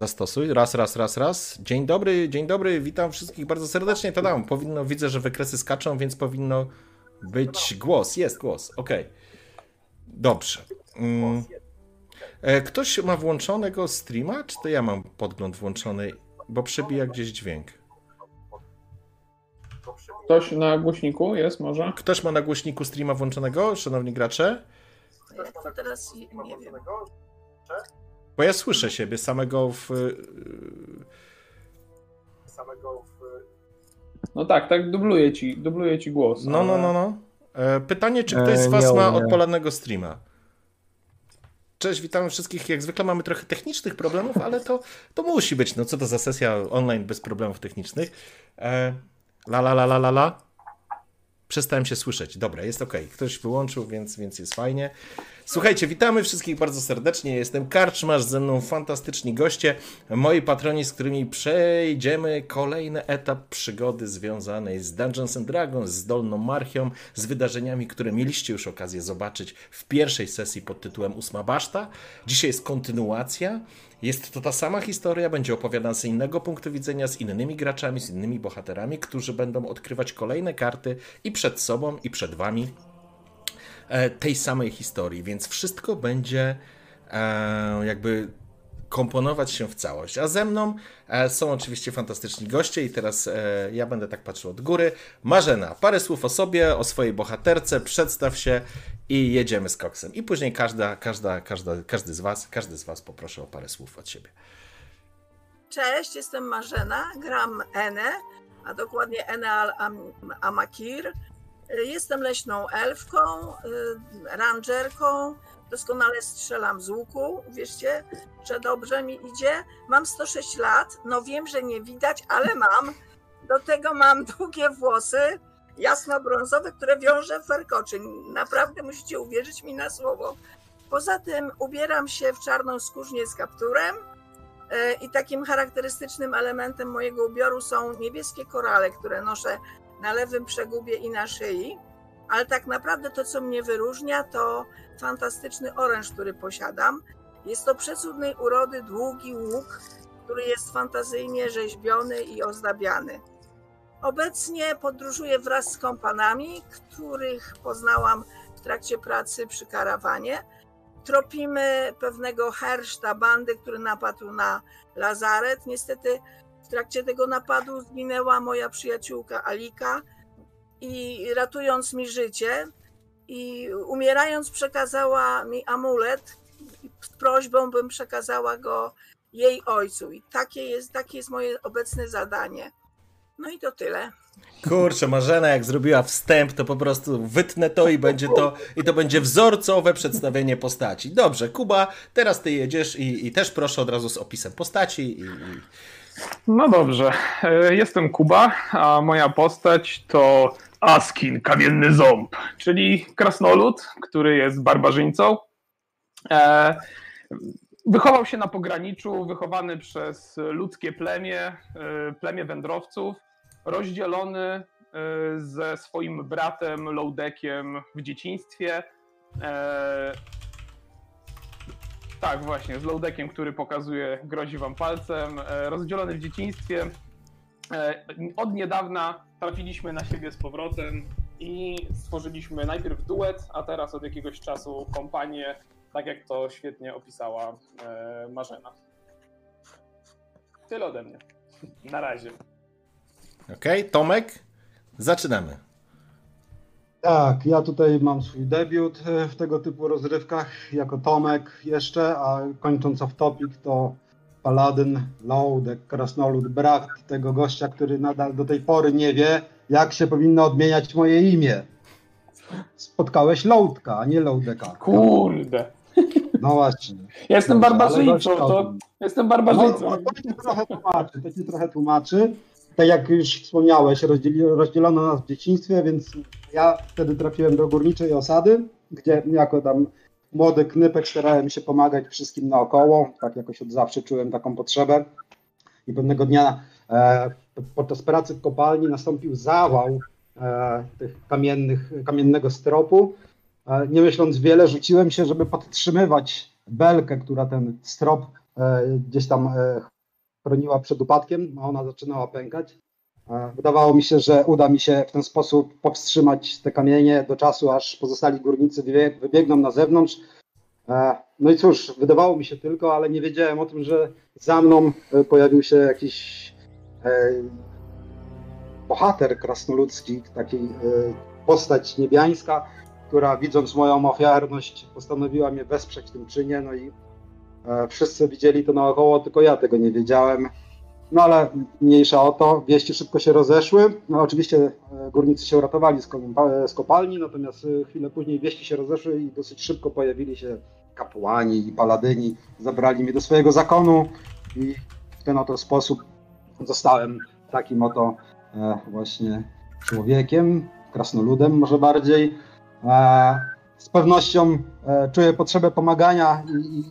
Zastosuj. Raz, raz, raz, raz. Dzień dobry, dzień dobry, witam wszystkich bardzo serdecznie. To dam. Powinno, widzę, że wykresy skaczą, więc powinno być głos. Jest głos, ok. Dobrze. Mm. E, ktoś ma włączonego streama, czy to ja mam podgląd włączony, bo przebija gdzieś dźwięk? Ktoś na głośniku jest może? Ktoś ma na głośniku streama włączonego, szanowni gracze? To teraz nie wiem. Bo ja słyszę siebie samego w. Samego w. No tak, tak dubluje ci, dubluje ci głos. No, no, no, no. E, pytanie, czy ktoś z Was ma odpalanego streama? Cześć, witamy wszystkich. Jak zwykle mamy trochę technicznych problemów, ale to, to musi być. No co to za sesja online bez problemów technicznych? E, la la la la la la. Przestałem się słyszeć. Dobra, jest ok. Ktoś wyłączył, więc, więc jest fajnie. Słuchajcie, witamy wszystkich bardzo serdecznie. Jestem Karczmasz, ze mną fantastyczni goście, moi patroni, z którymi przejdziemy kolejny etap przygody związanej z Dungeons and Dragons, z Dolną Marchią, z wydarzeniami, które mieliście już okazję zobaczyć w pierwszej sesji pod tytułem Ósma Baszta. Dzisiaj jest kontynuacja. Jest to ta sama historia, będzie opowiadana z innego punktu widzenia, z innymi graczami, z innymi bohaterami, którzy będą odkrywać kolejne karty i przed sobą, i przed wami tej samej historii, więc wszystko będzie e, jakby komponować się w całość. A ze mną e, są oczywiście fantastyczni goście i teraz ja będę tak patrzył od góry. Marzena, parę słów o sobie, o swojej bohaterce, przedstaw się i jedziemy z koksem. I później każda, każda, każda, każdy z was, każdy z was poproszę o parę słów od siebie. Cześć, jestem Marzena, gram Ene, a dokładnie Ene Al-Amakir. Jestem leśną elfką, y, rangerką, doskonale strzelam z łuku, wierzcie, że dobrze mi idzie. Mam 106 lat, no wiem, że nie widać, ale mam. Do tego mam długie włosy, jasno-brązowe, które wiążę w warkoczy. Naprawdę musicie uwierzyć mi na słowo. Poza tym ubieram się w czarną skórznię z kapturem y, i takim charakterystycznym elementem mojego ubioru są niebieskie korale, które noszę na lewym przegubie i na szyi, ale tak naprawdę to, co mnie wyróżnia, to fantastyczny oręż, który posiadam. Jest to przecudnej urody długi łuk, który jest fantazyjnie rzeźbiony i ozdabiany. Obecnie podróżuję wraz z kompanami, których poznałam w trakcie pracy przy karawanie. Tropimy pewnego herszta bandy, który napadł na lazaret. Niestety trakcie tego napadu zginęła moja przyjaciółka Alika i ratując mi życie i umierając przekazała mi amulet z prośbą, bym przekazała go jej ojcu. I takie jest, takie jest moje obecne zadanie. No i to tyle. Kurczę, Marzena jak zrobiła wstęp, to po prostu wytnę to i będzie to i to będzie wzorcowe przedstawienie postaci. Dobrze, Kuba, teraz ty jedziesz i, i też proszę od razu z opisem postaci i, i no dobrze. E, jestem Kuba, a moja postać to Askin, kamienny ząb, czyli krasnolud, który jest barbarzyńcą. E, wychował się na pograniczu, wychowany przez ludzkie plemię, e, plemię wędrowców, rozdzielony ze swoim bratem Lodekiem w dzieciństwie. Tak, właśnie, z Lodekiem, który pokazuje, grozi wam palcem. E, rozdzielony w dzieciństwie. E, od niedawna trafiliśmy na siebie z powrotem i stworzyliśmy najpierw duet, a teraz od jakiegoś czasu kompanię, tak jak to świetnie opisała e, Marzena. Tyle ode mnie. Na razie. Okej, okay, Tomek, zaczynamy. Tak, ja tutaj mam swój debiut e, w tego typu rozrywkach jako Tomek jeszcze, a kończąc off topic to Paladyn, Loudek, Krasnolud, brat tego gościa, który nadal do tej pory nie wie, jak się powinno odmieniać moje imię. Spotkałeś Loudka, a nie Loudeka. Kurde. No właśnie. Ja jestem barbarzyńcą, to jestem barbarzyńcą. No, to ci trochę tłumaczy, to ci trochę tłumaczy tak jak już wspomniałeś, rozdzielono nas w dzieciństwie, więc ja wtedy trafiłem do górniczej osady, gdzie jako tam młody knypek starałem się pomagać wszystkim naokoło. Tak jakoś od zawsze czułem taką potrzebę. I pewnego dnia e, podczas pracy w kopalni nastąpił zawał e, tych kamiennych, kamiennego stropu. E, nie myśląc wiele, rzuciłem się, żeby podtrzymywać belkę, która ten strop gdzieś tam chroniła przed upadkiem, a ona zaczynała pękać. Wydawało mi się, że uda mi się w ten sposób powstrzymać te kamienie do czasu, aż pozostali górnicy wybiegną na zewnątrz. No i cóż, wydawało mi się tylko, ale nie wiedziałem o tym, że za mną pojawił się jakiś bohater krasnoludzki, taki postać niebiańska, która widząc moją ofiarność postanowiła mnie wesprzeć w tym czynie, no i e, wszyscy widzieli to naokoło, tylko ja tego nie wiedziałem. No ale mniejsza o to, wieści szybko się rozeszły. No oczywiście e, górnicy się uratowali z kopalni, natomiast e, chwilę później wieści się rozeszły i dosyć szybko pojawili się kapłani i paladyni. Zabrali mnie do swojego zakonu i w ten oto sposób zostałem takim oto właśnie człowiekiem, krasnoludem może bardziej. E, z pewnością e, czuję potrzebę pomagania i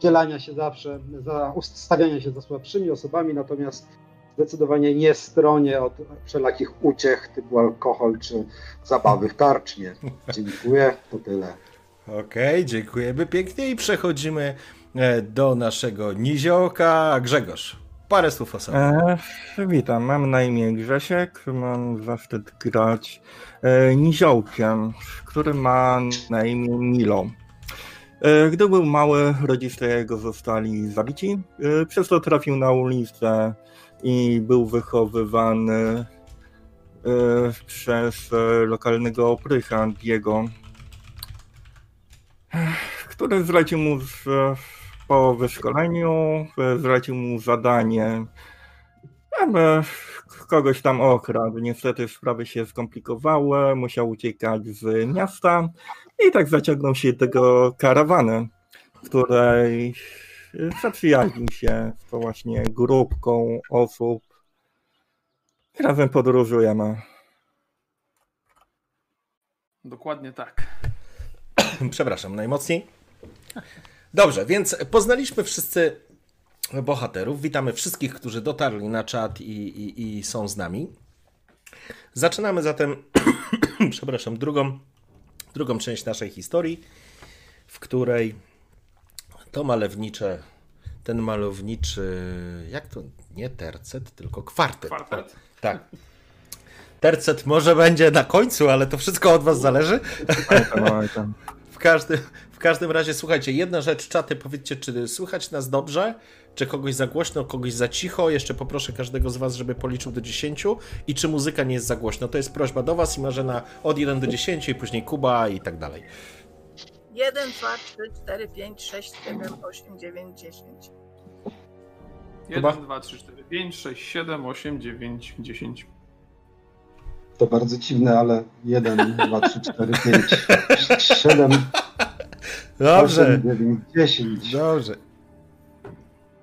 udzielania się zawsze, za ustawiania się za słabszymi osobami, natomiast zdecydowanie nie stronię od wszelakich uciech typu alkohol czy zabawy w karczmie. Dziękuję, to tyle. Okej, okay, dziękujemy pięknie i przechodzimy e, do naszego niziołka Grzegorz. Parę słów o sobie. E, witam, mam na imię Grzesiek, mam zaszczyt grać e, niziołkiem, który ma na imię Milo. E, gdy był mały, rodzice jego zostali zabici, e, przez to trafił na ulicę i był wychowywany e, przez lokalnego oprycha Diego, który zlecił mu po wyszkoleniu zlecił mu zadanie, aby kogoś tam okradł. Niestety sprawy się skomplikowały, musiał uciekać z miasta i tak zaciągnął się tego karawany, której zaprzyjaźnił się z tą właśnie grupką osób. Razem podróżujemy. Dokładnie tak. Przepraszam, najmocniej. Dobrze, więc poznaliśmy wszyscy bohaterów. Witamy wszystkich, którzy dotarli na czat i, i, i są z nami. Zaczynamy zatem, przepraszam, drugą, drugą część naszej historii, w której to malownicze, ten malowniczy, jak to, nie tercet, tylko kwartet. Kwartet. tak. Tercet może będzie na końcu, ale to wszystko od Was zależy. W każdym, każdym razie, słuchajcie, jedna rzecz, czaty, powiedzcie, czy słychać nas dobrze, czy kogoś za głośno, kogoś za cicho. Jeszcze poproszę każdego z Was, żeby policzył do 10 i czy muzyka nie jest za głośno. To jest prośba do Was i Marzena od 1 do 10 i później Kuba i tak dalej. 1, 2, 3, 4, 5, 6, 7, 8, 9, 10. 1, 2, 3, 4, 5, 6, 7, 8, 9, 10. To bardzo dziwne, ale 1, 2, 3, 4, 5, 7, Dobrze. 8, 9, 10. Dobrze.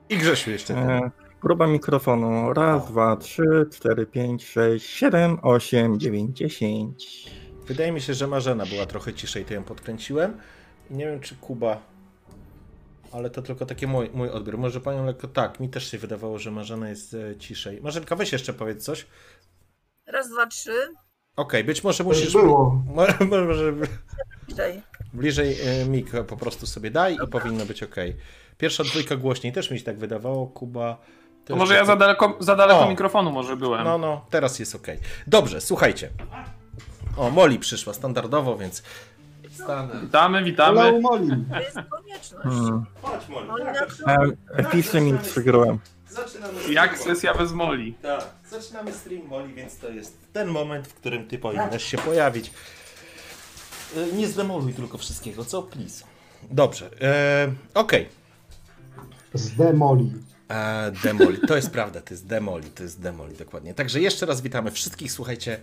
I Grzesiu jeszcze ten. E, próba mikrofonu. Raz, dwa, trzy, cztery, pięć, sześć, siedem, osiem, dziewięć, dziesięć. Wydaje mi się, że Marzena była trochę ciszej, to ją podkręciłem. I nie wiem, czy Kuba... Ale to tylko taki mój, mój odbiór. Może panią lekko... Tak, mi też się wydawało, że Marzena jest e, ciszej. Marzenka, weź jeszcze powiedz coś. Raz, dwa, trzy. Okej, okay, być może musisz... Było. Może... może... Bliżej e, mik po prostu sobie daj i powinno być ok. Pierwsza dwójka głośniej też mi się tak wydawało, Kuba. To może ja za daleko, za daleko o. mikrofonu może byłem. No, no, teraz jest ok. Dobrze, słuchajcie. O, Moli przyszła standardowo, więc Stanę. Witamy, witamy. Hello, Moli. To jest konieczność. Hmm. Chodź, Moli. Epicznie mi przegrałem. Jak sesja bez Moli. Tak, zaczynamy stream Moli, więc to jest ten moment, w którym ty powinnaś się pojawić. E, nie zdemoluj tylko wszystkiego, co? Please. Dobrze, e, okej. Okay. Zdemoli. E, demoli, to jest prawda, to jest demoli, to jest demoli, dokładnie. Także jeszcze raz witamy wszystkich, słuchajcie,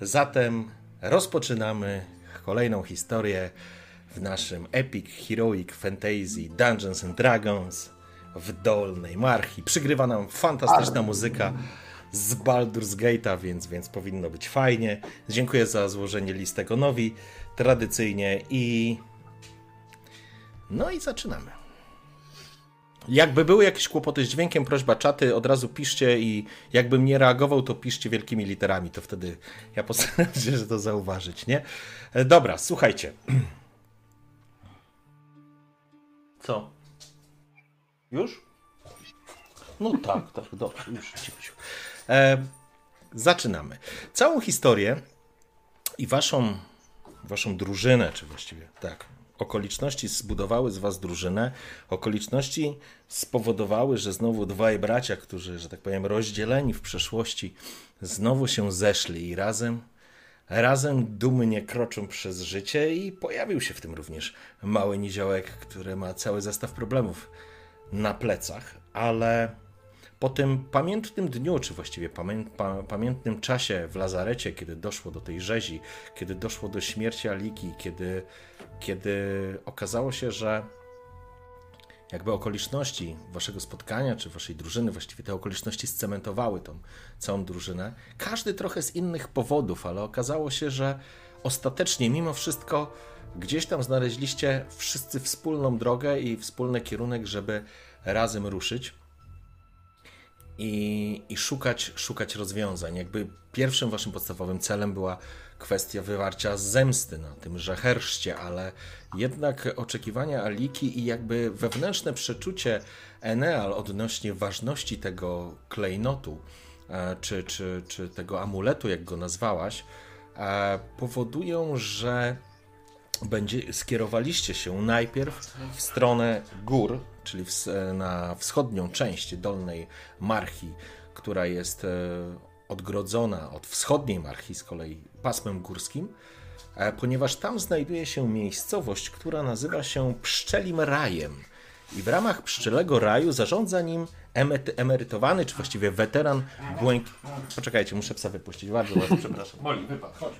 zatem rozpoczynamy kolejną historię w naszym epic, heroic fantasy Dungeons and Dragons w Dolnej Marchi. Przygrywa nam fantastyczna muzyka z Baldur's Gate'a, więc, więc powinno być fajnie. Dziękuję za złożenie listek Nowi tradycyjnie i no i zaczynamy. Jakby były jakieś kłopoty z dźwiękiem, prośba czaty, od razu piszcie i jakbym nie reagował, to piszcie wielkimi literami, to wtedy ja postaram się że to zauważyć, nie? E, dobra, słuchajcie. Co? Już? No tak, tak, dobrze, już. E, zaczynamy. Całą historię i waszą, waszą drużynę, czy właściwie tak, okoliczności zbudowały z was drużynę, okoliczności spowodowały, że znowu dwaj bracia, którzy, że tak powiem, rozdzieleni w przeszłości, znowu się zeszli i razem, razem dumnie kroczą przez życie i pojawił się w tym również mały niziołek, który ma cały zestaw problemów na plecach, ale po tym pamiętnym dniu, czy właściwie pamię pa pamiętnym czasie w lazarecie, kiedy doszło do tej rzezi, kiedy doszło do śmierci Aliki, kiedy, kiedy okazało się, że jakby okoliczności waszego spotkania, czy waszej drużyny, właściwie te okoliczności scementowały tą całą drużynę. Każdy trochę z innych powodów, ale okazało się, że ostatecznie, mimo wszystko, gdzieś tam znaleźliście wszyscy wspólną drogę i wspólny kierunek, żeby razem ruszyć i, i szukać, szukać rozwiązań. Jakby pierwszym waszym podstawowym celem była kwestia wywarcia zemsty na tym herszcie, ale jednak oczekiwania Aliki i jakby wewnętrzne przeczucie Eneal odnośnie ważności tego klejnotu, e, czy, czy, czy tego amuletu, jak go nazwałaś, e, powodują, że będzie, skierowaliście się najpierw w stronę gór, czyli w, na wschodnią część dolnej Marchi, która jest e, odgrodzona od wschodniej Marchi z kolei pasmem górskim, e, ponieważ tam znajduje się miejscowość, która nazywa się Pszczelim Rajem. I w ramach Pszczelego Raju zarządza nim emerytowany, czy właściwie weteran błęk... Poczekajcie, muszę psa wypuścić. Bardzo, bardzo przepraszam. Moli, wypadł, chodź.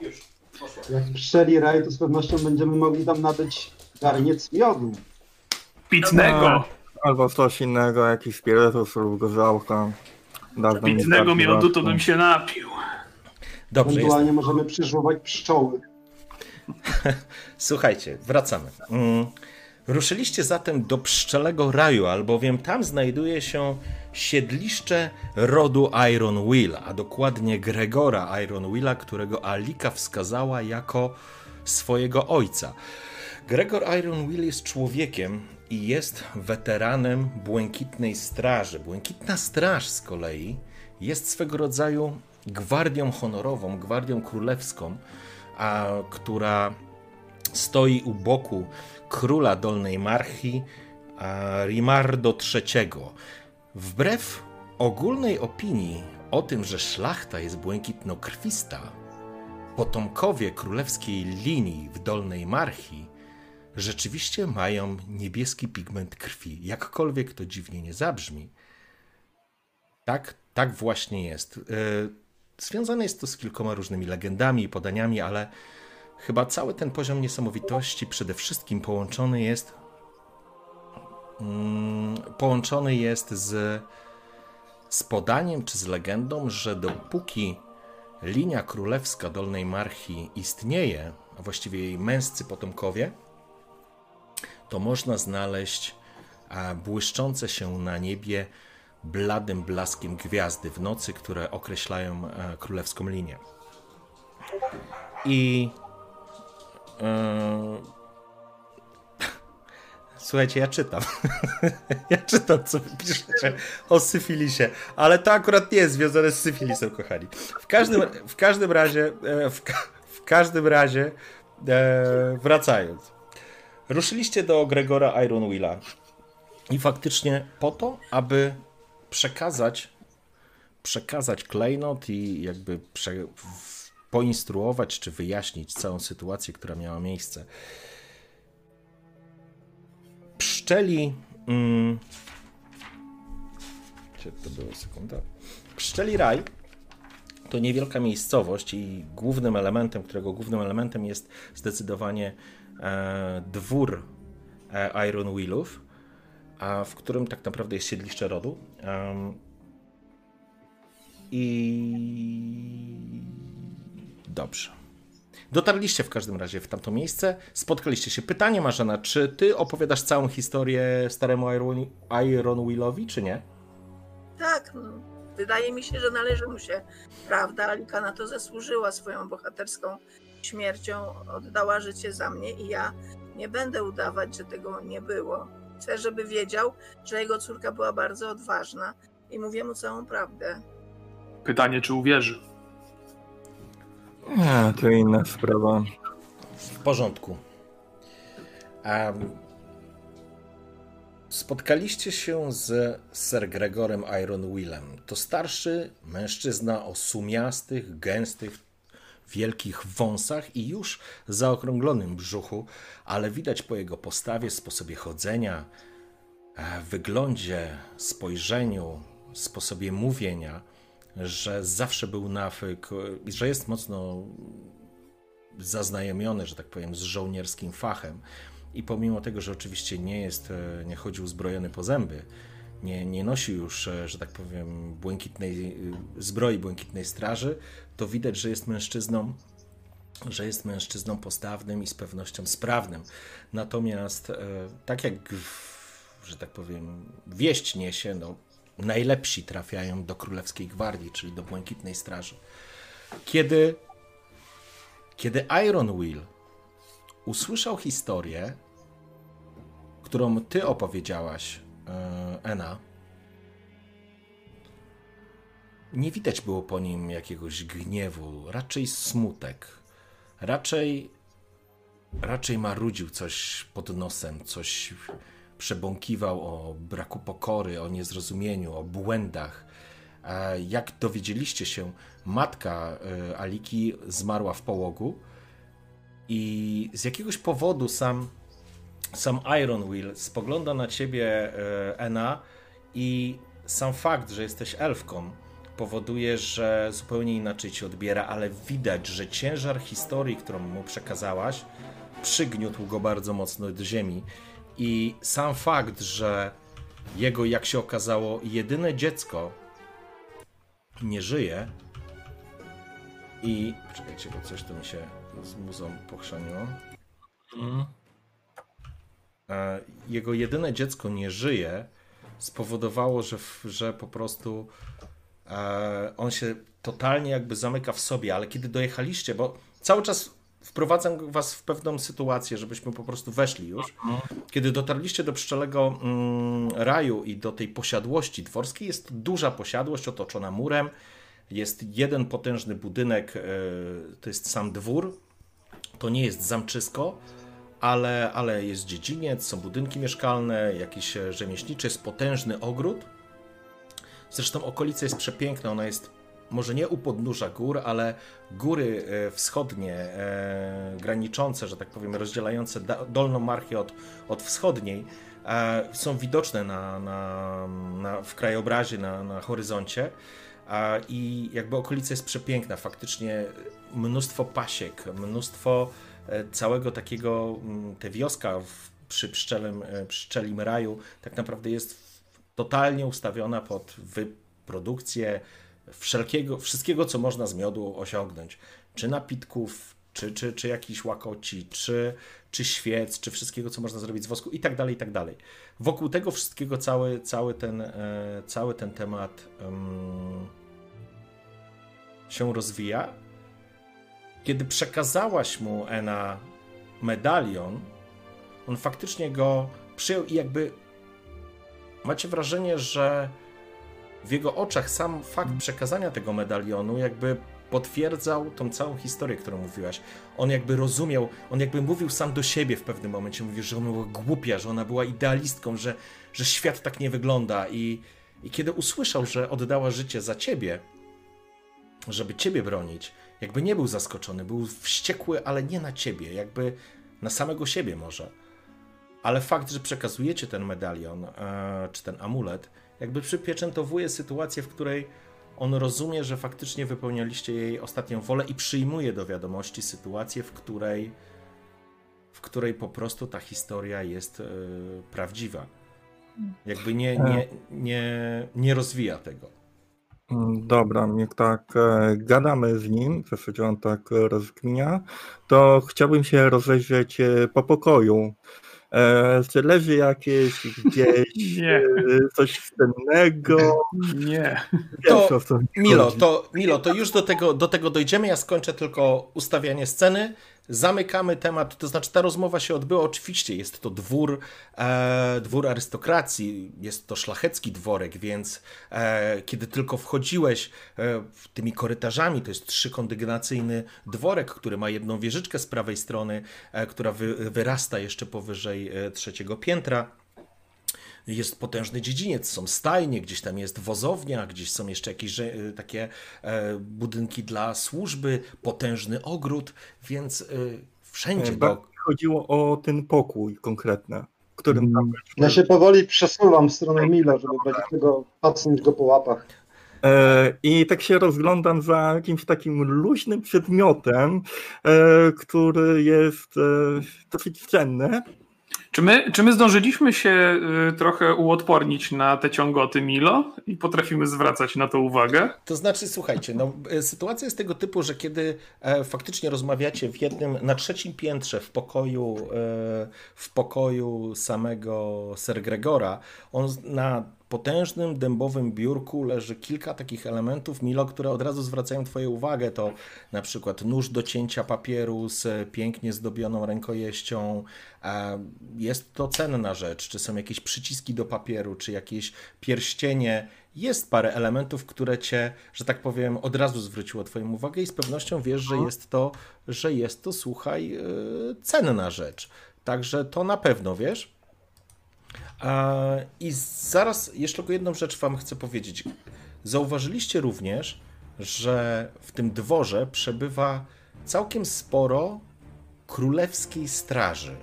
Już. Jak pszczeli raj, to z pewnością będziemy mogli tam nabyć garniec miodu. Pitnego! Albo coś innego, jakiś spirytus lub gorzałka. Dawno Pitnego miodu to bym się napił. Dobrze. Ewentualnie jest... możemy przyżłować pszczoły. Słuchajcie, wracamy. Mm. Ruszyliście zatem do pszczelego raju, albowiem tam znajduje się siedliszcze rodu Iron Will, a dokładnie Gregora Iron Willa, którego Alika wskazała jako swojego ojca. Gregor Iron Will jest człowiekiem i jest weteranem Błękitnej Straży. Błękitna Straż z kolei jest swego rodzaju gwardią honorową, gwardią królewską, a, która stoi u boku króla Dolnej Marchi, Rimardo III. Wbrew ogólnej opinii o tym, że szlachta jest błękitnokrwista, potomkowie królewskiej linii w Dolnej Marchi rzeczywiście mają niebieski pigment krwi. Jakkolwiek to dziwnie nie zabrzmi, tak, tak właśnie jest. E, związane jest to z kilkoma różnymi legendami i podaniami, ale chyba cały ten poziom niesamowitości przede wszystkim połączony jest mm, połączony jest z, z podaniem czy z legendą, że dopóki linia królewska Dolnej Marchi istnieje, a właściwie jej męscy potomkowie, to można znaleźć błyszczące się na niebie bladym blaskiem gwiazdy w nocy, które określają e, królewską linię. I e, Słuchajcie, ja czytam. ja czytam, co wy piszecie o syfilisie, ale to akurat nie jest związane z syfilisem, kochani. W każdym, w każdym razie, e, w, ka w każdym razie, e, wracając. Ruszyliście do Gregora Ironwilla i faktycznie po to, aby przekazać przekazać klejnot i jakby prze, poinstruować czy wyjaśnić całą sytuację, która miała miejsce. Pszczeli. Mm, gdzie to było sekunda? Pszczeli Raj to niewielka miejscowość i głównym elementem, którego głównym elementem jest zdecydowanie dwór e, Iron a w którym tak naprawdę jest siedliще rodu. E, I dobrze. Dotarliście w każdym razie w tamto miejsce, spotkaliście się. Pytanie, Marzena, czy ty opowiadasz całą historię staremu Iron, Iron czy nie? Tak, no. wydaje mi się, że należy mu się prawda. Alika na to zasłużyła swoją bohaterską śmiercią, oddała życie za mnie i ja Nie będę udawać, że tego nie było. Chcę, żeby wiedział, że jego córka była bardzo odważna i mówię mu całą prawdę. Pytanie, czy uwierzy? Nie, to inna sprawa. W porządku. Um, spotkaliście się z Sir Gregorem Iron Willem. To starszy mężczyzna o sumiastych, gęstych, wielkich wąsach i już zaokrąglonym brzuchu, ale widać po jego postawie, sposobie chodzenia, e, wyglądzie, spojrzeniu, sposobie mówienia, że zawsze był nawyk, że jest mocno zaznajomiony, że tak powiem, z żołnierskim fachem. I pomimo tego, że oczywiście nie jest, e, nie chodzi uzbrojony po zęby, nie, nie nosi już, e, że tak powiem, błękitnej zbroi błękitnej straży, to widać, że jest mężczyzną, że jest mężczyzną postawnym i z pewnością sprawnym. Natomiast tak jak, że tak powiem, wieść niesie, no, najlepsi trafiają do Królewskiej Gwardii, czyli do Błękitnej Straży. Kiedy, kiedy Iron Will usłyszał historię, którą ty opowiedziałaś, e, Ena, nie widać było po nim jakiegoś gniewu, raczej smutek. Raczej, raczej marudził coś pod nosem, coś przebąkiwał o braku pokory, o niezrozumieniu, o błędach. Jak dowiedzieliście się, matka e, Aliki zmarła w połogu i z jakiegoś powodu sam, sam Iron Will spogląda na ciebie, e, Ena, i sam fakt, że jesteś elfką, powoduje, że zupełnie inaczej ci odbiera, ale widać, że ciężar historii, którą mu przekazałaś, przygniótł go bardzo mocno do ziemi i sam fakt, że jego, jak się okazało, jedyne dziecko nie żyje i... Poczekajcie, bo coś tu mi się z muzą pochrzaniło. Mm. Jego jedyne dziecko nie żyje spowodowało, że, że po prostu e, on się totalnie jakby zamyka w sobie, ale kiedy dojechaliście, bo cały czas wprowadzam was w pewną sytuację, żebyśmy po prostu weszli już. Kiedy dotarliście do pszczelego mm, raju i do tej posiadłości dworskiej, jest duża posiadłość otoczona murem. Jest jeden potężny budynek, e, to jest sam dwór. To nie jest zamczysko, ale, ale jest dziedziniec, są budynki mieszkalne, jakieś rzemieślnicze, jest potężny ogród. Zresztą okolica jest przepiękna, ona jest może nie u podnóża gór, ale góry e, wschodnie, e, graniczące, że tak powiem, rozdzielające dolną Marchię od, od wschodniej, e, są widoczne na, na, na, w krajobrazie, na, na horyzoncie. I jakby okolica jest przepiękna, faktycznie mnóstwo pasiek, mnóstwo całego takiego, te wioska w, przy pszczelym, pszczelim raju tak naprawdę jest totalnie ustawiona pod wyprodukcję wszelkiego, wszystkiego, co można z miodu osiągnąć. Czy napitków, czy, czy, czy jakichś łakoci, czy, czy świec, czy wszystkiego, co można zrobić z wosku i tak dalej, i tak dalej. Wokół tego wszystkiego cały, cały, ten, e, cały ten temat um, się rozwija. Kiedy przekazałaś mu Ena medalion, on faktycznie go przyjął i jakby macie wrażenie, że w jego oczach sam fakt przekazania tego medalionu jakby potwierdzał tą całą historię, którą mówiłaś. On jakby rozumiał, on jakby mówił sam do siebie w pewnym momencie, mówił, że ona była głupia, że ona była idealistką, że, że świat tak nie wygląda i, i kiedy usłyszał, że oddała życie za ciebie, żeby ciebie bronić, jakby nie był zaskoczony, był wściekły, ale nie na ciebie, jakby na samego siebie może. Ale fakt, że przekazujecie ten medalion, e, czy ten amulet, jakby przypieczętowuje sytuację, w której on rozumie, że faktycznie wypełnialiście jej ostatnią wolę i przyjmuje do wiadomości sytuację, w której, w której po prostu ta historia jest yy, prawdziwa. Jakby nie, nie, nie, nie rozwija tego. Dobra, jak tak e, gadamy z nim, w zasadzie on tak rozkminia, to chciałbym się rozejrzeć e, po pokoju e, leży jakieś gdzieś nie. Coś wstępnego. Nie. To, Milo, to, Milo, to już do tego, do tego dojdziemy. Ja skończę tylko ustawianie sceny. Zamykamy temat, to znaczy ta rozmowa się odbyła, oczywiście jest to dwór, e, dwór arystokracji, jest to szlachecki dworek, więc e, kiedy tylko wchodziłeś e, tymi korytarzami, to jest trzykondygnacyjny dworek, który ma jedną wieżyczkę z prawej strony, e, która wy, wyrasta jeszcze powyżej e, trzeciego piętra, jest potężny dziedziniec, są stajnie, gdzieś tam jest wozownia, gdzieś są jeszcze jakieś e, takie e, budynki dla służby, potężny ogród, więc e, wszędzie do... Chodziło o ten pokój konkretny, którym tam... Ja się powoli przesuwam w stronę Milo, żeby będzie tego patrząc go po łapach. I tak się rozglądam za jakimś takim luźnym przedmiotem, który jest dosyć cenny. Czy my, czy my zdążyliśmy się y, trochę uodpornić na te ciągoty Milo i potrafimy zwracać na to uwagę? To znaczy, słuchajcie, no, y, sytuacja jest tego typu, że kiedy e, faktycznie rozmawiacie w jednym, na trzecim piętrze w pokoju, e, w pokoju samego Ser Gregora, on na potężnym dębowym biurku leży kilka takich elementów, Milo, które od razu zwracają Twoją uwagę. To na przykład nóż do cięcia papieru z pięknie zdobioną rękojeścią. Jest to cenna rzecz. Czy są jakieś przyciski do papieru, czy jakieś pierścienie. Jest parę elementów, które Cię, że tak powiem, od razu zwróciło Twoją uwagę i z pewnością wiesz, że jest to, że jest to, słuchaj, e, cenna rzecz. Także to na pewno, wiesz? I zaraz jeszcze tylko jedną rzecz Wam chcę powiedzieć. Zauważyliście również, że w tym dworze przebywa całkiem sporo królewskiej straży.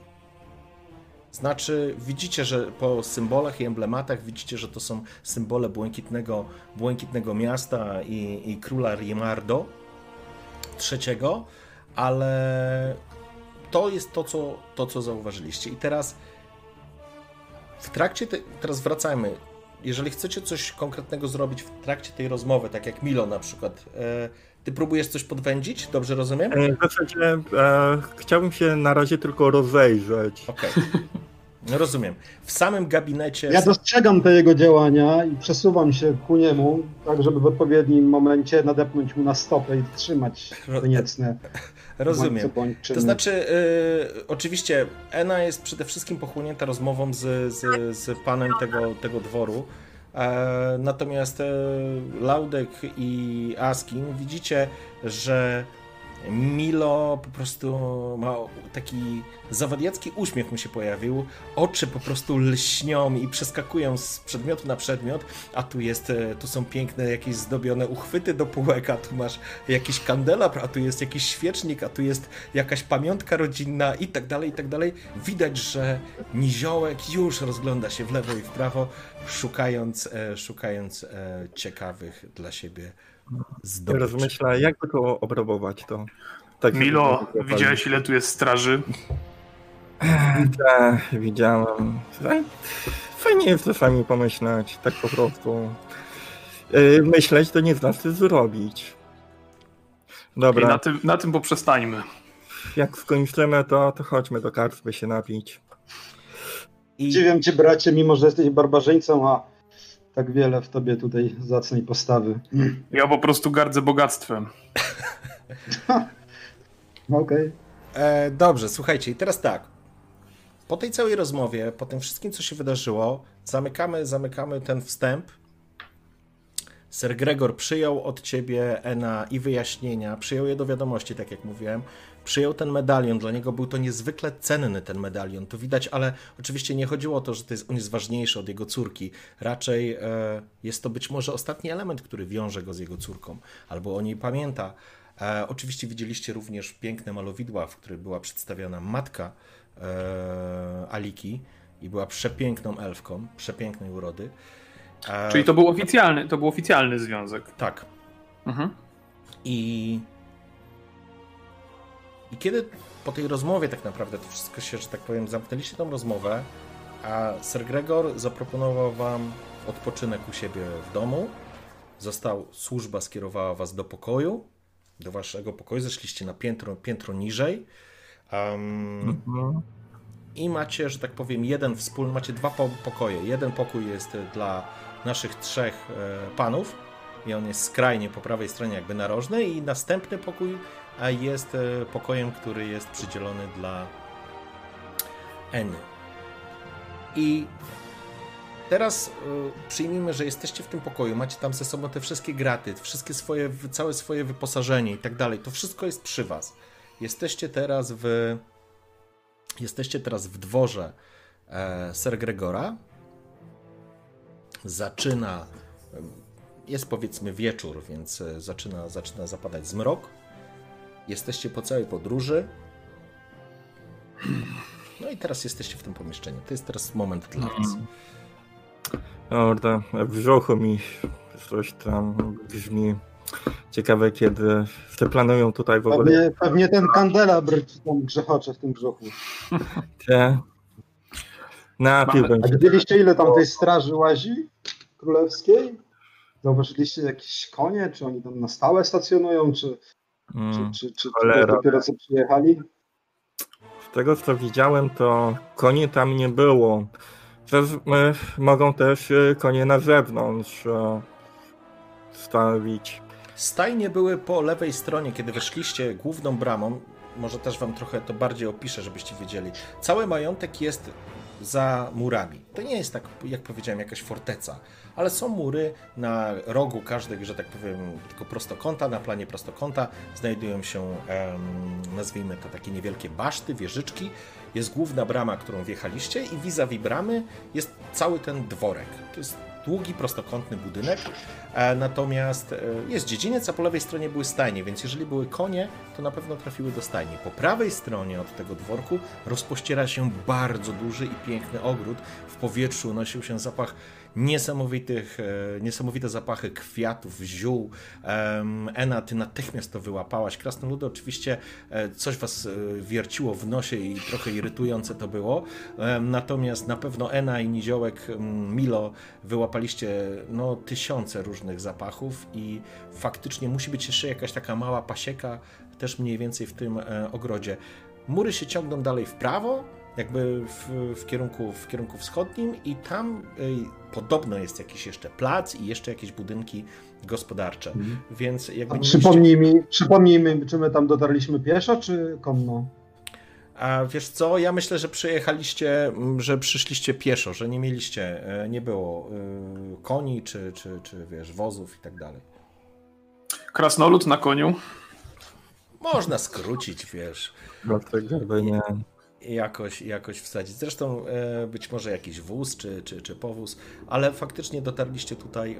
Znaczy, widzicie, że po symbolach i emblematach widzicie, że to są symbole błękitnego, błękitnego miasta i, i króla Rimardo III, ale to jest to co, to, co zauważyliście. I teraz w trakcie, te, teraz wracajmy, jeżeli chcecie coś konkretnego zrobić w trakcie tej rozmowy, tak jak Milo na przykład, e, ty próbujesz coś podwędzić, dobrze rozumiem? E, w zasadzie e, chciałbym się na razie tylko rozejrzeć. Okej. Okay. Rozumiem. W samym gabinecie. Ja dostrzegam te jego działania i przesuwam się ku niemu, tak żeby w odpowiednim momencie nadepnąć mu na stopę i trzymać niecne. Rozumiem. To znaczy, y, oczywiście Ena jest przede wszystkim pochłonięta rozmową z, z, z panem tego, tego dworu. E, natomiast e, Laudek i Askin widzicie, że Milo po prostu ma taki zawadiacki uśmiech mu się pojawił, oczy po prostu lśnią i przeskakują z przedmiotu na przedmiot, a tu jest, e, tu są piękne jakieś zdobione uchwyty do półek, a tu masz jakiś kandelabr, a tu jest jakiś świecznik, a tu jest jakaś pamiątka rodzinna i tak dalej, i tak dalej. Widać, że niziołek już rozgląda się w lewo i w prawo, szukając, e, szukając e, ciekawych dla siebie zdobyczy. Rozmyśla, jakby to obrabować to. Tak, Milo, widziałeś ile tu jest straży? Tak, widziałem. Fajnie jest czasami pomyśleć, tak po prostu. E, myśleć to nie znaczy zrobić. Dobra. I na tym, na tym poprzestańmy. Jak skończymy, to, to chodźmy do karczmy się napić. I... Dziwiam cię, bracie, mimo że jesteś barbarzyńcą, a tak wiele w tobie tutaj zacnej postawy. Ja po prostu gardzę bogactwem. Okej. Okay. E, dobrze, słuchajcie, i teraz tak. Po tej całej rozmowie, po tym wszystkim, co się wydarzyło, zamykamy, zamykamy ten wstęp. Sir Gregor przyjął od ciebie Ena i wyjaśnienia, przyjął je do wiadomości, tak jak mówiłem przyjął ten medalion, dla niego był to niezwykle cenny ten medalion, to widać, ale oczywiście nie chodziło o to, że to jest, on jest ważniejszy od jego córki, raczej e, jest to być może ostatni element, który wiąże go z jego córką, albo o niej pamięta. E, oczywiście widzieliście również piękne malowidła, w których była przedstawiona matka e, Aliki i była przepiękną elfką, przepięknej urody. E, Czyli to był oficjalny, to był oficjalny związek. Tak. Mhm. I i kiedy po tej rozmowie tak naprawdę to wszystko się, że tak powiem, zamknęliście tą rozmowę, a Sir Gregor zaproponował wam odpoczynek u siebie w domu, został, służba skierowała was do pokoju, do waszego pokoju, zeszliście na piętro, piętro niżej um, mhm. i macie, że tak powiem, jeden wspólny, macie dwa pokoje. Jeden pokój jest dla naszych trzech e, panów i on jest skrajnie po prawej stronie jakby narożny i następny pokój jest e, pokojem, który jest przydzielony dla Eny. I teraz przyjmijmy, że jesteście w tym pokoju, macie tam ze sobą te wszystkie graty, wszystkie swoje, całe swoje wyposażenie i tak dalej. To wszystko jest przy was. Jesteście teraz w jesteście teraz w dworze e, Ser Gregora. Zaczyna jest powiedzmy wieczór, więc e, zaczyna, zaczyna zapadać zmrok. Jesteście po całej podróży. No i teraz jesteście w tym pomieszczeniu. To jest teraz moment dla was. Dobra, w brzuchu mi coś tam brzmi ciekawe, kiedy się planują tutaj w ogóle. Pewnie, pewnie ten kandelabr tam grzechocze w tym brzuchu. Te... Napiłbym A widzieliście ile tam tej straży łazi królewskiej? Zauważyliście jakieś konie? Czy oni tam na stałe stacjonują? Czy, Mm, czy, czy, czy, czy dopiero co przyjechali? Z tego co widziałem, to koni tam nie było. Przez, e, mogą też e, konie na zewnątrz e, stawić. Stajnie były po lewej stronie, kiedy weszliście główną bramą. Może też wam trochę to bardziej opiszę, żebyście wiedzieli. Cały majątek jest za murami. To nie jest tak, jak powiedziałem, jakaś forteca, ale są mury na rogu każdego, że tak powiem, tylko prostokąta, na planie prostokąta znajdują się, nazwijmy to takie niewielkie baszty, wieżyczki. Jest główna brama, którą wjechaliście i vis-a-vis bramy jest cały ten dworek. To jest długi, prostokątny budynek, e, natomiast e, jest dziedziniec, a po lewej stronie były stajnie, więc jeżeli były konie, to na pewno trafiły do stajni. Po prawej stronie od tego dworku rozpościera się bardzo duży i piękny ogród. W powietrzu unosił się zapach niesamowitych, e, niesamowite zapachy kwiatów, ziół. Ena, ty natychmiast to wyłapałaś. Krasnoludy oczywiście e, coś was e, wierciło w nosie i trochę irytujące to było. Natomiast na pewno Ena i Niziołek, Milo wyłapaliście no, tysiące różnych zapachów i faktycznie musi być jeszcze jakaś taka mała pasieka też mniej więcej w tym ogrodzie. Mury się ciągną dalej w prawo, jakby w, w, kierunku, w kierunku wschodnim i tam y, podobno jest jakiś jeszcze plac i jeszcze jakieś budynki gospodarcze, więc jakby A przypomnij mi, przypomnij mi, czy my tam dotarliśmy pieszo, czy konno? A wiesz co, ja myślę, że przyjechaliście, że przyszliście pieszo, że nie mieliście, e, nie było y, koni czy, czy, czy wiesz, wozów i tak dalej. Krasnolud na koniu. Można skrócić, wiesz, Dlatego by nie. Jakoś, jakoś wsadzić. Zresztą e, być może jakiś wóz czy, czy, czy powóz, ale faktycznie dotarliście tutaj.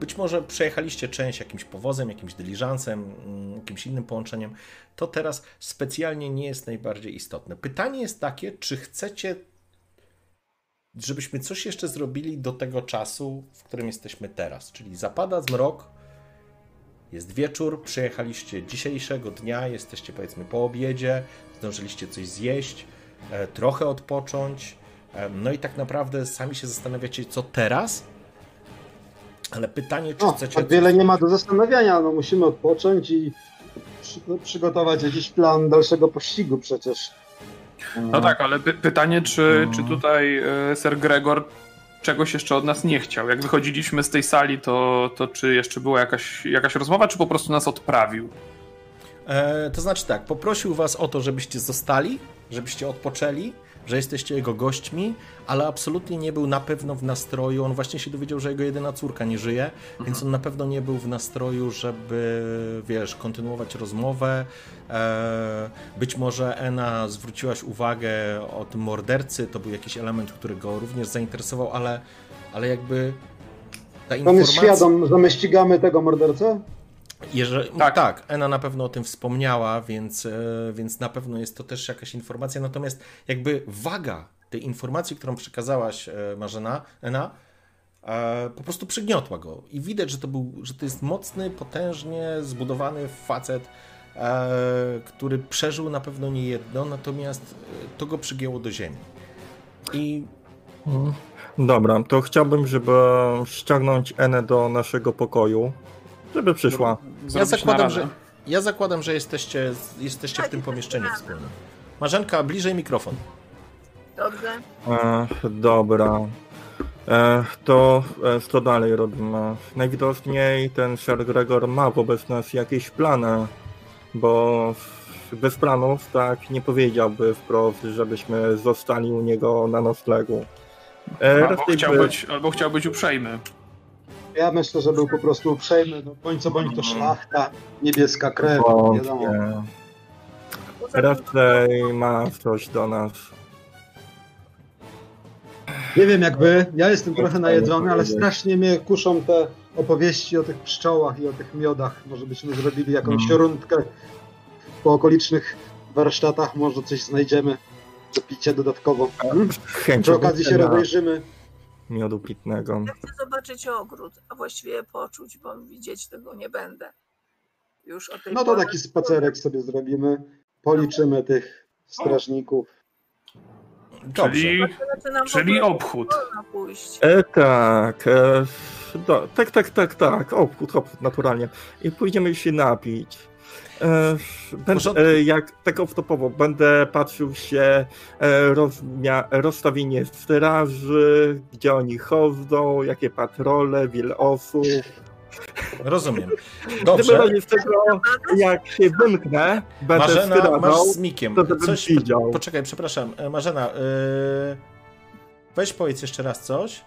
Być może przejechaliście część jakimś powozem, jakimś dyliżansem, mm, jakimś innym połączeniem. To teraz specjalnie nie jest najbardziej istotne. Pytanie jest takie, czy chcecie, żebyśmy coś jeszcze zrobili do tego czasu, w którym jesteśmy teraz? Czyli zapada zmrok, jest wieczór, przyjechaliście dzisiejszego dnia, jesteście powiedzmy po obiedzie, zdążyliście coś zjeść, e, trochę odpocząć. e, No i tak naprawdę sami się zastanawiacie, co teraz. Ale pytanie, czy No, chcecie. tak wiele nie ma do zastanawiania, no musimy odpocząć i przy, przygotować jakiś plan dalszego pościgu przecież. No tak, ale py pytanie, czy, No. czy tutaj e, Sir Gregor czegoś jeszcze od nas nie chciał? Jak wychodziliśmy z tej sali, to, to czy jeszcze była jakaś, jakaś rozmowa, czy po prostu nas odprawił? E, to znaczy tak, poprosił was o to, żebyście zostali, żebyście odpoczęli, że jesteście jego gośćmi, ale absolutnie nie był na pewno w nastroju. On właśnie się dowiedział, że jego jedyna córka nie żyje, więc on na pewno nie był w nastroju, żeby, wiesz, kontynuować rozmowę. E, być może Ena zwróciłaś uwagę o tym mordercy, to był jakiś element, który go również zainteresował, ale, ale jakby ta On jest informacja... świadom, że my ścigamy tego mordercę? Jeżeli, Tak. tak. Ena na pewno o tym wspomniała, więc, e, więc na pewno jest to też jakaś informacja. Natomiast jakby waga tej informacji, którą przekazałaś e, Marzena, Ena, e, po prostu przygniotła go. I widać, że to, był, że to jest mocny, potężnie zbudowany facet, który przeżył na pewno nie jedno, natomiast to go przygięło do ziemi. I Dobra, to chciałbym, żeby ściągnąć Enę do naszego pokoju, żeby przyszła. Ja zakładam, że, ja zakładam, że jesteście, jesteście w tym pomieszczeniu wspólnym. Marzenka, bliżej mikrofon. Dobrze. E, dobra. E, to e, co dalej robimy? Najwidoczniej ten Sir Gregor ma wobec nas jakieś plany. bo bez planów tak nie powiedziałby wprost, żebyśmy zostali u niego na noclegu. E, albo, chciał być, albo chciał być uprzejmy. Ja myślę, że był po prostu uprzejmy, no bądź co bądź to szlachta, niebieska krew, wiadomo. Raczej ma coś do nas. Nie wiem jak wy, ja jestem trochę najedzony, ale strasznie mnie kuszą te opowieści o tych pszczołach i o tych miodach. Może byśmy zrobili jakąś hmm. rundkę po okolicznych warsztatach, może coś znajdziemy do picia dodatkowo. Hmm? Przy okazji się rozejrzymy. Miodu pitnego. Ja chcę zobaczyć ogród, a właściwie poczuć, bo widzieć tego nie będę. Już o tej no to taki spacerek sobie zrobimy, policzymy tych strażników. Czyli, czyli obchód. E, tak, e, do, tak, tak, tak, tak, obchód, obchód, naturalnie. I pójdziemy się napić. E, będę, e, jak tak off-topowo, będę patrzył się e, rozmia, rozstawienie straży, gdzie oni chodzą, jakie patrole, wiele osób. Rozumiem. Dobrze. Z tego, jak się wymknę, będę Marzena, masz z Mikiem. To coś, widział. Poczekaj, przepraszam. Marzena, yy... weź powiedz jeszcze raz coś.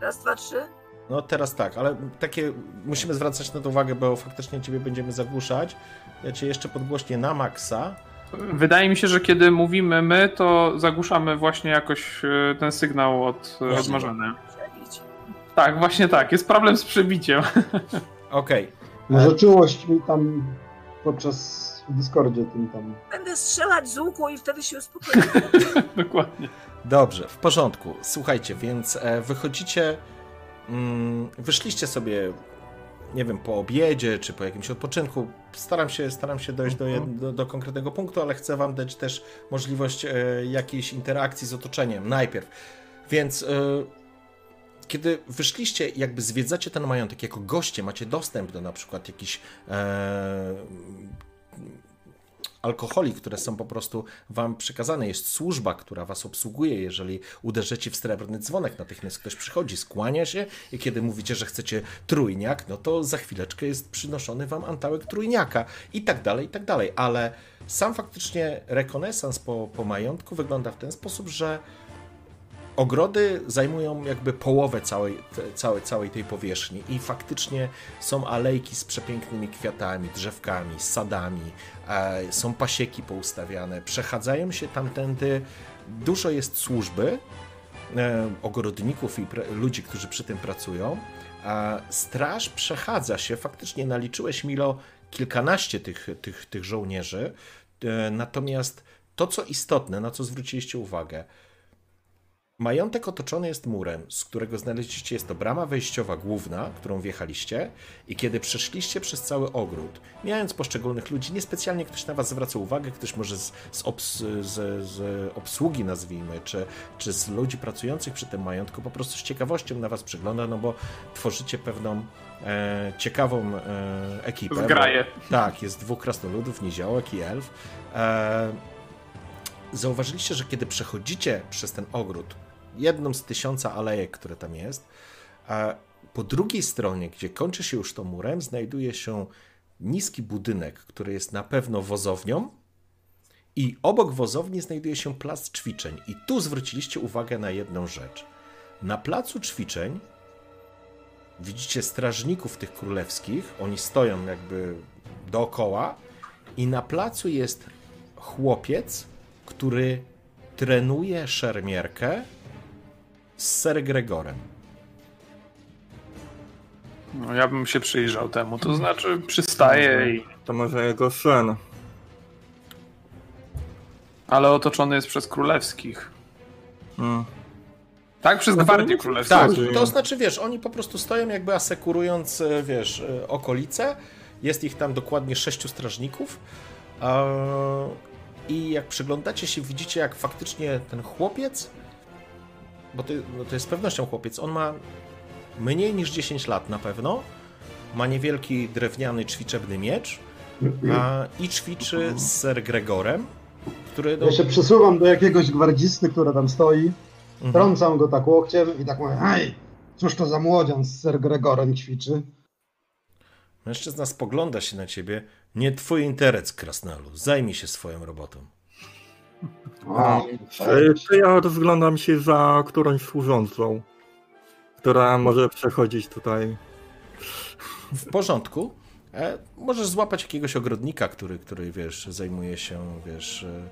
Raz, dwa, trzy. No teraz tak, ale takie musimy zwracać na to uwagę, bo faktycznie ciebie będziemy zagłuszać. Ja cię jeszcze podgłośnię na maksa. Wydaje mi się, że kiedy mówimy my, to zagłuszamy właśnie jakoś e, ten sygnał od e, rozmarzany. Tak, właśnie tak. Jest problem z przebiciem. Okej. Okay. Może czułość mi tam podczas w Discordzie tym tam. Będę strzelać z łuku i wtedy się uspokoję. Dokładnie. Dobrze, w porządku. Słuchajcie, więc e, wychodzicie wyszliście sobie, nie wiem, po obiedzie czy po jakimś odpoczynku. Staram się, staram się dojść do, do, do konkretnego punktu, ale chcę Wam dać też możliwość e, jakiejś interakcji z otoczeniem najpierw. Więc. E, kiedy wyszliście, jakby zwiedzacie ten majątek jako goście, macie dostęp do na przykład jakichś e, alkoholi, które są po prostu wam przekazane. Jest służba, która was obsługuje. Jeżeli uderzycie w srebrny dzwonek, natychmiast ktoś przychodzi, skłania się i kiedy mówicie, że chcecie trójniak, no to za chwileczkę jest przynoszony wam antałek trójniaka i tak dalej, i tak dalej. Ale sam faktycznie rekonesans po, po majątku wygląda w ten sposób, że Ogrody zajmują jakby połowę całej, całej, całej tej powierzchni i faktycznie są alejki z przepięknymi kwiatami, drzewkami, sadami, są pasieki poustawiane, przechadzają się tamtędy, dużo jest służby, e, ogrodników i ludzi, którzy przy tym pracują. Straż przechadza się, faktycznie naliczyłeś Milo kilkanaście tych, tych, tych żołnierzy, e, natomiast to, co istotne, na co zwróciliście uwagę, Majątek otoczony jest murem, z którego znaleźliście jest to brama wejściowa główna, którą wjechaliście i kiedy przeszliście przez cały ogród, mijając poszczególnych ludzi, niespecjalnie ktoś na was zwraca uwagę, ktoś może z, z, obs, z, z obsługi nazwijmy, czy, czy z ludzi pracujących przy tym majątku po prostu z ciekawością na was przygląda, no bo tworzycie pewną e, ciekawą e, ekipę. Zgraję. tak, jest dwóch krasnoludów, niziołek i elf. E, zauważyliście, że kiedy przechodzicie przez ten ogród, jedną z tysiąca alejek, które tam jest. A po drugiej stronie, gdzie kończy się już to murem, znajduje się niski budynek, który jest na pewno wozownią. I obok wozowni znajduje się plac ćwiczeń. I tu zwróciliście uwagę na jedną rzecz. Na placu ćwiczeń widzicie strażników tych królewskich. Oni stoją jakby dookoła. I na placu jest chłopiec, który trenuje szermierkę z Ser Gregorem. No, ja bym się przyjrzał temu, to znaczy przystaje i... To może jego syn. Ale otoczony jest przez królewskich. Hmm. Tak, przez no gwardię królewską. Tak, to znaczy, wiesz, oni po prostu stoją jakby asekurując, e, wiesz, e, okolice. Jest ich tam dokładnie sześciu strażników. I jak przyglądacie się, widzicie, jak faktycznie ten chłopiec bo to, no to jest z pewnością chłopiec, on ma mniej niż 10 lat na pewno, ma niewielki drewniany ćwiczebny miecz a, i ćwiczy z Ser Gregorem, który... No... Ja się przesuwam do jakiegoś gwardzisty, który tam stoi, mhm. trącam go tak łokciem i tak mówię, hej, cóż to za młodzian z Ser Gregorem ćwiczy? Mężczyzna spogląda się na ciebie. Nie twój interes, Krasnalu. Zajmij się swoją robotą. A, E, To ja rozglądam się za którąś służącą, która może przechodzić tutaj. W porządku. E, możesz złapać jakiegoś ogrodnika, który, który wiesz, zajmuje się, wiesz, e,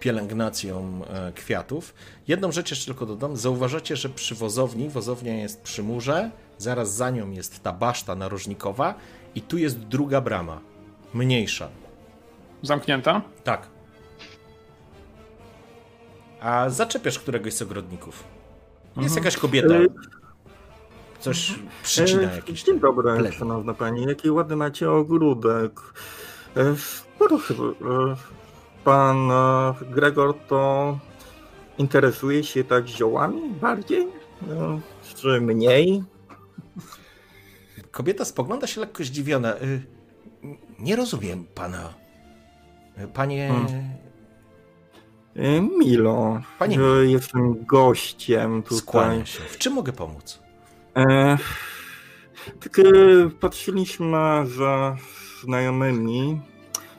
pielęgnacją e, kwiatów. Jedną rzecz jeszcze tylko dodam. Zauważacie, że przy wozowni, wozownia jest przy murze, zaraz za nią jest ta baszta narożnikowa i tu jest druga brama, mniejsza. Zamknięta? Tak. A zaczepiasz któregoś z ogrodników. Jest jakaś kobieta. E, Coś przycina E, jakieś. Dzień dobry, plety. szanowna pani. Jaki ładny macie ogródek. Proszę, e, pan e, Gregor to interesuje się tak ziołami bardziej? Czy mniej? Kobieta spogląda się lekko zdziwiona. Nie rozumiem pana. Panie. Hmm. E, Milo, Pani że jestem gościem tutaj. Skłania się. W czym mogę pomóc? E, tak e, patrzyliśmy ze znajomymi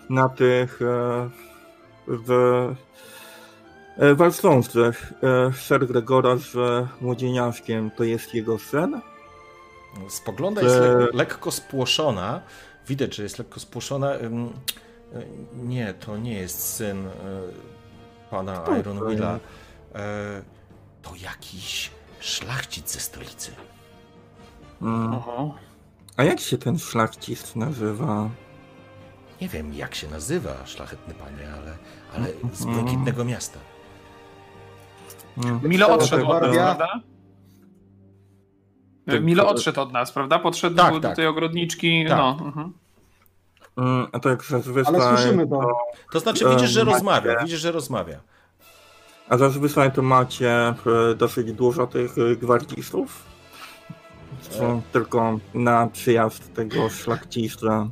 na tych e, w e, walczących. E, Ser Gregora z młodzieniaszkiem to jest jego sen? Spogląda jest le E. lekko spłoszona. Widać, że jest lekko spłoszona. Y, Nie, to nie jest syn y, pana Kto Iron to Willa. jest? E, To jakiś szlachcic ze stolicy. Mm. A jak się ten szlachcic nazywa? Nie wiem, jak się nazywa szlachetny panie, ale, ale z Mhm. błękitnego miasta. Mm. Milo odszedł od nas, prawda? Tak, Milo odszedł od nas, prawda? Podszedł Tak, do, do tak. tej ogrodniczki. Tak. No, mhm. Mm, A tak zazwyczaj... ale słyszymy to. To znaczy, widzisz, że Em, macie- rozmawia. Widzisz, że rozmawia. A zazwyczaj to macie e, dosyć dużo tych e, gwardzistów? E. tylko na przyjazd tego szlachcica?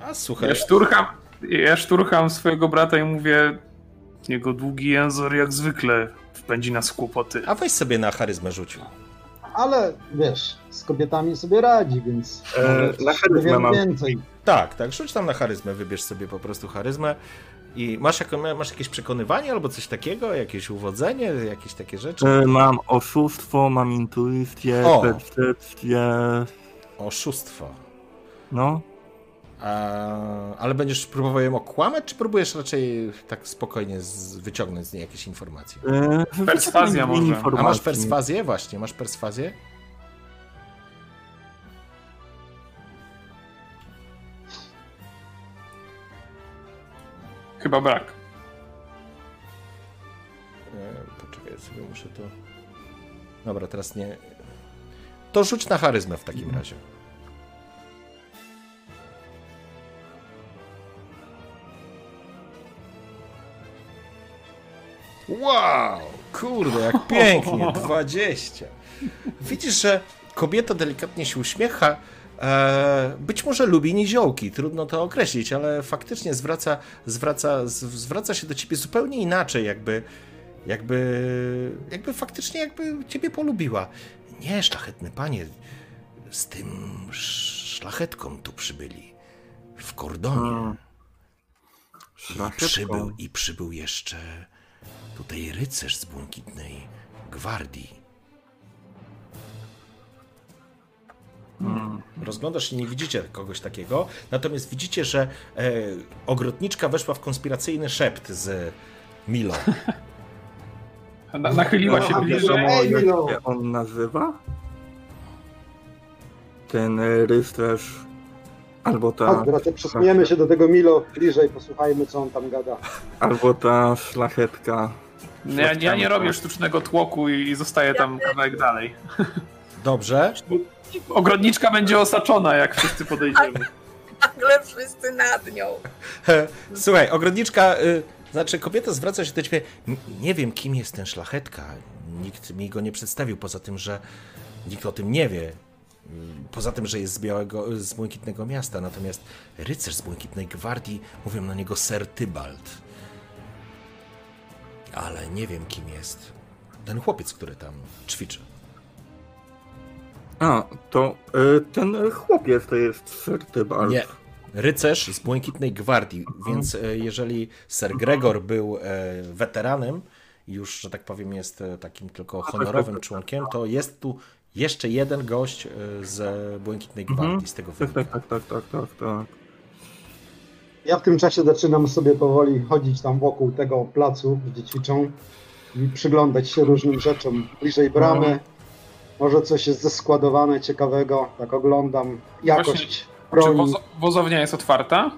A słuchaj, Ja szturcham, ja szturcham swojego brata i mówię jego długi język jak zwykle wpędzi nas w kłopoty. a weź sobie na charyzmę rzucił. Ale wiesz, z kobietami sobie radzi, więc E, na charyzmę mam. więcej. Tak, tak, rzuć tam na charyzmę, wybierz sobie po prostu charyzmę. I masz, masz jakieś przekonywanie albo coś takiego, jakieś uwodzenie, jakieś takie rzeczy? E, Mam oszustwo, mam intuicję, O. percepcję, Oszustwo. no. A, ale będziesz próbował ją okłamać, czy próbujesz raczej tak spokojnie z, wyciągnąć z niej jakieś informacje? E, Perswazja może. A informacji. masz perswazję? Właśnie, masz perswazję? Chyba brak. E, poczekaj, sobie muszę to... Dobra, teraz nie... To rzuć na charyzmę w takim razie. Wow! Kurde, jak pięknie! 20. Widzisz, że kobieta delikatnie się uśmiecha. E, być może lubi niziołki, trudno to określić, ale faktycznie zwraca, zwraca, zwraca się do ciebie zupełnie inaczej, jakby, jakby, jakby faktycznie jakby ciebie polubiła. Nie, szlachetny panie, z tym szlachetką tu przybyli. W kordonie. Hmm. I przybył, I przybył jeszcze tutaj rycerz z błękitnej gwardii. Mm. Rozglądasz się, nie widzicie kogoś takiego, natomiast widzicie, że e, ogrodniczka weszła w konspiracyjny szept z Milo. Na, nachyliła się No, bliżej. Ej, Jak się on nazywa? Ten e, rycerz. Albo ta, Chodź, bracie, przesuniemy się do tego Milo bliżej, posłuchajmy, co on tam gada. albo ta szlachetka. Ja, ja nie robię sztucznego tłoku i, i zostaję tam kawałek dalej. Dobrze. Ogrodniczka będzie osaczona, jak wszyscy podejdziemy. Nagle wszyscy nad nią. Słuchaj, ogrodniczka, y, znaczy kobieta zwraca się do ciebie. "N- Nie wiem, kim jest ten szlachetka. Nikt mi go nie przedstawił, poza tym, że nikt o tym nie wie. Poza tym, że jest z białego, z błękitnego miasta, natomiast rycerz z błękitnej gwardii mówią na niego Sir Tybalt. Ale nie wiem, kim jest ten chłopiec, który tam ćwiczy. A, to y, ten chłopiec to jest Sir Tybalt. Nie, rycerz z Błękitnej Gwardii, więc e, jeżeli Sir Gregor był e, weteranem, już, że tak powiem, jest e, takim tylko honorowym członkiem, to jest tu jeszcze jeden gość z Błękitnej Gwardii, Mhm. z tego Tak, wynika. tak, tak, tak, tak, tak, tak. Ja w tym czasie zaczynam sobie powoli chodzić tam wokół tego placu, gdzie ćwiczą i przyglądać się różnym rzeczom bliżej bramy. Może coś jest zeskładowane ciekawego, tak oglądam jakość Właśnie, Czy wozo- wozownia jest otwarta?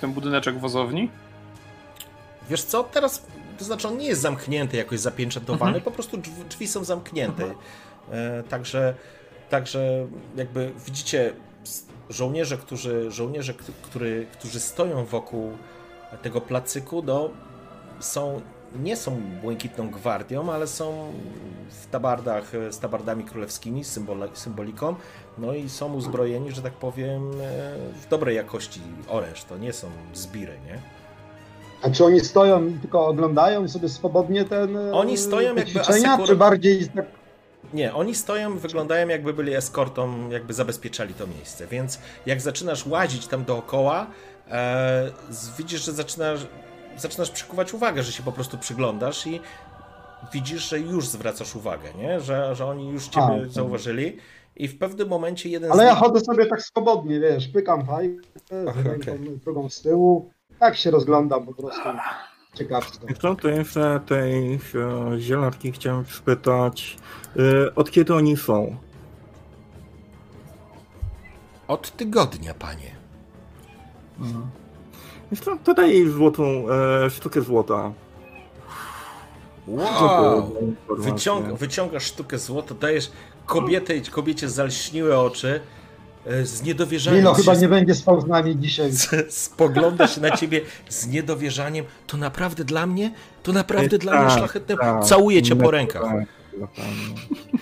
Ten budyneczek wozowni? Wiesz co, teraz, to znaczy on nie jest zamknięty, jakoś zapieczętowany, Mhm. po prostu drzwi, są zamknięte. E, także, także jakby widzicie żołnierze, którzy, żołnierze, który, którzy stoją wokół tego placyku, no, są, nie są błękitną gwardią, ale są w tabardach z tabardami królewskimi, symboliką, no i są uzbrojeni, że tak powiem, e, w dobrej jakości oręż, to nie są zbiry, nie? A czy oni stoją i tylko oglądają sobie swobodnie ten Oni stoją te jakby ćwiczenia, czy bardziej tak Nie, oni stoją, wyglądają jakby byli eskortą, jakby zabezpieczali to miejsce, więc jak zaczynasz łazić tam dookoła, e, widzisz, że zaczynasz, zaczynasz przykuwać uwagę, że się po prostu przyglądasz i widzisz, że już zwracasz uwagę, nie? Że, że oni już ciebie A, zauważyli i w pewnym momencie jeden Ale z ja chodzę sobie tak swobodnie, wiesz, pykam fajkę, okej. drugą z tyłu. Tak się rozglądam po prostu. Ciekawsko. I co, to jeszcze tej e, zielarki chciałem spytać, e, od kiedy oni są? Od tygodnia, panie. Co, to daj jej złotą, e, sztukę złota. Wow! Wyciąga, wyciągasz sztukę złota, dajesz kobiecie, kobiecie zalśniłe oczy, z niedowierzaniem Milo chyba się nie będzie spał z nami dzisiaj. spogląda się na ciebie z niedowierzaniem. To naprawdę dla mnie? To naprawdę dla mnie Tak, szlachetne? tak. Całuję cię po Tak, rękach. tak, dla pani.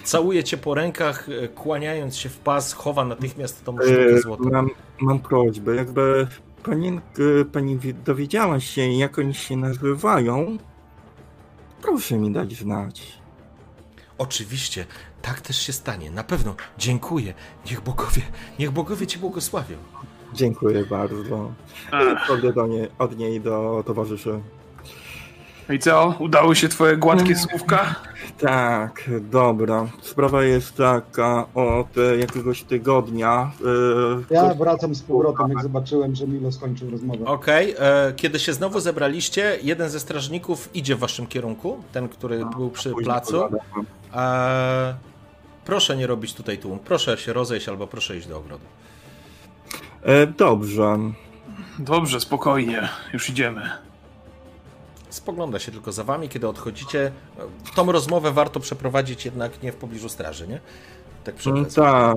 Całuję cię po rękach, e, kłaniając się w pas, chowa natychmiast tą sztukę E, złota. Mam, mam prośbę, jakby pani, e, pani wi- dowiedziała się, jak oni się nazywają, proszę mi dać znać. Oczywiście, tak też się stanie. Na pewno. Dziękuję. Niech bogowie, niech bogowie cię błogosławią. Dziękuję bardzo. Do niej, od niej do towarzyszy. I co? Udało się twoje gładkie słówka? Tak, dobra. Sprawa jest taka, od jakiegoś tygodnia. e, Ja wracam z powrotem, jak zobaczyłem, że Milo skończył rozmowę. Okej, e, kiedy się znowu zebraliście, jeden ze strażników idzie w waszym kierunku, ten, który był przy placu. pogadam. E, proszę nie robić tutaj tłum. Proszę się rozejść albo proszę iść do ogrodu. E, dobrze. Dobrze, spokojnie. Już idziemy. Spogląda się tylko za wami, kiedy odchodzicie. E, Tą rozmowę warto przeprowadzić jednak nie w pobliżu straży, nie? Tak przy Mm. Tak.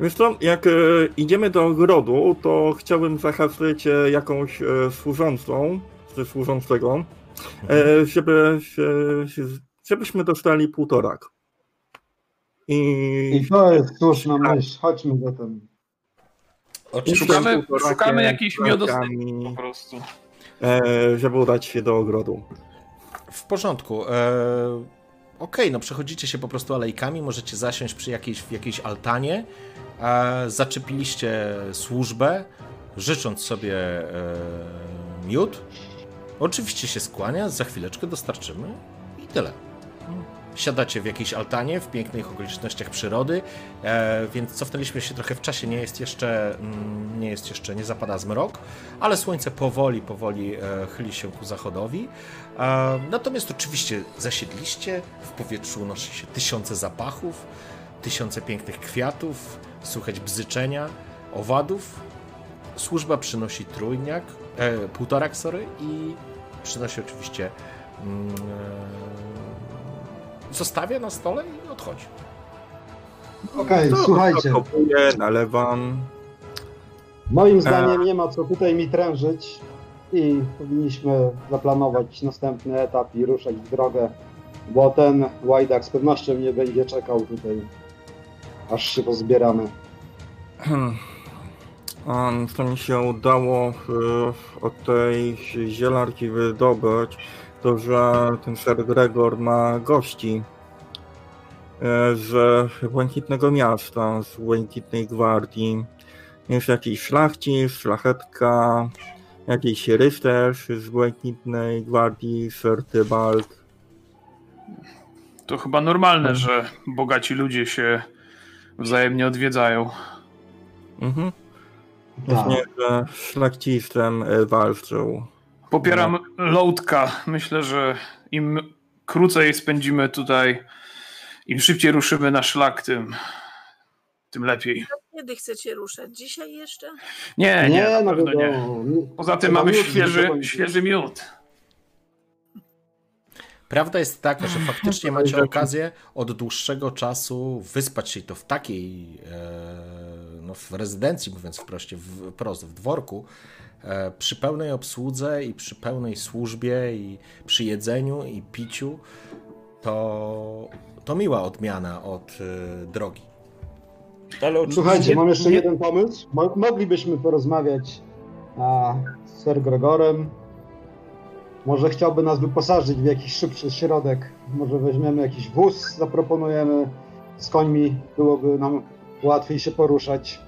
Wiesz co, jak e, idziemy do ogrodu, to chciałbym zahaczyć e, jakąś e, służącą, czy służącego, e, żeby, się- się- żebyśmy dostali półtorak. I, I to jest słuszna myśl, chodźmy zatem. Oczywiście, Szukamy- szukamy jakiejś półtorakami, Po prostu. E, żeby udać się do ogrodu. w porządku. E, Okej, no przechodzicie się po prostu alejkami, możecie zasiąść przy jakiejś, jakiejś altanie. E, zaczepiliście służbę, życząc sobie miód. Oczywiście się skłania, za chwileczkę dostarczymy i tyle. Siadacie w jakiejś altanie, w pięknych okolicznościach przyrody, e, więc cofnęliśmy się trochę w czasie, nie jest jeszcze, mm, nie jest jeszcze, nie zapada zmrok, ale słońce powoli, powoli e, chyli się ku zachodowi. E, Natomiast oczywiście zasiedliście, w powietrzu unosi się tysiące zapachów, tysiące pięknych kwiatów, słuchać bzyczenia, owadów. Służba przynosi trójniak, e, półtorak, sorry, i przynosi oczywiście mm, e, zostawia na stole i odchodzi. Okej, To słuchajcie, Kopuję, nalewam. moim zdaniem nie ma co tutaj mi trężyć i powinniśmy zaplanować następny etap i ruszać w drogę, bo ten łajdak z pewnością nie będzie czekał tutaj, aż się pozbieramy. Hmm. Co mi się udało e, od tej zielarki wydobyć, to że ten Sir Gregor ma gości. z Błękitnego Miasta, z Błękitnej Gwardii. Jest jakiś szlachcic, szlachetka, jakiś rycerz z Błękitnej Gwardii, Sir Tybalt. To chyba normalne, że bogaci ludzie się wzajemnie odwiedzają. Mhm. Właśnie, że szlachcicem e, walczył. Popieram Loadka. Myślę, że im krócej spędzimy tutaj, im szybciej ruszymy na szlak, tym, tym lepiej. Kiedy chcecie ruszać? Dzisiaj jeszcze? Nie, nie, nie na pewno nie. no, Poza tym mamy świeży, świeży miód. Prawda jest taka, że faktycznie macie okazję od dłuższego czasu wyspać się to w takiej, e, no w rezydencji, mówiąc wprost, w, wprost, w dworku, przy pełnej obsłudze i przy pełnej służbie i przy jedzeniu i piciu, to, to miła odmiana od e, drogi. Słuchajcie, mam jeszcze jeden pomysł. Moglibyśmy porozmawiać a, z Sir Gregorem, może chciałby nas wyposażyć w jakiś szybszy środek. Może weźmiemy jakiś wóz, zaproponujemy z końmi, byłoby nam łatwiej się poruszać.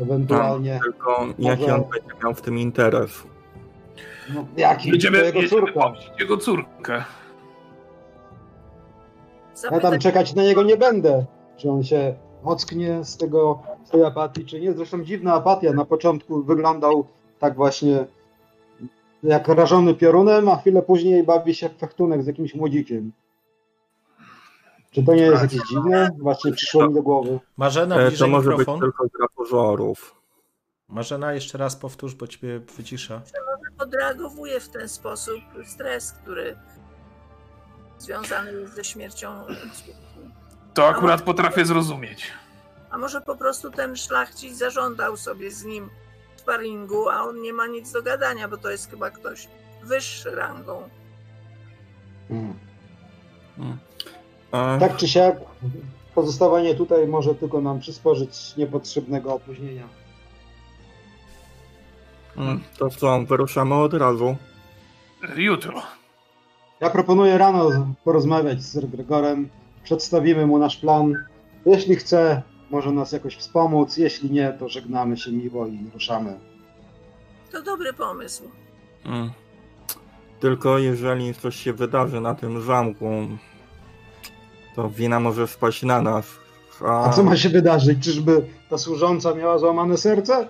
Ewentualnie. Tak, tylko jaki on będzie miał w tym interes? No, jaki? Będziemy, jego córka. Jego córkę. Ja tam czekać na niego nie będę. Czy on się ocknie z tego, z tej apatii, czy nie. Zresztą dziwna apatia. Na początku wyglądał tak właśnie jak rażony piorunem, a chwilę później bawi się w fechtunek z jakimś młodzikiem. Czy to nie jest jakieś dziwne? Właśnie przyszło mi do głowy. Marzena, bliżej To może mikrofon. być tylko gra pozorów. Marzena, jeszcze raz powtórz, bo ciebie wycisza. Może odreagowuje w ten sposób stres, który związany jest ze śmiercią To akurat potrafię zrozumieć. A może po prostu ten szlachcic zażądał sobie z nim sparingu, a on nie ma nic do gadania, bo to jest chyba ktoś wyższy rangą. Hmm. Hmm. A... Tak czy siak, pozostawanie tutaj może tylko nam przysporzyć niepotrzebnego opóźnienia. Hmm. To co, wyruszamy od razu? Jutro. Ja proponuję rano porozmawiać z Sir Gregorem, przedstawimy mu nasz plan. Jeśli chce, może nas jakoś wspomóc, jeśli nie, to żegnamy się miło i ruszamy. To dobry pomysł. Hmm. Tylko jeżeli coś się wydarzy na tym zamku, to wina może spaść na nas. A, A co ma się wydarzyć? Czyżby ta służąca miała złamane serce?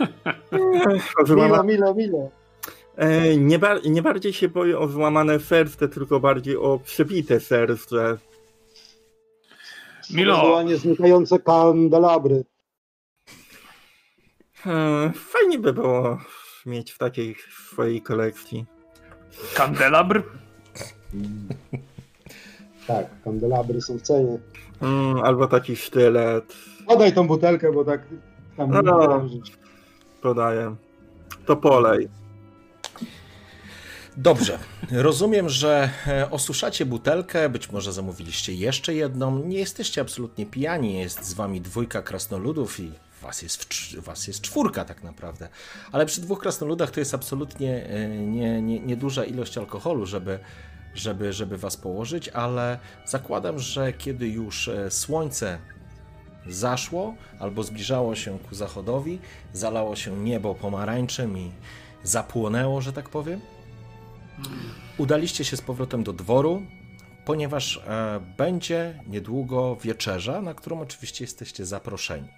milo, milo, milo. E, nie, bar nie bardziej się boję o złamane serce, tylko bardziej o przebite serce. Milo! Znikające kandelabry. Hmm, fajnie by było mieć w takiej swojej kolekcji. Kandelabr? tak, kandelabry są w cenie. Hmm, albo taki sztylet. Podaj tą butelkę, bo tak tam no, no. Podaję. To polej. Dobrze. Rozumiem, że e, osuszacie butelkę, być może zamówiliście jeszcze jedną. Nie jesteście absolutnie pijani, jest z wami dwójka krasnoludów i was jest, was jest czwórka tak naprawdę. Ale przy dwóch krasnoludach to jest absolutnie nieduża nie, nie, nie duża ilość alkoholu, żeby, żeby, żeby was położyć, ale zakładam, że kiedy już e, słońce zaszło albo zbliżało się ku zachodowi, zalało się niebo pomarańczem i zapłonęło, że tak powiem, Udaliście się z powrotem do dworu, ponieważ e, będzie niedługo wieczerza, na którą oczywiście jesteście zaproszeni.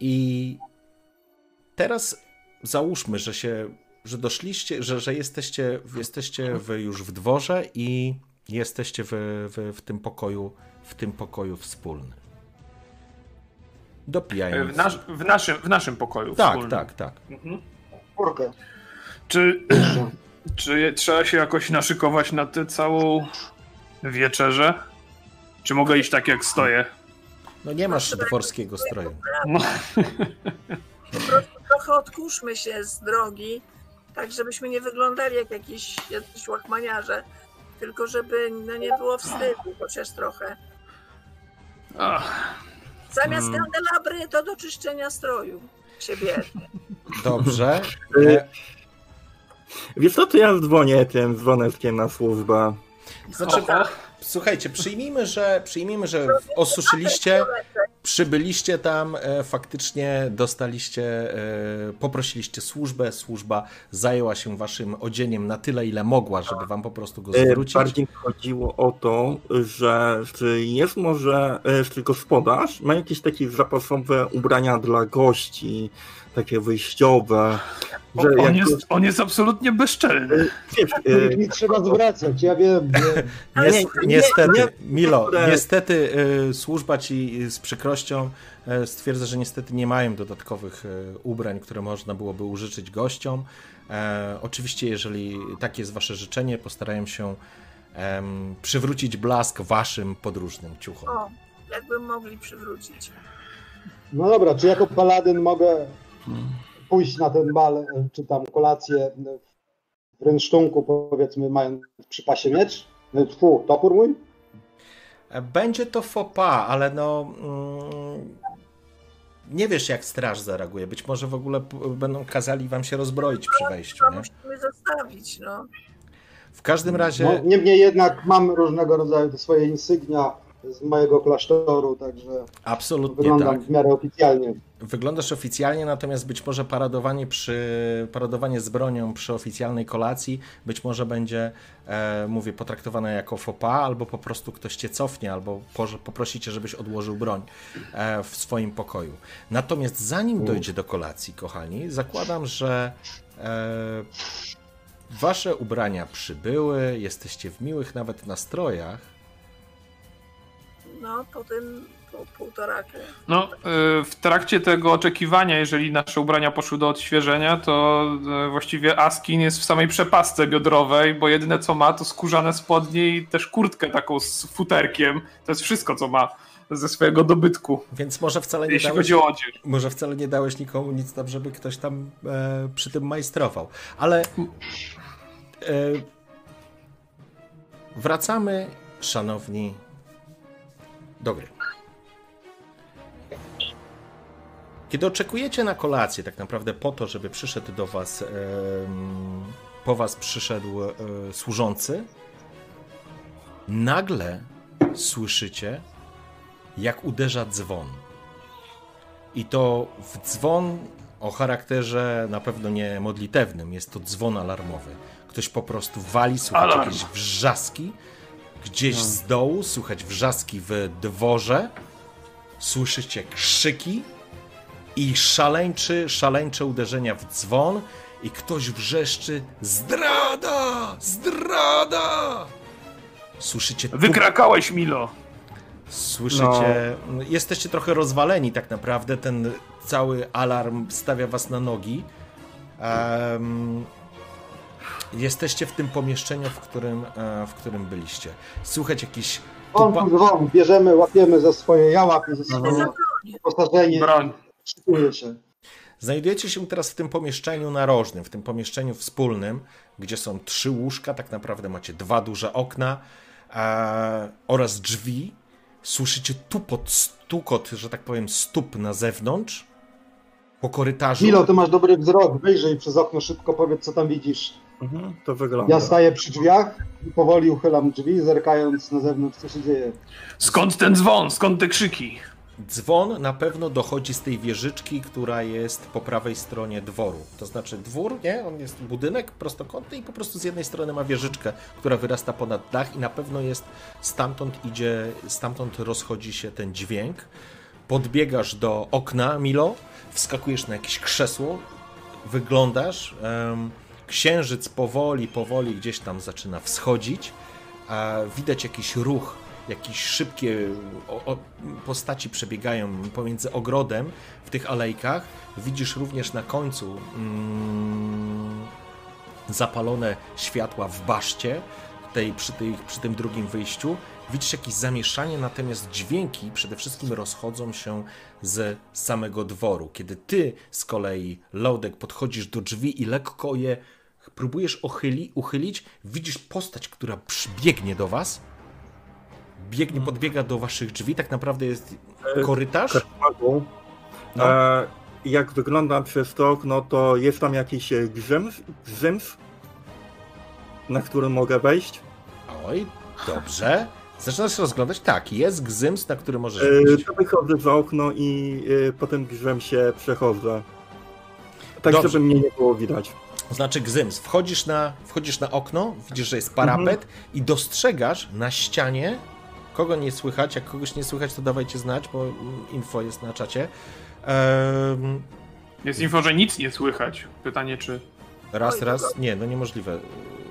I teraz załóżmy, że się, że doszliście, że, że jesteście, jesteście w, już w dworze i jesteście w, w, w, tym pokoju, w tym pokoju wspólnym. Dopijając. W, nas, w, naszym, w naszym pokoju tak, wspólnym. Tak, tak, tak. Mhm. Czy czy trzeba się jakoś naszykować na tę całą wieczerzę? Czy mogę iść tak jak stoję? No nie masz dworskiego stroju. No. Po prostu trochę odkurzmy się z drogi, tak żebyśmy nie wyglądali jak jakiś, jakiś łachmaniarze, tylko żeby no, nie było wstydu chociaż trochę. Ach. Zamiast hmm. kandelabry to do czyszczenia stroju się bierze. Dobrze. Wiesz co, to ja dzwonię tym dzwoneczkiem na służbę. Znaczy, Słuchajcie, przyjmijmy, że, przyjmijmy, że osuszyliście, przybyliście tam, e, faktycznie dostaliście, e, poprosiliście służbę, służba zajęła się waszym odzieniem na tyle, ile mogła, żeby wam po prostu go E, zwrócić. Bardziej chodziło o to, że czy jest może, czy gospodarz ma jakieś takie zapasowe ubrania dla gości, takie wyjściowe, że On jest, on jest absolutnie bezczelny. wiesz, e, Których nie trzeba zwracać, ja wiem. Nie. Nies- niestety, nie- Milo, niestety y, służba ci z przykrością y, stwierdza, że niestety nie mają dodatkowych y, ubrań, które można byłoby użyczyć gościom. E, oczywiście, jeżeli takie jest wasze życzenie, postarają się em, przywrócić blask waszym podróżnym ciuchom. O, jakby mogli przywrócić. No dobra, czy jako paladyn mogę pójść na ten bal, e, czy tam kolację w rynsztunku, powiedzmy, mając przy pasie miecz? E, Tfu, topór mój? E, Będzie to faux pas, ale no. Mm, nie wiesz, jak straż zareaguje. Być może w ogóle będą kazali wam się rozbroić przy wejściu. To Nie? musimy zostawić, no. W każdym razie. No, niemniej jednak mam różnego rodzaju te swoje insygnia z mojego klasztoru, także Absolutnie wyglądam tak. w miarę oficjalnie. Wyglądasz oficjalnie, natomiast być może paradowanie, przy, paradowanie z bronią przy oficjalnej kolacji być może będzie, e, mówię, potraktowane jako pas, albo po prostu ktoś cię cofnie, albo po- poprosicie, żebyś odłożył broń e, w swoim pokoju. Natomiast zanim dojdzie do kolacji, kochani, zakładam, że e, wasze ubrania przybyły, jesteście w miłych nawet nastrojach. No, po tym po półtoraku. No, y, w trakcie tego oczekiwania, jeżeli nasze ubrania poszły do odświeżenia, to y, właściwie Askin jest w samej przepasce biodrowej, bo jedyne co ma to skórzane spodnie i też kurtkę taką z futerkiem. To jest wszystko, co ma ze swojego dobytku, Więc może wcale nie jeśli dałeś... chodzi o odzież. Może wcale nie dałeś nikomu nic tam, żeby ktoś tam e, przy tym majstrował. Ale e, wracamy, szanowni, do gry. Kiedy oczekujecie na kolację, tak naprawdę po to, żeby przyszedł do was, po was przyszedł e, służący, nagle słyszycie, jak uderza dzwon. I to w dzwon o charakterze na pewno nie modlitewnym, jest to dzwon alarmowy. Ktoś po prostu wali, słuchać Alarm. jakieś wrzaski, gdzieś z dołu słychać wrzaski w dworze, słyszycie krzyki i szaleńczy, szaleńcze uderzenia w dzwon i ktoś wrzeszczy zdrada, zdrada! Słyszycie tup- Wykrakałeś, Milo! Słyszycie, jesteście trochę rozwaleni tak naprawdę, ten cały alarm stawia was na nogi. Em, jesteście w tym pomieszczeniu, w którym, e, w którym byliście. Słychać jakiś On tupa... dzwon, bierzemy, łapiemy za swoje, ja łapię za swoje wyposażenie, Broń. szykuję się. Znajdujecie się teraz w tym pomieszczeniu narożnym, w tym pomieszczeniu wspólnym, gdzie są trzy łóżka, tak naprawdę macie dwa duże okna e, oraz drzwi. Słyszycie tupot, stukot, że tak powiem, stóp na zewnątrz. Po korytarzu. Milo, ty masz dobry wzrok, wyjrzyj przez okno szybko, powiedz co tam widzisz. Mhm, to wygląda. Ja staję przy drzwiach i powoli uchylam drzwi, zerkając na zewnątrz, co się dzieje. Skąd ten dzwon? Skąd te krzyki? Dzwon na pewno dochodzi z tej wieżyczki, która jest po prawej stronie dworu. To znaczy dwór, nie? On jest budynek prostokątny i po prostu z jednej strony ma wieżyczkę, która wyrasta ponad dach i na pewno jest stamtąd idzie, stamtąd rozchodzi się ten dźwięk. Podbiegasz do okna, Milo, wskakujesz na jakieś krzesło, wyglądasz. Księżyc powoli, powoli gdzieś tam zaczyna wschodzić. Widać jakiś ruch, jakieś szybkie postaci przebiegają pomiędzy ogrodem w tych alejkach. Widzisz również na końcu mm, zapalone światła w baszcie, tej, przy, tej, przy tym drugim wyjściu. Widzisz jakieś zamieszanie, natomiast dźwięki przede wszystkim rozchodzą się z samego dworu. Kiedy ty z kolei, Lodek, podchodzisz do drzwi i lekko je próbujesz ochyli, uchylić, widzisz postać, która przybiegnie do was, biegnie, podbiega do waszych drzwi, tak naprawdę jest korytarz. Karpagu. No. E, jak wygląda przez to okno, to jest tam jakiś e, grzyms, grzyms na który mogę wejść. Oj, dobrze. Zaczynasz się rozglądać? Tak, jest gzyms, na który możesz E, iść. to wychodzę za okno i e, potem grzem się przechodzę. Tak, Dobrze. żeby mnie nie było widać. Znaczy gzyms. Wchodzisz na, wchodzisz na okno, widzisz, że jest parapet i dostrzegasz na ścianie, kogo nie słychać. Jak kogoś nie słychać, to dawajcie znać, bo info jest na czacie. Ehm, Jest info, że nic nie słychać. Pytanie czy... raz, raz. Nie, no niemożliwe.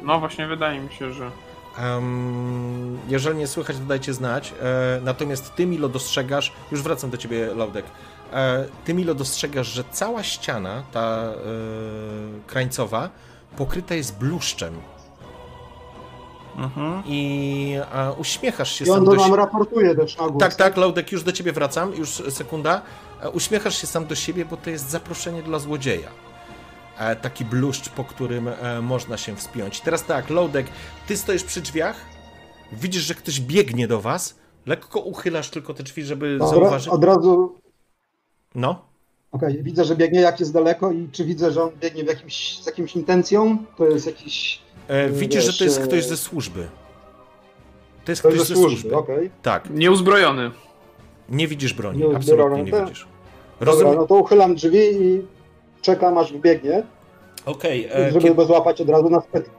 No właśnie wydaje mi się, że... Em, jeżeli nie słychać, to dajcie znać. E, natomiast ty, Milo, dostrzegasz, już wracam do ciebie, Laudek. E, ty, Milo, dostrzegasz, że cała ściana, ta e, krańcowa, pokryta jest bluszczem. Mhm. I e, uśmiechasz się I on sam do nam siebie. raportuje też na głos. Tak, tak, Laudek, już do ciebie wracam, już sekunda. E, Uśmiechasz się sam do siebie, bo to jest zaproszenie dla złodzieja. E, Taki bluszcz, po którym e, można się wspiąć. Teraz tak, Laudek, ty stoisz przy drzwiach, widzisz, że ktoś biegnie do was, lekko uchylasz tylko te drzwi, żeby Dobra, zauważyć. od razu, No, okej, widzę, że biegnie jak jest daleko i czy widzę, że on biegnie w jakimś, z jakimś intencją? To jest jakiś, e, widzisz, że to jest Wiesz, ktoś e, ze służby. To jest to ktoś jest ze służby. służby, okej. Tak, Nieuzbrojony. nie widzisz broni, Nie absolutnie nie widzisz. Dobra, Rozumiem. no to uchylam drzwi i czekam aż wbiegnie, Okej, e, żeby kiedy- go złapać od razu na spyt.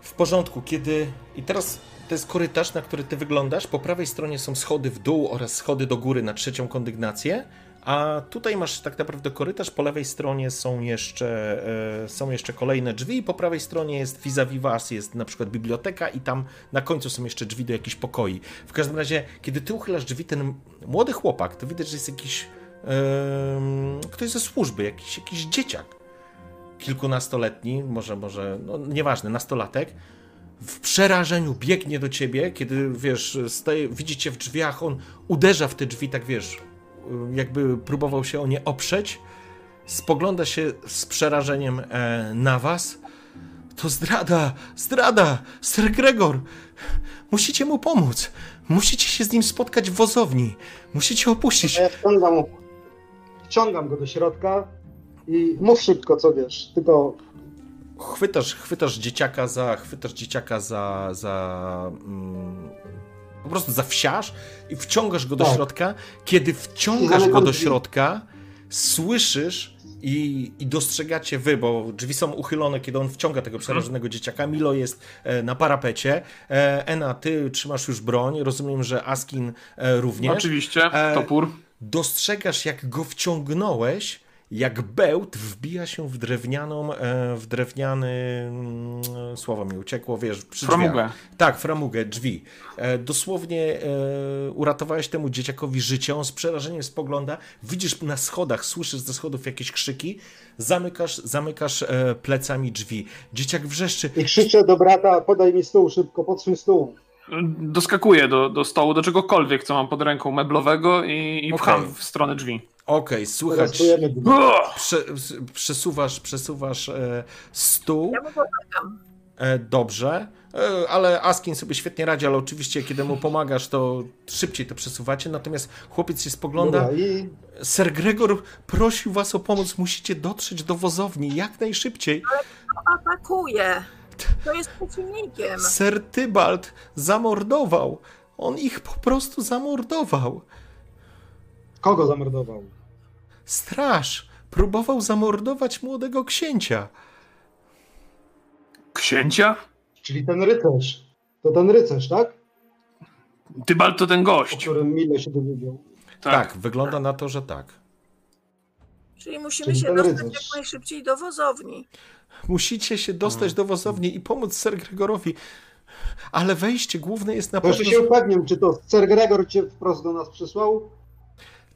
W porządku, kiedy. I teraz to jest korytarz, na który ty wyglądasz. Po prawej stronie są schody w dół oraz schody do góry na trzecią kondygnację. A tutaj masz tak naprawdę korytarz, po lewej stronie są jeszcze, e, są jeszcze kolejne drzwi, po prawej stronie jest vis-a-vis was, jest na przykład biblioteka i tam na końcu są jeszcze drzwi do jakichś pokoi. W każdym razie, kiedy ty uchylasz drzwi, ten młody chłopak, to widać, że jest jakiś em, ktoś ze służby, jakiś, jakiś dzieciak kilkunastoletni, może, może, no nieważne, nastolatek, w przerażeniu biegnie do ciebie, kiedy, wiesz, staje, widzicie w drzwiach, on uderza w te drzwi, tak wiesz, jakby próbował się o nie oprzeć, spogląda się z przerażeniem e, na was. To zdrada, zdrada, Sir Gregor, musicie mu pomóc, musicie się z nim spotkać w wozowni, musicie opuścić. Ja wciągam, wciągam go do środka i mów szybko, co wiesz, tylko chwytasz, chwytasz dzieciaka za, chwytasz dzieciaka za, za mm, po prostu za wsiarz i wciągasz go do Tak. środka. Kiedy wciągasz go do środka, słyszysz i, i dostrzegacie wy, bo drzwi są uchylone, kiedy on wciąga tego przerażonego dzieciaka. Milo jest e, na parapecie. E, Ena, ty trzymasz już broń. Rozumiem, że Askin e, również Oczywiście, topór. dostrzegasz, jak go wciągnąłeś, jak bełt wbija się w drewnianą, e, w drewniany, mm, słowo mi uciekło, wiesz, przy drzwiach. Framugę. Tak, framugę, drzwi. E, dosłownie e, uratowałeś temu dzieciakowi życie, on z przerażeniem spogląda, widzisz na schodach, słyszysz ze schodów jakieś krzyki, zamykasz, zamykasz e, plecami drzwi. Dzieciak wrzeszczy, i krzyczę do brata, podaj mi stół szybko, podsuń stół. Doskakuję do, do stołu, do czegokolwiek, co mam pod ręką meblowego i, i pcham Okej. w stronę drzwi. Okej, słychać, Rozpujemy drzwi. prze, przesuwasz, przesuwasz e, stół. Ja mu pomagam. E, dobrze, e, ale Askin sobie świetnie radzi, ale oczywiście kiedy mu pomagasz, to szybciej to przesuwacie. Natomiast chłopiec się spogląda. Dobra, i Sir Gregor prosił was o pomoc, musicie dotrzeć do wozowni jak najszybciej. Atakuje. To jest przeciwnikiem. Sir Tybalt zamordował. On ich po prostu zamordował. kogo zamordował? Straż próbował zamordować młodego księcia. Księcia? Czyli ten rycerz. To ten rycerz, tak? Tybalt to ten O gość. którym Mile się dowiedział. Tak, wygląda na to, że tak. Czyli musimy Czyli się dostać rycerz. jak najszybciej do wozowni. Musicie się dostać do wozowni i pomóc Sir Gregorowi. Ale wejście główne jest na pewno... się upewnię, czy to Sir Gregor cię wprost do nas przysłał?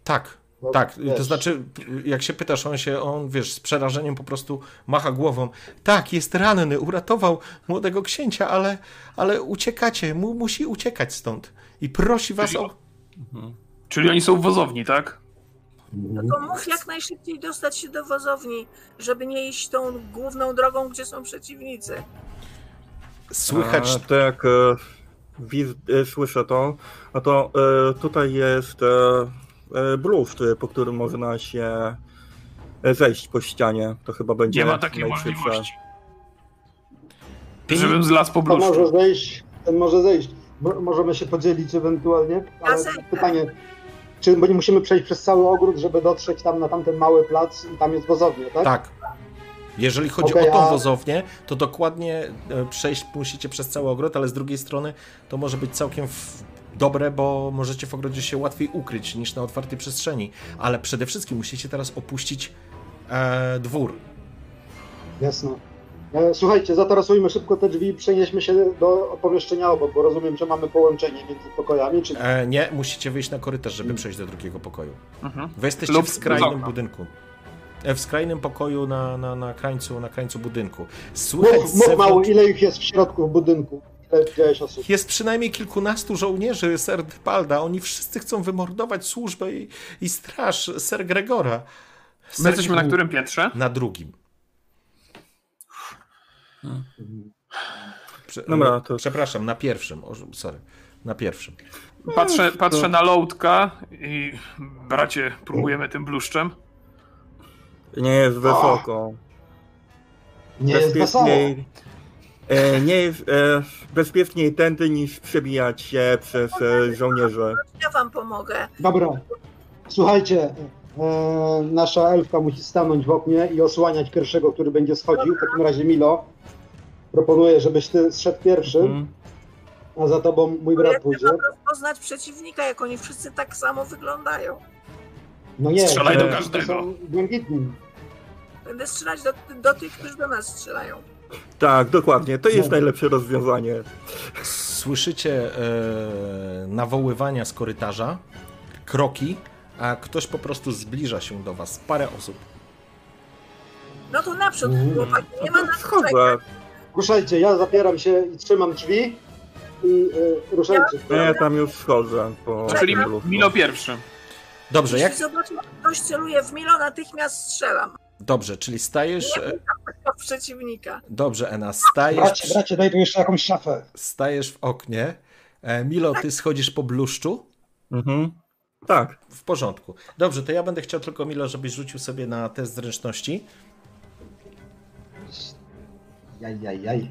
Tak, Bo, tak. wiesz, To znaczy, jak się pytasz, on się, on wiesz, z przerażeniem po prostu macha głową. Tak, jest ranny, uratował młodego księcia, ale, ale uciekacie, mu, musi uciekać stąd. I prosi was o... Czyli oni są w wozowni, tak? No to mów jak najszybciej dostać się do wozowni, żeby nie iść tą główną drogą, gdzie są przeciwnicy. Słychać... A, to jak e, wiz, e, słyszę to, no to e, tutaj jest e, e, bluszcz, e, po którym można się e, zejść po ścianie. To chyba będzie Nie ma takiej najszybsze. możliwości. Ty- Żebym zlazł po To może zejść, ten może zejść. możemy się podzielić ewentualnie, ale pytanie, czy bo nie musimy przejść przez cały ogród, żeby dotrzeć tam na tamten mały plac i tam jest wozownia, tak? Tak. Jeżeli chodzi okay, o tą a... wozownię, to dokładnie e, przejść musicie przez cały ogród, ale z drugiej strony to może być całkiem w... dobre, bo możecie w ogrodzie się łatwiej ukryć niż na otwartej przestrzeni. Ale przede wszystkim musicie teraz opuścić e, dwór. Jasno. E, słuchajcie, zatarasujmy szybko te drzwi i przenieśmy się do pomieszczenia obok, bo rozumiem, że mamy połączenie między pokojami, czy... E, nie, musicie wyjść na korytarz, żeby przejść do drugiego pokoju. Mhm. Wy jesteście Lub w skrajnym budynku. E, w skrajnym pokoju na, na, na, krańcu, na krańcu budynku. Słychać mów, mów mało, ile ich jest w środku w budynku? Jest przynajmniej kilkunastu żołnierzy Ser Palda. Oni wszyscy chcą wymordować służbę i, i straż Ser Gregora. Ser... My jesteśmy na którym piętrze? Na drugim. Prze Dobra, to... Przepraszam, na pierwszym. O, sorry, na pierwszym. Patrzę, patrzę na loadka i bracie, próbujemy tym bluszczem. Nie jest wysoko. Nie jest wysoko. E, nie jest e, bezpieczniej tędy niż przebijać się przez e, żołnierzy. Ja wam pomogę. Dobra. Słuchajcie, e, nasza elfka musi stanąć w oknie i osłaniać pierwszego, który będzie schodził. W takim razie Milo, proponuję, żebyś ty zszedł pierwszy, mm. a za tobą mój brat ja pójdzie. poznać przeciwnika, jak oni wszyscy tak samo wyglądają. No nie, Strzelaj do każdego. Będę strzelać do, do tych, którzy do nas strzelają. Tak, dokładnie. To jest no. najlepsze rozwiązanie. Słyszycie e, nawoływania z korytarza, kroki, a ktoś po prostu zbliża się do was. Parę osób. No to naprzód, chłopaki. Nie ma na Ruszajcie, ja zapieram się i trzymam drzwi i e, ruszajcie. Ja, ja tam już schodzę. Po Czyli Milo pierwszy. Dobrze, jak... Jeśli zobaczę, ktoś celuje w Milo, natychmiast strzelam. Dobrze, czyli stajesz... Nie przeciwnika. Dobrze, Ena, stajesz... Bracie, bracie, daj tu jeszcze jakąś szafę. Stajesz w oknie. E, Milo, ty schodzisz po bluszczu? Mhm. Tak. W porządku. Dobrze, to ja będę chciał tylko, Milo, żebyś rzucił sobie na test zręczności. Jaj, jaj, jaj.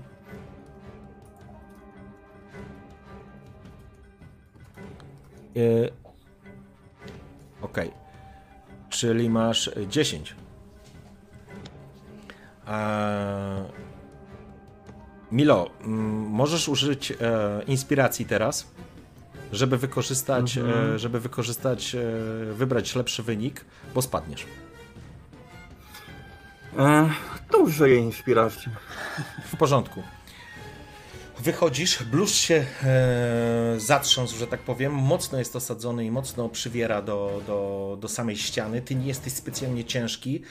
Yy, ok. Czyli masz 10. Eee, Milo, możesz użyć e, inspiracji teraz, żeby wykorzystać, mm e, żeby wykorzystać, e, wybrać lepszy wynik, bo spadniesz. E, to użyję inspiracji. W porządku. Wychodzisz, blusz się e, zatrząsł, że tak powiem, mocno jest osadzony i mocno przywiera do, do, do samej ściany. Ty nie jesteś specjalnie ciężki,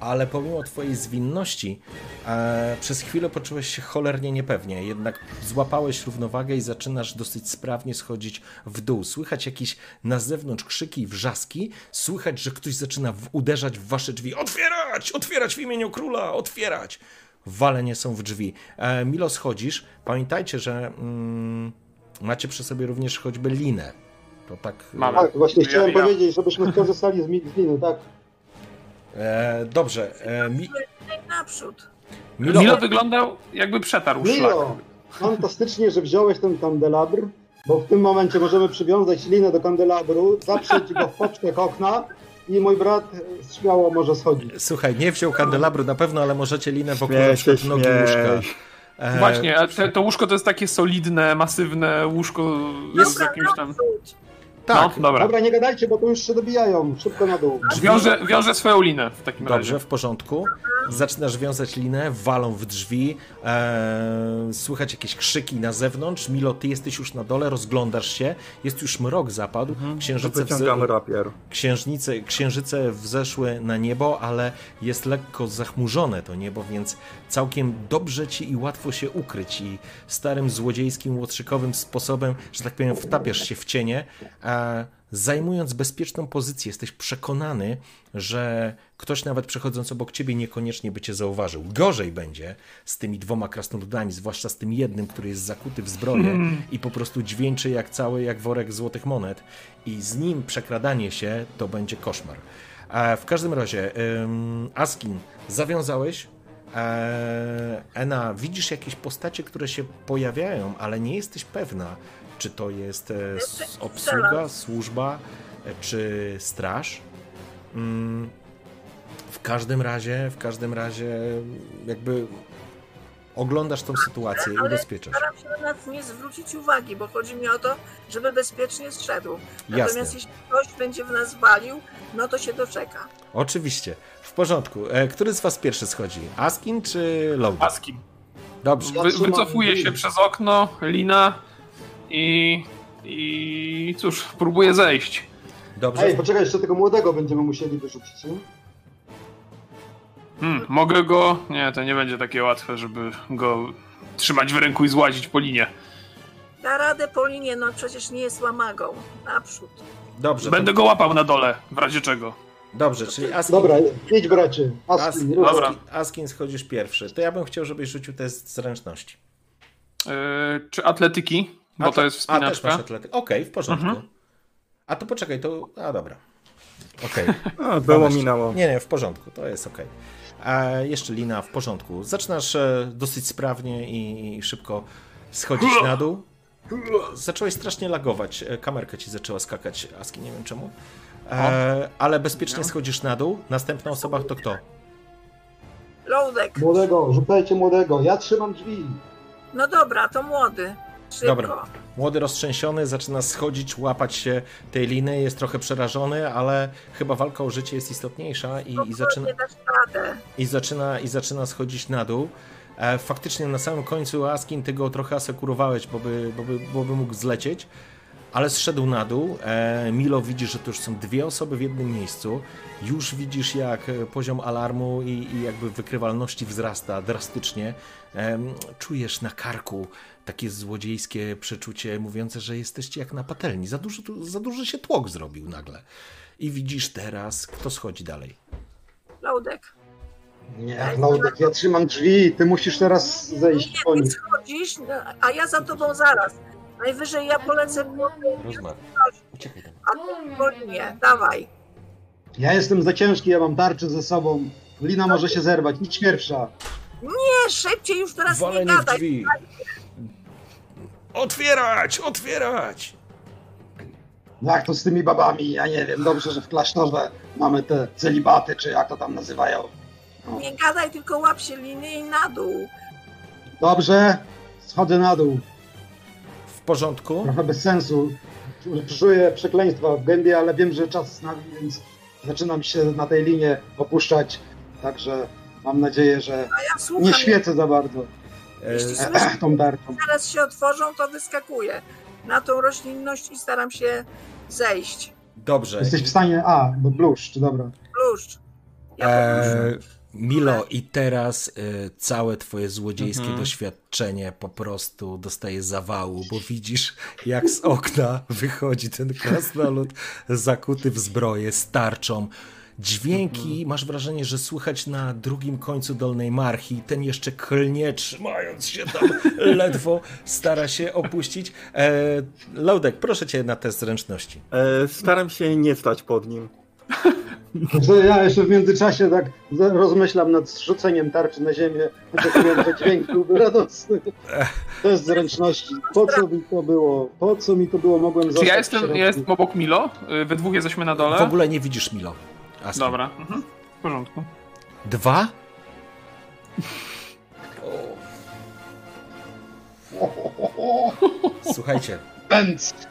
ale pomimo twojej zwinności e, przez chwilę poczułeś się cholernie niepewnie, jednak złapałeś równowagę i zaczynasz dosyć sprawnie schodzić w dół. Słychać jakieś na zewnątrz krzyki i wrzaski, słychać, że ktoś zaczyna uderzać w wasze drzwi. Otwierać! Otwierać w imieniu króla! Otwierać! Walenie są w drzwi. E, Milo, schodzisz. Pamiętajcie, że mm, macie przy sobie również choćby linę. To tak... Mamy. Tak, właśnie chciałem ja, powiedzieć, żebyśmy skorzystali z liny, tak? E, dobrze. E, mi... Naprzód. Milo... Milo wyglądał jakby przetarł Milo, szlak. fantastycznie, że wziąłeś ten kandelabr, bo w tym momencie możemy przywiązać linę do kandelabru, zaprzeć go w poprzek okna i mój brat śmiało może schodzić. Słuchaj, nie wziął kandelabru na pewno, ale możecie linę wokół śmiesz, nogi łóżka. E... Właśnie, a te, to łóżko to jest takie solidne, masywne łóżko jest z jakimś tam... Tak. No, dobra. dobra, nie gadajcie, bo tu już się dobijają. Szybko na dół. Wiążę, wiążę swoją linę w takim Dobrze, razie. Dobrze, w porządku. Zaczynasz wiązać linę, walą w drzwi, e, słychać jakieś krzyki na zewnątrz. Milo, ty jesteś już na dole, rozglądasz się, jest już mrok zapadł, mhm. księżyce, wze... rapier. Księżnice, księżyce wzeszły na niebo, ale jest lekko zachmurzone to niebo, więc całkiem dobrze ci i łatwo się ukryć i starym złodziejskim, łotrzykowym sposobem, że tak powiem, wtapiasz się w cienie, a zajmując bezpieczną pozycję, jesteś przekonany, że ktoś nawet przechodząc obok ciebie niekoniecznie by cię zauważył. Gorzej będzie z tymi dwoma krasnoludami, zwłaszcza z tym jednym, który jest zakuty w zbroję i po prostu dźwięczy jak cały, jak worek złotych monet i z nim przekradanie się to będzie koszmar. A w każdym razie, Askin, zawiązałeś, Ena, widzisz jakieś postacie, które się pojawiają, ale nie jesteś pewna, czy to jest e, obsługa, służba, e, czy straż. Mm, W każdym razie, w każdym razie jakby oglądasz tą sytuację i Ale ubezpieczasz. Staram się na nas nie zwrócić uwagi, bo chodzi mi o to, żeby bezpiecznie zszedł. Natomiast Jasne. jeśli ktoś będzie w nas walił, no to się doczeka. Oczywiście. Porządku. E, Który z was pierwszy schodzi? Askin czy Logan? Askim. Dobrze. Wy, drzwi. się przez okno, lina i. i cóż, próbuje zejść. Dobrze. Ej, poczekaj, jeszcze tego młodego będziemy musieli wyrzucić, nie? Hmm, mogę go. Nie, to nie będzie takie łatwe, żeby go trzymać w ręku i złazić po linie. Da radę po linie, no przecież nie jest łamagą. Naprzód. Dobrze. Będę to, go łapał na dole, w razie czego. Dobrze, czyli Askin. Dobra, idź bracie. As, Askin, rób. Dobra. Askin schodzisz pierwszy. To ja bym chciał, żebyś rzucił test zręczności. Yy, czy atletyki? Bo A to jest A, też masz wspinaczka. atletyk. Okej, w porządku. Mhm. A to poczekaj, to... A, dobra. Okej. A, było, 12. minęło. Nie, nie, w porządku, to jest okej. A jeszcze lina w porządku. Zaczynasz e, dosyć sprawnie i, i szybko schodzić na dół. Zacząłeś strasznie lagować. E, Kamerka ci zaczęła skakać, Aski, nie wiem czemu. E, ale bezpiecznie schodzisz na dół. Następna osoba to kto? Loadek. Młodego, rzucajcie młodego. Ja trzymam drzwi. No dobra, to młody. Szybko. Dobra. Młody roztrzęsiony zaczyna schodzić, łapać się tej liny, jest trochę przerażony, ale chyba walka o życie jest istotniejsza i, i, zaczyna, i, zaczyna, i zaczyna schodzić na dół. E, faktycznie na samym końcu Askin ty go trochę asekurowałeś, bo by, bo by, bo by mógł zlecieć, ale zszedł na dół. E, Milo widzi, że to już są dwie osoby w jednym miejscu. Już widzisz, jak e, poziom alarmu i, i jakby wykrywalności wzrasta drastycznie. Em, czujesz na karku takie złodziejskie przeczucie mówiące, że jesteście jak na patelni. Za dużo, za duży się tłok zrobił nagle. I widzisz teraz, kto schodzi dalej. Loadek. Nie, Laudek, ja trzymam drzwi. Ty musisz teraz zejść po Nie, ty nich. schodzisz, a ja za tobą zaraz. Najwyżej ja polecę po Rozmawiaj. Uciekaj tam. a ty po linie. Dawaj. Ja jestem za ciężki, ja mam tarczę ze sobą. Lina może się zerwać. Idź pierwsza. Nie, szybciej już teraz nie Walenie w gadaj. drzwi. Otwierać, otwierać! Jak to z tymi babami? Ja nie wiem. Dobrze, że w klasztorze mamy te celibaty, czy jak to tam nazywają. Nie gadaj, tylko łap się liny i na dół. Dobrze, schodzę na dół. W porządku? Trochę bez sensu. Czuję przekleństwa w gębie, ale wiem, że czas nagli, więc zaczynam się na tej linie opuszczać. Także mam nadzieję, że A ja nie świecę za bardzo E, Jeśli słyszę, tą tarczą. zaraz się otworzą, to wyskakuję na tą roślinność i staram się zejść. dobrze. Jesteś w stanie... A, bo bluszcz, dobra. Bluszcz. Ja E, Milo, i teraz e, całe twoje złodziejskie Mhm. doświadczenie po prostu dostaje zawału, bo widzisz, jak z okna wychodzi ten krasnolud zakuty w zbroję z tarczą. Dźwięki, masz wrażenie, że słychać na drugim końcu dolnej marchi. Ten jeszcze klnie, trzymając się tam ledwo, stara się opuścić. E, Lodek, proszę cię na test zręczności. E, staram się nie stać pod nim. To ja jeszcze w międzyczasie tak rozmyślam nad zrzuceniem tarczy na ziemię, oczekując, że dźwięk byłby radosny. To jest zręczności. Po co mi to było? Po co mi to było? Mogłem Czy ja w jestem, ja jestem obok Milo? Y, We dwóch jesteśmy na dole? W ogóle nie widzisz Milo. Dobra, mhm. w porządku. Dwa? Słuchajcie, Pędz!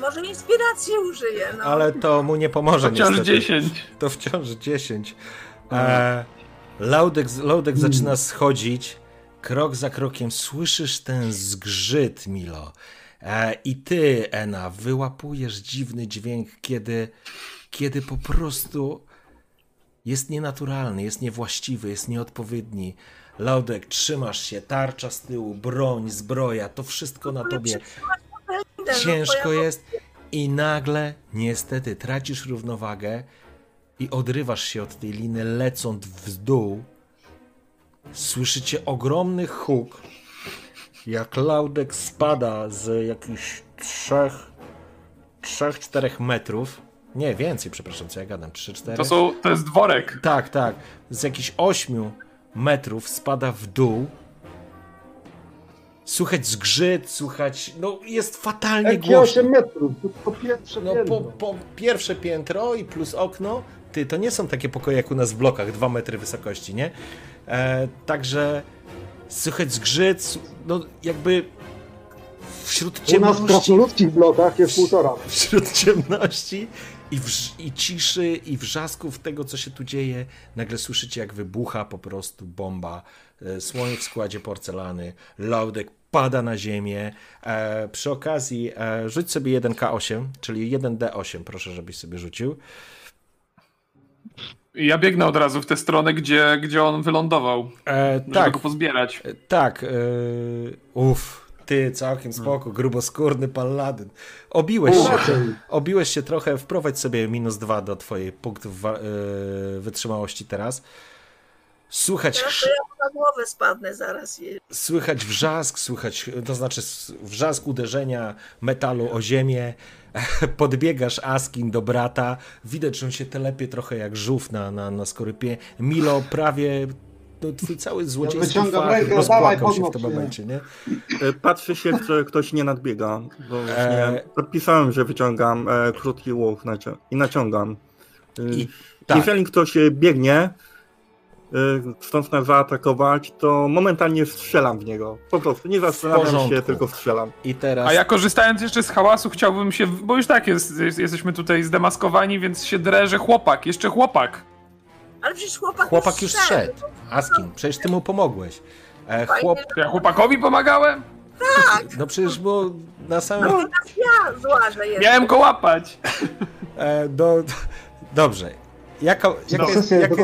Może inspiracji użyję. No. ale to mu nie pomoże Chociaż niestety. 10. To wciąż 10. E, Laudek, Laudek zaczyna schodzić. Krok za krokiem słyszysz ten zgrzyt, Milo. E, I ty, Ena, wyłapujesz dziwny dźwięk, kiedy, kiedy po prostu jest nienaturalny, jest niewłaściwy, jest nieodpowiedni. Laudek, trzymasz się, tarcza z tyłu, broń, zbroja, to wszystko na tobie. No, Ciężko jest i nagle niestety tracisz równowagę i odrywasz się od tej liny, lecąc w dół. Słyszycie ogromny huk, jak Laudek spada z jakichś trzech, trzech, czterech metrów. Nie, więcej, przepraszam, co ja gadam, trzy, cztery. To, są, to jest dworek. Tak, tak. Z jakichś 8 metrów spada w dół. Słychać zgrzyt, słychać, no jest fatalnie Jakie głośno. 8 metrów? To pierwsze No piętro. po, po pierwsze piętro i plus okno, ty, to nie są takie pokoje jak u nas w blokach, 2 metry wysokości, nie? E, także słychać zgrzyt, no jakby wśród U nas w ciemności, krasnoludzkich blokach jest półtora. wśród ciemności i, i ciszy i wrzasków tego, co się tu dzieje, nagle słyszycie, jak wybucha po prostu bomba, słoń w składzie porcelany, Laudek pada na ziemię. E, przy okazji e, rzuć sobie 1K8, czyli 1D8, proszę, żebyś sobie rzucił. Ja biegnę od razu w tę stronę, gdzie, gdzie on wylądował, E, żeby tak, go pozbierać. e, tak. E, uff, ty całkiem spoko, gruboskórny paladyn. Obiłeś się, obiłeś się trochę, wprowadź sobie minus dwa do twojej punktów wa- e, wytrzymałości teraz. Słychać, Teraz ja na głowę spadnę zaraz. słychać wrzask, słychać, to znaczy wrzask uderzenia metalu o ziemię. Podbiegasz Askin do brata. Widać, że on się telepie trochę jak żółw na, na, na skorypie. Milo prawie. No, twój cały złodziejski wyciągam fach rozpłakał się w tym momencie, nie? E, Patrzy się, czy ktoś nie nadbiega. Bo E. podpisałem, że wyciągam e, krótki łuk i naciągam. E, I- tak. Jeżeli ktoś e, biegnie, e, stąd nas zaatakować, to momentalnie strzelam w niego. Po prostu, nie zastanawiam się, tylko strzelam. I teraz. A ja korzystając jeszcze z hałasu chciałbym się, bo już tak jest, jest, jesteśmy tutaj zdemaskowani, więc się drę, chłopak, jeszcze chłopak. Ale przecież chłopak, Chłopak już szedł. szedł. Askin, przecież ty mu pomogłeś. E, chłop, To ja chłopakowi pomagałem? no przecież było na samym. Ja zła, że jest. Miałem go łapać. E, do, dobrze. Jaka, jaka, jest, Sesja jaka,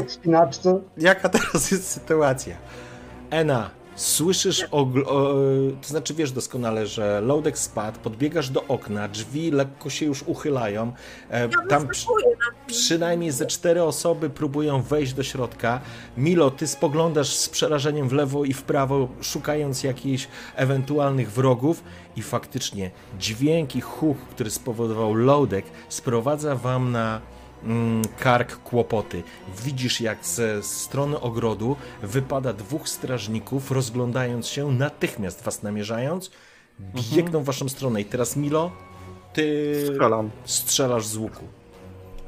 jaka teraz jest sytuacja? Ena, słyszysz, ogl- o, to znaczy wiesz doskonale, że Loadek spadł, podbiegasz do okna, drzwi lekko się już uchylają, e, Ja tam przy, przynajmniej ze cztery osoby próbują wejść do środka. Milo, ty spoglądasz z przerażeniem w lewo i w prawo, szukając jakichś ewentualnych wrogów i faktycznie dźwięk i huk, który spowodował Loadek, sprowadza wam na kark kłopoty. Widzisz, jak ze strony ogrodu wypada dwóch strażników, rozglądając się, natychmiast was namierzając, biegną w waszą stronę. I teraz Milo, ty Strzelam. strzelasz z łuku.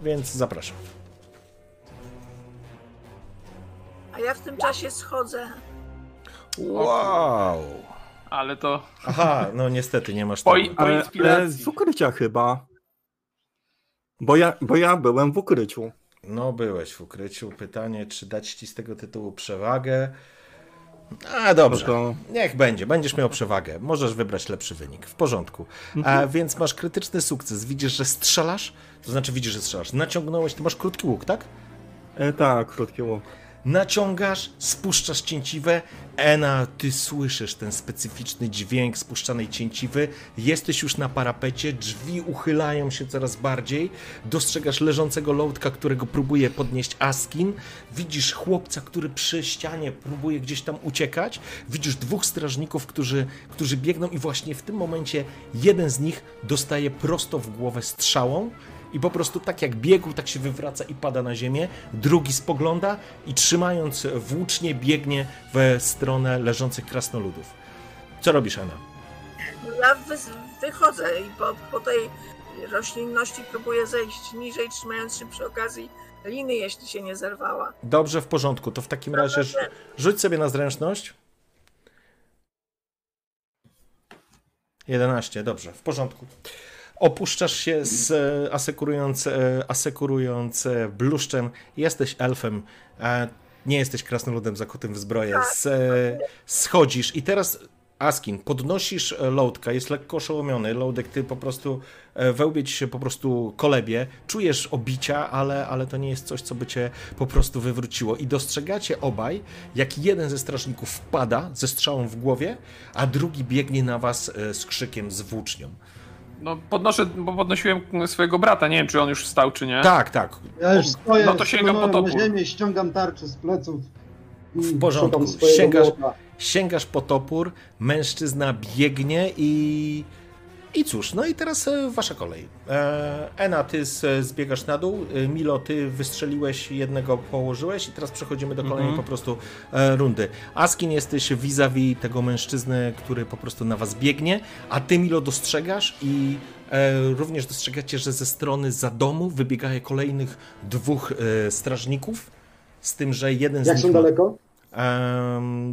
Więc zapraszam. A ja w tym czasie schodzę. Wow! Ale to Aha, no niestety nie masz po, tego. po Ale, ale inspiracji. z ukrycia chyba. Bo ja, bo ja byłem w ukryciu. No byłeś w ukryciu. Pytanie, czy dać ci z tego tytułu przewagę? A dobrze, to- niech będzie. Będziesz miał przewagę. Możesz wybrać lepszy wynik. W porządku. A więc masz krytyczny sukces. Widzisz, że strzelasz? To znaczy widzisz, że strzelasz. Naciągnąłeś, ty masz krótki łuk, tak? E, tak, krótki łuk. Naciągasz, spuszczasz cięciwę. Ena, ty słyszysz ten specyficzny dźwięk spuszczanej cięciwy. Jesteś już na parapecie, drzwi uchylają się coraz bardziej. Dostrzegasz leżącego lołdka, którego próbuje podnieść Askin. Widzisz chłopca, który przy ścianie próbuje gdzieś tam uciekać. Widzisz dwóch strażników, którzy, którzy biegną, i właśnie w tym momencie jeden z nich dostaje prosto w głowę strzałą. I po prostu tak jak biegł, tak się wywraca i pada na ziemię. Drugi spogląda i trzymając włócznie biegnie w stronę leżących krasnoludów. Co robisz, Anna? Ja wy, wychodzę i po, po tej roślinności próbuję zejść niżej, trzymając się przy okazji liny, jeśli się nie zerwała. Dobrze, w porządku. To w takim razie rzu- rzuć sobie na zręczność. 11, dobrze, w porządku. Opuszczasz się z e, asekurując, e, asekurując e, bluszczem. Jesteś elfem, nie jesteś krasnoludem zakutym w zbroję. Z, e, schodzisz i teraz Askin, podnosisz Lołdka, jest lekko oszołomiony. Lołdek, ty po prostu wełbie ci się po prostu kolebie. Czujesz obicia, ale, ale to nie jest coś, co by cię po prostu wywróciło. I dostrzegacie obaj, jak jeden ze strażników wpada ze strzałą w głowie, a drugi biegnie na was z krzykiem, z włócznią. No podnoszę, bo podnosiłem swojego brata, nie wiem czy on już wstał czy nie. Tak, tak. Ja już stoję, No to sięgam po stanąłem na topór. ziemię, ściągam tarczę z pleców. W porządku. Sięgasz-. Sięgasz po topór, mężczyzna biegnie i I cóż, no i teraz e, wasza kolej. E, Ena, ty zbiegasz na dół, e, Milo, ty wystrzeliłeś jednego, położyłeś i teraz przechodzimy do kolejnej mm -hmm. po prostu rundy. Askin, jesteś vis-a-vis tego mężczyzny, który po prostu na was biegnie, a ty, Milo, dostrzegasz i również dostrzegacie, że ze strony za domu wybiegaje kolejnych dwóch strażników, z tym, że jeden Jak z nich... Jak są daleko?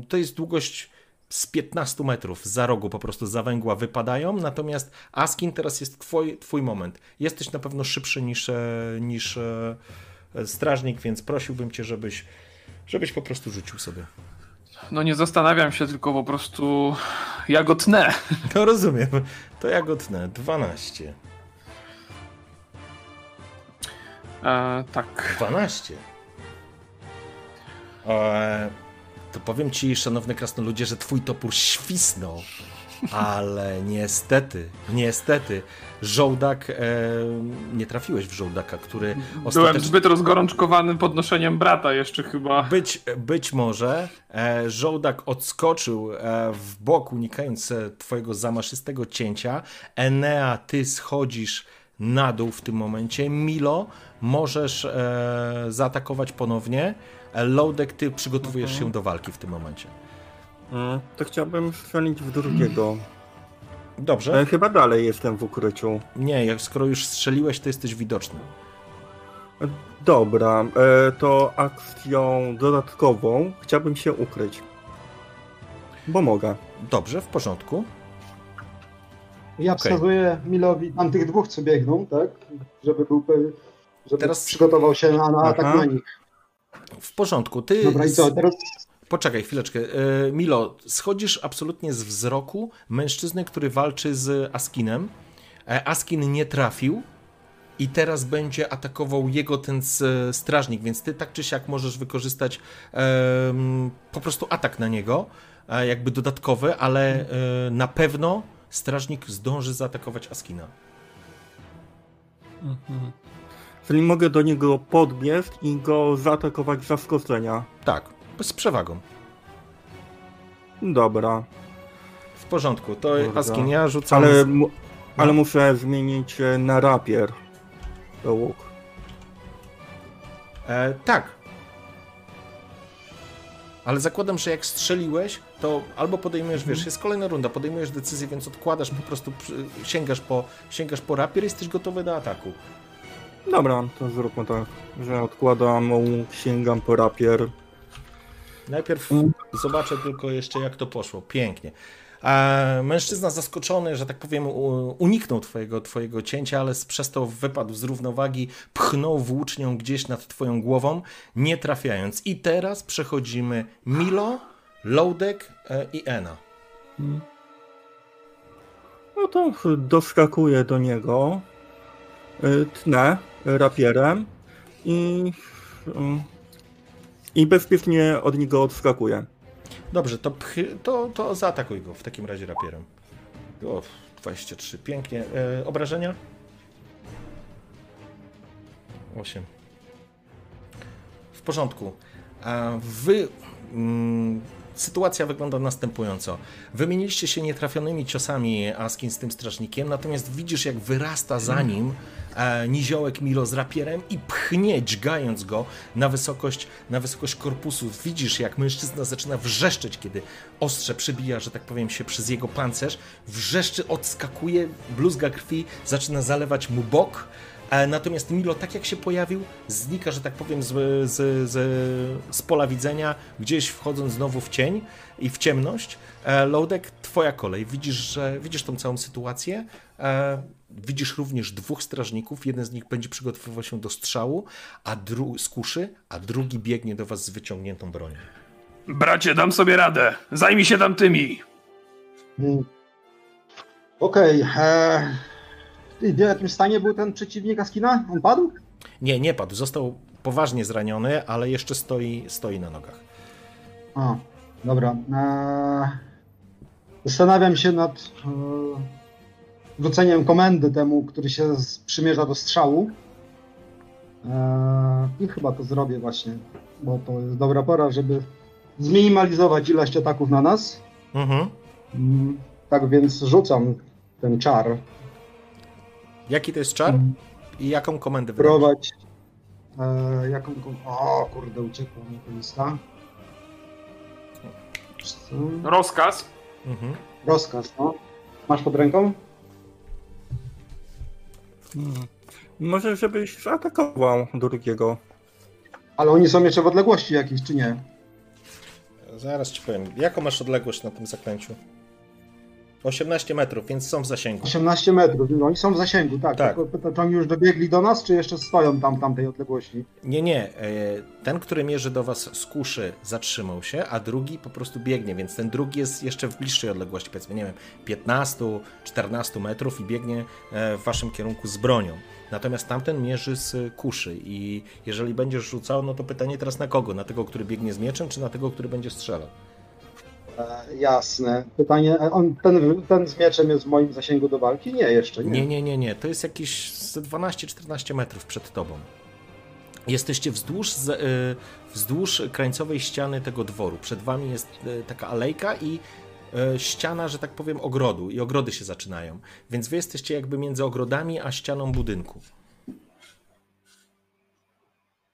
To jest długość z 15 metrów za rogu po prostu za węgła wypadają, natomiast Askin teraz jest twój, twój moment. Jesteś na pewno szybszy niż, e, niż e, strażnik, więc prosiłbym cię, żebyś, żebyś po prostu rzucił sobie. No nie zastanawiam się, tylko po prostu ja go tnę. No rozumiem, to ja go tnę. 12. E, tak. 12. E, to powiem ci, szanowny krasnoludzie, że twój topór świsnął. Ale niestety, niestety, żołdak, e, nie trafiłeś w żołdaka, który ostatecznie... Byłem zbyt rozgorączkowany podnoszeniem brata jeszcze chyba. Być, być może e, żołdak odskoczył e, w bok, unikając e, twojego zamaszystego cięcia. Enea, ty schodzisz na dół w tym momencie. Milo, możesz e, zaatakować ponownie. Lodek, ty przygotowujesz mhm. się do walki w tym momencie. Mm, to chciałbym strzelić w drugiego. Dobrze. E, chyba dalej jestem w ukryciu. Nie, jak skoro już strzeliłeś, to jesteś widoczny. E, dobra, e, to akcją dodatkową chciałbym się ukryć. Bo mogę. Dobrze, w porządku. Ja okay. wskazuję Milowi tam tych dwóch, co biegną, tak? Żeby był pewien, żeby Teraz... przygotował się na, na atak na nich. W porządku. Ty. Dobra, i co? Teraz... Poczekaj chwileczkę. E, Milo, schodzisz absolutnie z wzroku mężczyzny, który walczy z Askinem. E, Askin nie trafił i teraz będzie atakował jego ten strażnik, więc ty tak czy siak możesz wykorzystać um, po prostu atak na niego, e, jakby dodatkowy, ale na pewno strażnik zdąży zaatakować Askina. Mhm. Czyli mogę do niego podbiec i go zaatakować z zaskoczenia. Tak, z przewagą. Dobra. W porządku, to Kurde. Askin, ja rzucam... Ale, z... ale no. muszę zmienić e, na rapier. To łuk. E, tak. Ale zakładam, że jak strzeliłeś, to albo podejmujesz, wiesz, mhm. jest kolejna runda, podejmujesz decyzję, więc odkładasz, po prostu sięgasz po, sięgasz po rapier i jesteś gotowy do ataku. Dobra, to zróbmy tak, że odkładam, sięgam po rapier. Najpierw zobaczę tylko jeszcze, jak to poszło. Pięknie. Mężczyzna zaskoczony, że tak powiem, uniknął twojego, twojego cięcia, ale przez to wypadł z równowagi, pchnął włócznią gdzieś nad twoją głową, nie trafiając. I teraz przechodzimy Milo, Loadek e, i Ena. No to doskakuję do niego, e, tnę rapierem i, i bezpiecznie od niego odskakuje. Dobrze, to, pchy, to, to zaatakuj go w takim razie rapierem. O, 23, pięknie. E, obrażenia? 8. W porządku. A wy mm, Sytuacja wygląda następująco. Wymieniliście się nietrafionymi ciosami Askin z tym strażnikiem, natomiast widzisz, jak wyrasta za nim niziołek Milo z rapierem i pchnie, dźgając go na wysokość, na wysokość korpusu. Widzisz, jak mężczyzna zaczyna wrzeszczeć, kiedy ostrze przebija, że tak powiem, się przez jego pancerz. Wrzeszczy, odskakuje, bluzga krwi, zaczyna zalewać mu bok. E, natomiast Milo, tak jak się pojawił, znika, że tak powiem, z, z, z, z pola widzenia, gdzieś wchodząc znowu w cień i w ciemność. E, Lodek, twoja kolej. Widzisz, że widzisz tą całą sytuację. E, widzisz również dwóch strażników. Jeden z nich będzie przygotowywał się do strzału, a dru- z kuszy, a drugi biegnie do was z wyciągniętą bronią. Bracie, dam sobie radę. Zajmij się tam tymi. Hmm. Okej. Okay, w jakim stanie był ten przeciwnik Askina? On padł? Nie, nie padł. Został poważnie zraniony, ale jeszcze stoi, stoi na nogach. A, dobra. Eee, zastanawiam się nad e, wrzuceniem komendy temu, który się przymierza do strzału. Eee, I chyba to zrobię właśnie, bo to jest dobra pora, żeby zminimalizować ilość ataków na nas. Mhm. Mm, tak więc rzucam ten czar. Jaki to jest czar? I jaką komendę wydasz? Prowadź. E, jaką. kom- O, kurde, uciekła mi ta lista. Co? Rozkaz. Mhm. Rozkaz, no. Masz pod ręką? Hmm. Może żebyś zaatakował drugiego. Ale oni są jeszcze w odległości jakiejś, czy nie? Zaraz ci powiem. Jaką masz odległość na tym zaklęciu? 18 metrów, więc są w zasięgu. 18 metrów. No, oni są w zasięgu, tak. Tak. Tylko oni już dobiegli do nas, czy jeszcze stoją tam tamtej odległości? Nie, nie. e, Ten, który mierzy do was z kuszy, zatrzymał się, a drugi po prostu biegnie, więc ten drugi jest jeszcze w bliższej odległości, powiedzmy, nie wiem, 15-14 metrów i biegnie e, w waszym kierunku z bronią. Natomiast tamten mierzy z kuszy i jeżeli będziesz rzucał, no to pytanie teraz na kogo? Na tego, który biegnie z mieczem, czy na tego, który będzie strzelał? E, jasne. Pytanie, e, on, ten, ten z mieczem jest w moim zasięgu do walki? Nie, jeszcze nie. Nie, nie, nie, nie. To jest jakieś z 12-14 metrów przed tobą. Jesteście wzdłuż, y, wzdłuż krańcowej ściany tego dworu. Przed wami jest taka alejka i ściana, że tak powiem, ogrodu. I ogrody się zaczynają. Więc wy jesteście jakby między ogrodami a ścianą budynku.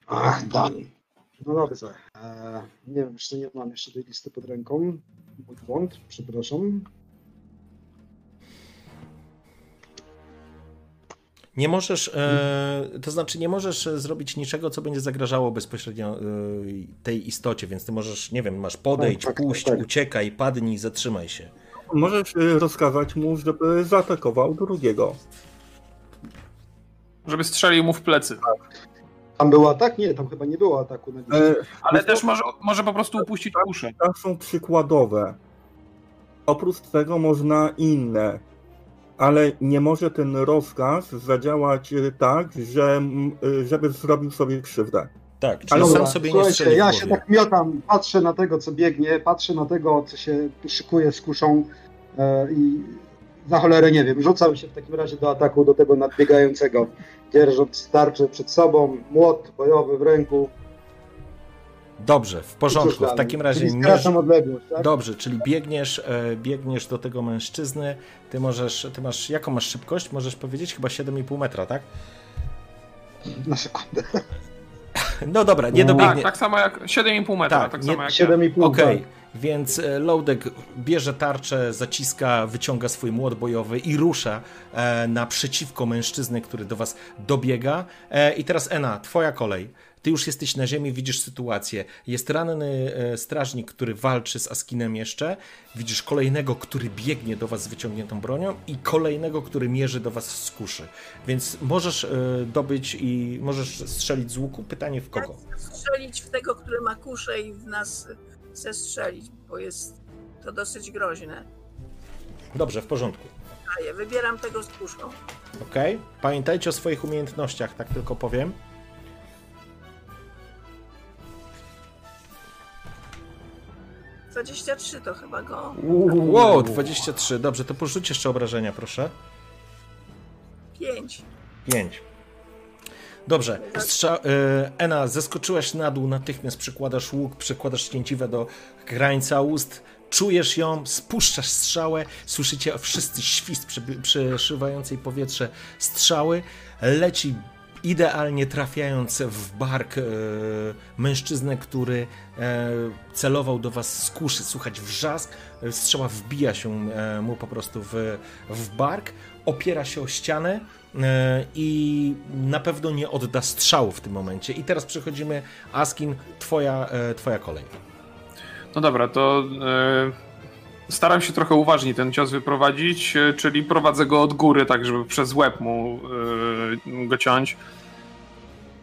Ach, Dan. No dobrze. E, nie wiem, jeszcze nie mam jeszcze tej listy pod ręką. Mój błąd, przepraszam. Nie możesz, e, to znaczy nie możesz e, zrobić niczego, co będzie zagrażało bezpośrednio e, tej istocie, więc ty możesz, nie wiem, masz podejść, Tak, tak, pójść, tak. uciekaj, padnij, zatrzymaj się. Możesz y, rozkazać mu, żeby zaatakował drugiego. Żeby strzelił mu w plecy. Tam był atak? Nie, tam chyba nie było ataku na. E, Ale też może, może po prostu upuścić uszy. Tak są przykładowe. Oprócz tego można inne. Ale nie może ten rozkaz zadziałać y, tak, że, y, żeby zrobił sobie krzywdę. Tak, czyli Ale sam Dobra, sobie nie strzeli ja się tak miotam, patrzę na tego, co biegnie, patrzę na tego, co się szykuje z kuszą e, i za cholerę nie wiem. Rzucam się w takim razie do ataku do tego nadbiegającego, dzierżąc tarczę przed sobą, młot bojowy w ręku. Dobrze, w porządku. W takim razie Czyli mierz... odległość, tak? Dobrze, czyli biegniesz, e, biegniesz do tego mężczyzny. Ty możesz, ty masz, jaką masz szybkość? Możesz powiedzieć? Chyba 7,5 metra, tak? Na sekundę. No dobra, nie No. dobiegnie. Tak, tak samo jak 7,5 metra, Tak, tak, nie- samo jak ja. 7,5. Okej, tak. Więc e, Loudek bierze tarczę, zaciska, wyciąga swój młot bojowy i rusza e, naprzeciwko mężczyzny, który do was dobiega. E, I teraz Ena, twoja kolej. Ty już jesteś na ziemi, widzisz sytuację. Jest ranny e, strażnik, który walczy z Askinem jeszcze. Widzisz kolejnego, który biegnie do was z wyciągniętą bronią i kolejnego, który mierzy do was z kuszy. Więc możesz e, dobyć i możesz strzelić z łuku. Pytanie w kogo? Strzelić w tego, który ma kuszę i w nas zestrzelić, bo jest to dosyć groźne. Dobrze, w porządku. Daję, wybieram tego z kuszą. Ok? Pamiętajcie o swoich umiejętnościach, tak tylko powiem. Za 23 to chyba go. Wow, 23. Dobrze, to porzuć jeszcze obrażenia, proszę. 5. 5. Dobrze, Strza- y, Ena, zeskoczyłaś na dół, natychmiast przykładasz łuk, przykładasz śnięciwę do krańca ust, czujesz ją, spuszczasz strzałę, słyszycie wszyscy świst przeszywającej powietrze strzały, leci idealnie trafiając w bark e, mężczyznę, który e, celował do was z kuszy. Słuchać wrzask, e, strzała wbija się e, mu po prostu w, w bark, opiera się o ścianę e, i na pewno nie odda strzału w tym momencie. I teraz przechodzimy, Askin, twoja, e, twoja kolej. No dobra, to e, staram się trochę uważniej ten cios wyprowadzić, e, czyli prowadzę go od góry, tak żeby przez łeb mu e, go ciąć.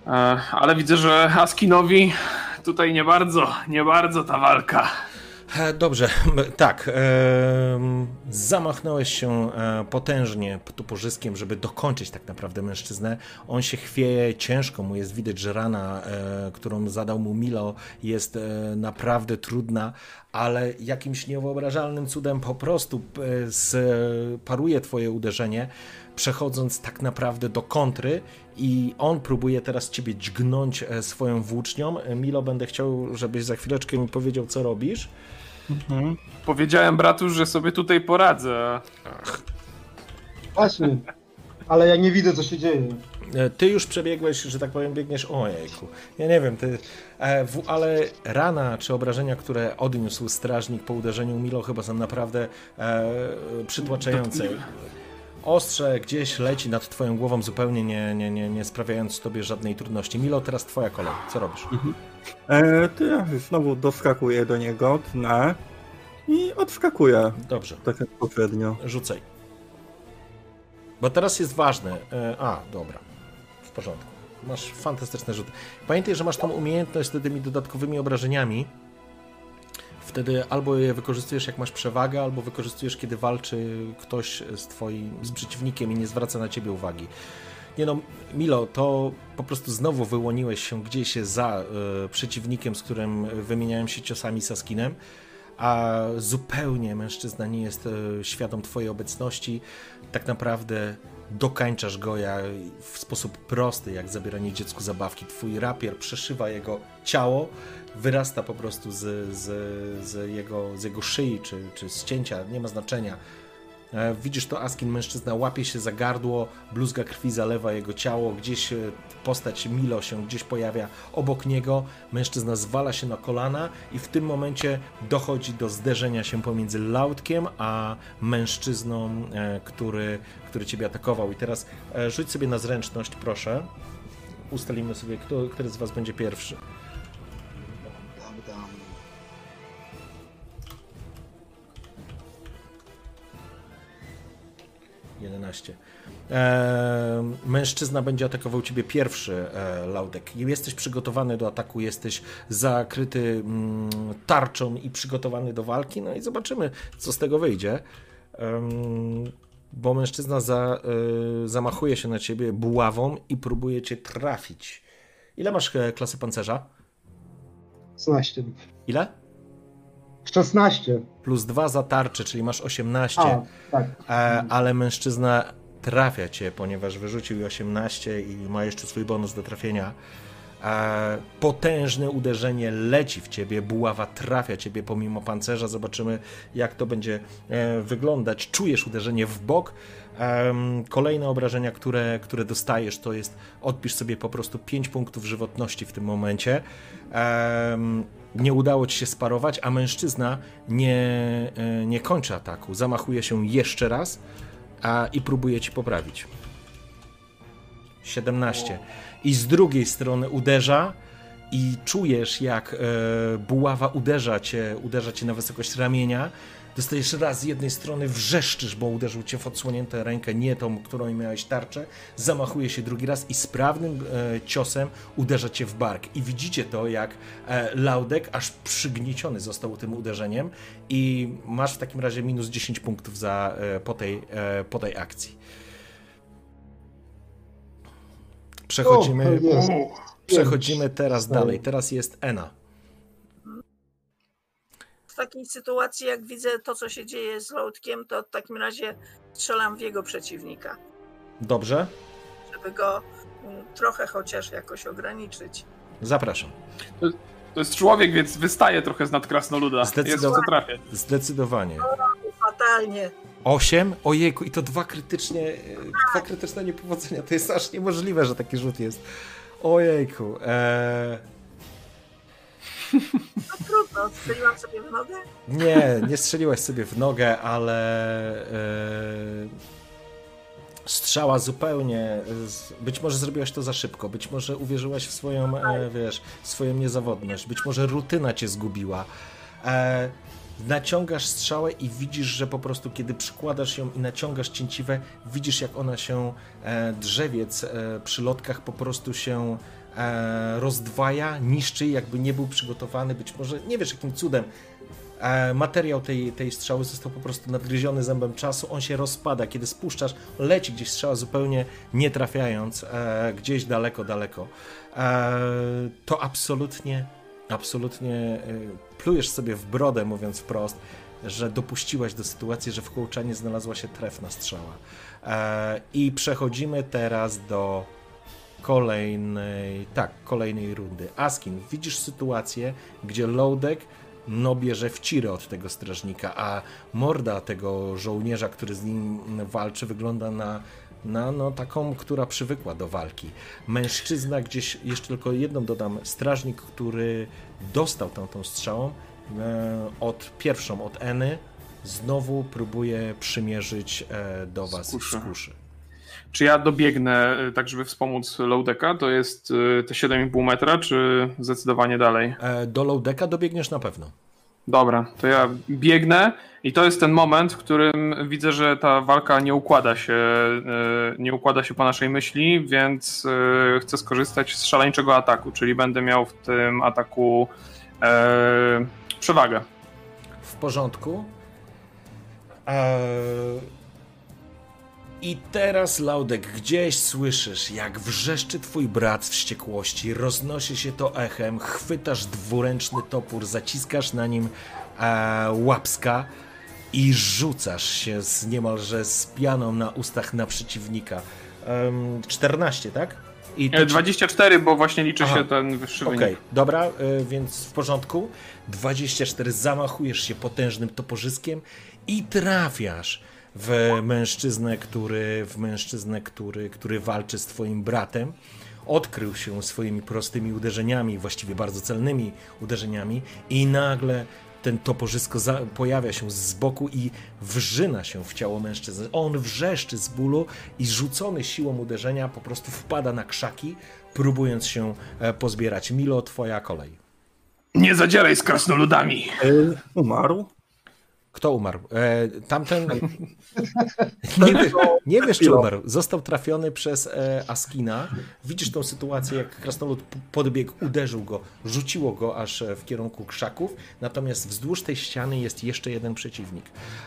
E, ale widzę, że Askinowi tutaj nie bardzo, nie bardzo ta walka. E, Dobrze, tak. em, zamachnąłeś się e, potężnie toporzyskiem, żeby dokończyć tak naprawdę mężczyznę. On się chwieje ciężko, mu jest widać, że rana, e, którą zadał mu Milo, jest e, naprawdę trudna, ale jakimś niewyobrażalnym cudem po prostu e, paruje twoje uderzenie, przechodząc tak naprawdę do kontry i on próbuje teraz ciebie dźgnąć e, swoją włócznią. E, Milo, będę chciał, żebyś za chwileczkę mi powiedział, co robisz. Powiedziałem bratu, że sobie tutaj poradzę. Właśnie. Ale ja nie widzę, co się dzieje. E, ty już przebiegłeś, że tak powiem, biegniesz. Ojejku. Ja nie wiem, ty. E, w, ale rana czy obrażenia, które odniósł strażnik po uderzeniu Milo, chyba są naprawdę e, przytłaczające. Ostrze gdzieś leci nad twoją głową, zupełnie nie, nie, nie, nie sprawiając tobie żadnej trudności. Milo, teraz twoja kolej. Co robisz? Mhm. E, to ja znowu doskakuję do niego, tnę i odskakuję. Dobrze. Tak jak poprzednio. Rzucaj. Bo teraz jest ważne. E, a, dobra. W porządku. Masz fantastyczne rzuty. Pamiętaj, że masz tą umiejętność z tymi dodatkowymi obrażeniami. Wtedy albo je wykorzystujesz jak masz przewagę, albo wykorzystujesz kiedy walczy ktoś z twoim, z przeciwnikiem i nie zwraca na ciebie uwagi. Nie no, Milo, to po prostu znowu wyłoniłeś się gdzieś za y, przeciwnikiem, z którym wymieniałem się ciosami Saskinem a zupełnie mężczyzna nie jest e, świadom Twojej obecności, tak naprawdę dokańczasz go ja w sposób prosty, jak zabieranie dziecku zabawki. Twój rapier przeszywa jego ciało, wyrasta po prostu z, z, z, jego, z jego szyi czy, czy z cięcia, nie ma znaczenia E, widzisz to Askin, mężczyzna łapie się za gardło, bluzga krwi zalewa jego ciało, gdzieś e, postać Milo się gdzieś pojawia obok niego, mężczyzna zwala się na kolana i w tym momencie dochodzi do zderzenia się pomiędzy Lautkiem a mężczyzną, e, który, który ciebie atakował. I teraz rzuć sobie na zręczność, proszę. Ustalimy sobie, kto, który z was będzie pierwszy. 11. E, mężczyzna będzie atakował ciebie pierwszy, e, Laudek. Jesteś przygotowany do ataku, jesteś zakryty mm, tarczą i przygotowany do walki. No i zobaczymy, co z tego wyjdzie. E, bo mężczyzna za, e, zamachuje się na ciebie buławą i próbuje cię trafić. Ile masz e, klasy pancerza? 16. Ile? 16. Plus 2 za tarczę, czyli masz 18. A, tak. E, ale mężczyzna trafia cię, ponieważ wyrzucił 18 i ma jeszcze swój bonus do trafienia. E, potężne uderzenie leci w ciebie, buława trafia ciebie pomimo pancerza. Zobaczymy, jak to będzie e, wyglądać. Czujesz uderzenie w bok. Kolejne obrażenia, które, które dostajesz, to jest odpisz sobie po prostu 5 punktów żywotności w tym momencie nie udało ci się sparować, a mężczyzna nie, e, nie kończy ataku. Zamachuje się jeszcze raz a, i próbuje ci poprawić. 17. I z drugiej strony uderza i czujesz, jak e, buława uderza cię, uderza cię na wysokość ramienia Dostajesz raz z jednej strony, wrzeszczysz, bo uderzył cię w odsłoniętą rękę, nie tą, którą miałeś tarczę, zamachuje się drugi raz i sprawnym e, ciosem uderza cię w bark. I widzicie to, jak e, Laudek aż przygnieciony został tym uderzeniem i masz w takim razie minus 10 punktów za, e, po, tej, e, po tej akcji. Przechodzimy, o, przechodzimy teraz dalej. Teraz jest Ena takiej sytuacji, jak widzę to, co się dzieje z Loutkiem, to w takim razie strzelam w jego przeciwnika. Dobrze. Żeby go mm, trochę chociaż jakoś ograniczyć. Zapraszam. To, jest człowiek, więc wystaje trochę z nad krasnoluda. Zdecydowanie. Zdecydowanie. O, fatalnie. Osiem? Ojejku, i to dwa krytycznie, dwa krytyczne niepowodzenia. To jest aż niemożliwe, że taki rzut jest. Ojejku. Eee... No trudno, strzeliłam sobie w nogę? Nie, nie strzeliłaś sobie w nogę, ale yy, strzała zupełnie, być może zrobiłaś to za szybko, być może uwierzyłaś w swoją, e, wiesz, swoją niezawodność, być może rutyna cię zgubiła. E, naciągasz strzałę i widzisz, że po prostu kiedy przykładasz ją i naciągasz cięciwę, widzisz jak ona się, e, drzewiec e, przy lotkach po prostu się e, rozdwaja, niszczy, jakby nie był przygotowany, być może, nie wiesz jakim cudem, e, materiał tej, tej strzały został po prostu nadgryziony zębem czasu, on się rozpada, kiedy spuszczasz, leci gdzieś strzała zupełnie nie trafiając, e, gdzieś daleko, daleko. E, to absolutnie, absolutnie plujesz sobie w brodę, mówiąc wprost, że dopuściłaś do sytuacji, że w kołczanie znalazła się trefna strzała. I przechodzimy teraz do kolejnej, tak, kolejnej rundy. Askin, widzisz sytuację, gdzie Loadek no bierze w od tego strażnika, a morda tego żołnierza, który z nim walczy, wygląda na, na no, taką, która przywykła do walki. Mężczyzna gdzieś, jeszcze tylko jedną dodam, strażnik, który dostał tamtą strzałą, e, od pierwszą, od Eny, znowu próbuje przymierzyć e, do was skuszy. skuszy. Czy ja dobiegnę e, tak, żeby wspomóc Lowdecka? To jest e, te 7,5 metra, czy zdecydowanie dalej? Do Lowdecka dobiegniesz na pewno. Dobra, to ja biegnę i to jest ten moment, w którym widzę, że ta walka nie układa się, nie układa się po naszej myśli, więc chcę skorzystać z szaleńczego ataku, czyli będę miał w tym ataku e, przewagę. W porządku. Eee... I teraz, Laudek, gdzieś słyszysz, jak wrzeszczy twój brat z wściekłości, roznosi się to echem, chwytasz dwuręczny topór, zaciskasz na nim e, łapska i rzucasz się z niemalże z pianą na ustach na przeciwnika. Um, 14, tak? I to... 24, bo właśnie liczy Aha. się ten wyższy Okej, okay, dobra, y, więc w porządku. 24, zamachujesz się potężnym toporzyskiem i trafiasz w mężczyznę, który, w mężczyznę, który, który walczy z twoim bratem. Odkrył się swoimi prostymi uderzeniami, właściwie bardzo celnymi uderzeniami i nagle ten toporzysko pojawia się z boku i wrzyna się w ciało mężczyzny. On wrzeszczy z bólu i rzucony siłą uderzenia po prostu wpada na krzaki, próbując się e, pozbierać. Milo, twoja kolej. Nie zadzieraj z krasnoludami. E, umarł? Kto umarł? E, tamten. Nie, wie, nie wiesz, czy umarł. Został trafiony przez e, Askina. Widzisz tą sytuację, jak krasnolud podbiegł, uderzył go, rzuciło go aż e, w kierunku krzaków. Natomiast wzdłuż tej ściany jest jeszcze jeden przeciwnik,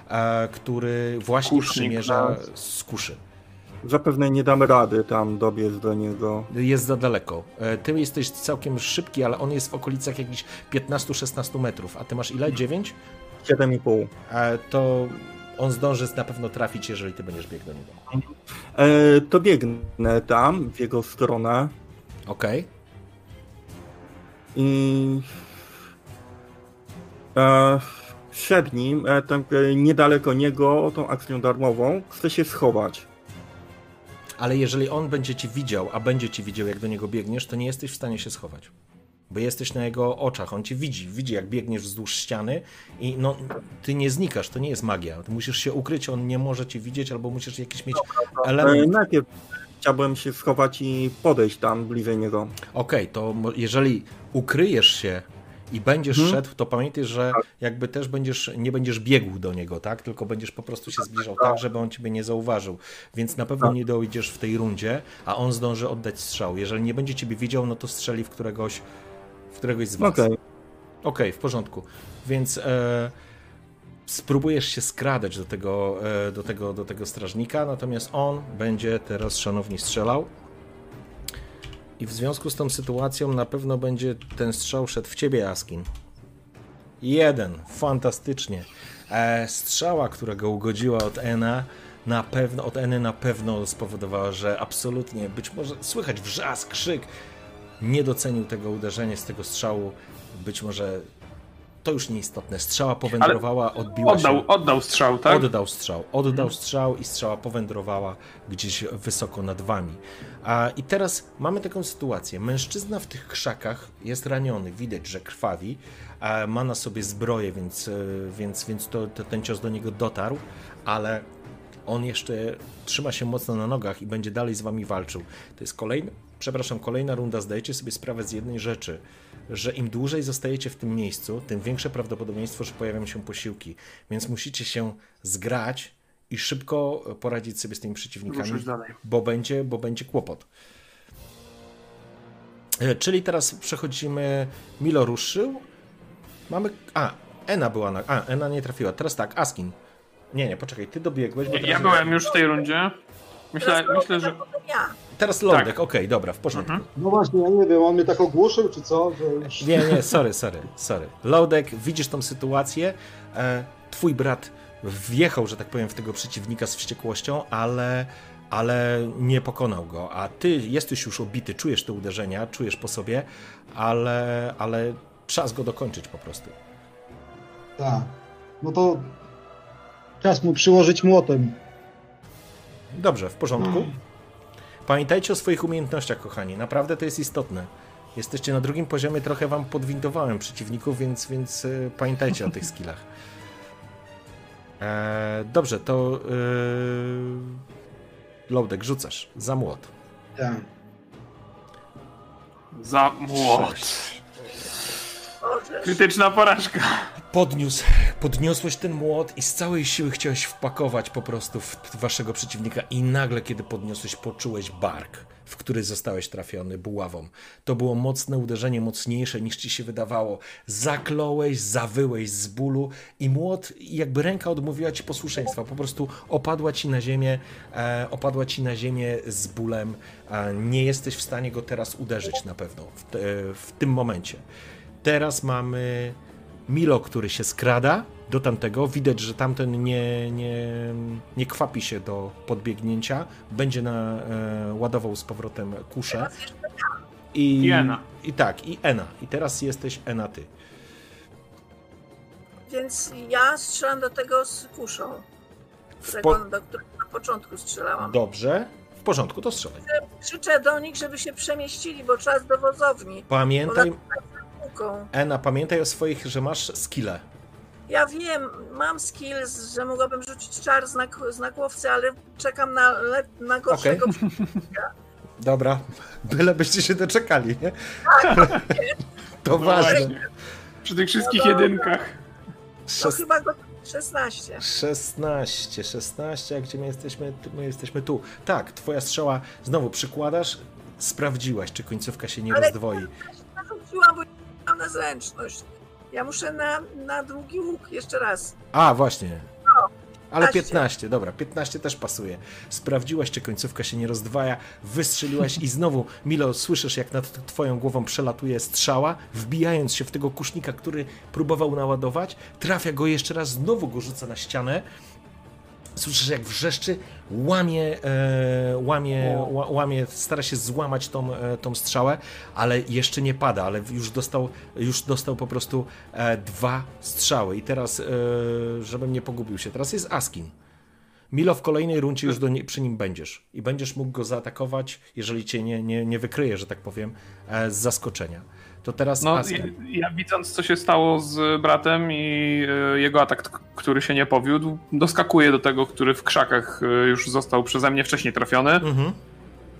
e, który właśnie Kusznik, przymierza z kuszy. Zapewne nie damy rady tam dobiec do niego. Jest za daleko. E, ty jesteś całkiem szybki, ale on jest w okolicach jakichś 15-16 metrów. A ty masz ile? 9? 7,5. To on zdąży na pewno trafić, jeżeli ty będziesz biegł do niego. E, to biegnę tam, w jego stronę. Okej. Okay. I e, przed nim, e, tak, e, niedaleko niego, tą akcją darmową, chcę się schować. Ale jeżeli on będzie ci widział, a będzie ci widział, jak do niego biegniesz, to nie jesteś w stanie się schować bo jesteś na jego oczach, on cię widzi, widzi jak biegniesz wzdłuż ściany i no, ty nie znikasz, to nie jest magia, ty musisz się ukryć, on nie może cię widzieć, albo musisz jakiś mieć Dobra, element. E, najpierw chciałbym się schować i podejść tam bliżej niego. Okej, okay, to jeżeli ukryjesz się i będziesz hmm. szedł, to pamiętaj, że tak. jakby też będziesz, nie będziesz biegł do niego, tak? Tylko będziesz po prostu się zbliżał tak, żeby on ciebie nie zauważył. Więc na pewno tak. nie dojdziesz w tej rundzie, a on zdąży oddać strzał. Jeżeli nie będzie ciebie widział, no to strzeli w któregoś w któregoś z was. Okej. Okay. Okay, w porządku. Więc e, spróbujesz się skradać do tego, e, do, tego, do tego strażnika, natomiast on będzie teraz, szanowni, strzelał. I w związku z tą sytuacją na pewno będzie ten strzał szedł w ciebie, Askin. Jeden, fantastycznie. E, strzała, która go ugodziła od Ena, na pewno, od Eny na pewno spowodowała, że absolutnie, być może słychać wrzask, krzyk, nie docenił tego uderzenia z tego strzału. Być może to już nieistotne. Strzała powędrowała, Ale odbiła oddał, się. Oddał strzał, tak? Oddał strzał. Oddał mhm. strzał i strzała powędrowała gdzieś wysoko nad wami. A, I teraz mamy taką sytuację. Mężczyzna w tych krzakach jest raniony. Widać, że krwawi. A ma na sobie zbroję, więc, e, więc, więc to, to, ten cios do niego dotarł, ale on jeszcze trzyma się mocno na nogach i będzie dalej z wami walczył. To jest kolejny przepraszam, kolejna runda, zdajecie sobie sprawę z jednej rzeczy, że im dłużej zostajecie w tym miejscu, tym większe prawdopodobieństwo, że pojawią się posiłki. Więc musicie się zgrać i szybko poradzić sobie z tymi przeciwnikami, bo będzie, bo będzie kłopot. E, czyli teraz przechodzimy. Milo ruszył. Mamy. A, Ena była na. A, Ena nie trafiła. Teraz tak, Askin. Nie, nie, poczekaj, ty dobiegłeś. Bo ja byłem już w tej rundzie. Myślę, myślę że. Teraz Lądek, tak. okej, okay, dobra, w porządku. Mhm. No właśnie, ja nie wiem, on mnie tak ogłuszył, czy co? Już... Nie, nie, sorry, sorry, sorry. Lądek, widzisz tą sytuację, e, twój brat wjechał, że tak powiem, w tego przeciwnika z wściekłością, ale, ale nie pokonał go, a ty jesteś już obity, czujesz te uderzenia, czujesz po sobie, ale, ale czas go dokończyć po prostu. Tak. No to czas mu przyłożyć młotem. Dobrze, w porządku. Pamiętajcie o swoich umiejętnościach, kochani. Naprawdę to jest istotne. Jesteście na drugim poziomie, trochę wam podwindowałem przeciwników, więc, więc y, pamiętajcie o tych skillach. E, dobrze, to yy, Loadek, rzucasz za młot. Tak. Za młot. Krytyczna porażka. Podniósł, podniosłeś ten młot i z całej siły chciałeś wpakować po prostu w waszego przeciwnika i nagle, kiedy podniosłeś, poczułeś bark, w który zostałeś trafiony buławą. To było mocne uderzenie, mocniejsze niż ci się wydawało. Zakląłeś, zawyłeś z bólu i młot, jakby ręka odmówiła ci posłuszeństwa, po prostu opadła ci na ziemię, e, opadła ci na ziemię z bólem. E, nie jesteś w stanie go teraz uderzyć na pewno w, te, w tym momencie. Teraz mamy Milo, który się skrada do tamtego. Widać, że tamten nie, nie, nie kwapi się do podbiegnięcia. Będzie na, e, ładował z powrotem kuszę. I, I Ena. I tak, i Ena. I teraz jesteś Ena ty. Więc ja strzelam do tego z kuszą, W którego, po... do którego na początku strzelałam. Dobrze. W porządku, to strzelaj. Krzyczę do nich, żeby się przemieścili, bo czas do wozowni. Pamiętaj, Ena, pamiętaj o swoich, że masz skille. Ja wiem, mam skills, że mogłabym rzucić czar znak, znakowcy, ale czekam na, na gorszego. Dobra, byle byście się doczekali, nie? To No ważne. właśnie. Przy tych wszystkich No jedynkach. To chyba go 16. 16, 16, a gdzie my jesteśmy? My jesteśmy tu. Tak, twoja strzała znowu przykładasz, sprawdziłaś, czy końcówka się nie Ale- rozdwoi. Narzuciłam, bo mam na zręczność. Ja muszę na, na długi łuk jeszcze raz. A, właśnie. Ale 15. 15, dobra, 15 też pasuje. Sprawdziłaś, czy końcówka się nie rozdwaja, wystrzeliłaś i znowu, Milo, słyszysz, jak nad twoją głową przelatuje strzała, wbijając się w tego kusznika, który próbował naładować, trafia go jeszcze raz, znowu go rzuca na ścianę. Słyszysz, jak wrzeszczy, łamie, e, łamie, ła, łamie, stara się złamać tą, e, tą strzałę, ale jeszcze nie pada, ale już dostał, już dostał po prostu e, dwa strzały. I teraz, e, żebym nie pogubił się, teraz jest Askin. Milo, w kolejnej rundzie już do nie, przy nim będziesz i będziesz mógł go zaatakować, jeżeli cię nie, nie, nie wykryje, że tak powiem, e, z zaskoczenia. To teraz No, ja, ja widząc, co się stało z bratem i e, jego atak, który się nie powiódł, doskakuję do tego, który w krzakach e, już został przeze mnie wcześniej trafiony Mhm,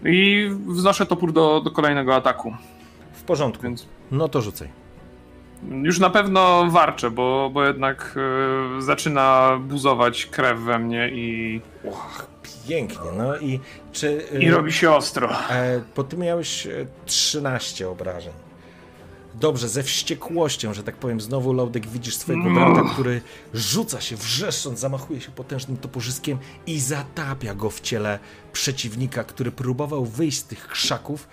i wznoszę topór do, do kolejnego ataku. w porządku. Więc No to rzucaj. już na pewno warczę, bo, bo jednak e, zaczyna buzować krew we mnie i, Pięknie, no i czy... i robi się ostro. E, bo ty miałeś e, 13 obrażeń. Dobrze, ze wściekłością, że tak powiem, znowu Laudek widzisz swojego brata, który rzuca się wrzeszcząc, zamachuje się potężnym toporzyskiem i zatapia go w ciele przeciwnika, który próbował wyjść z tych krzaków.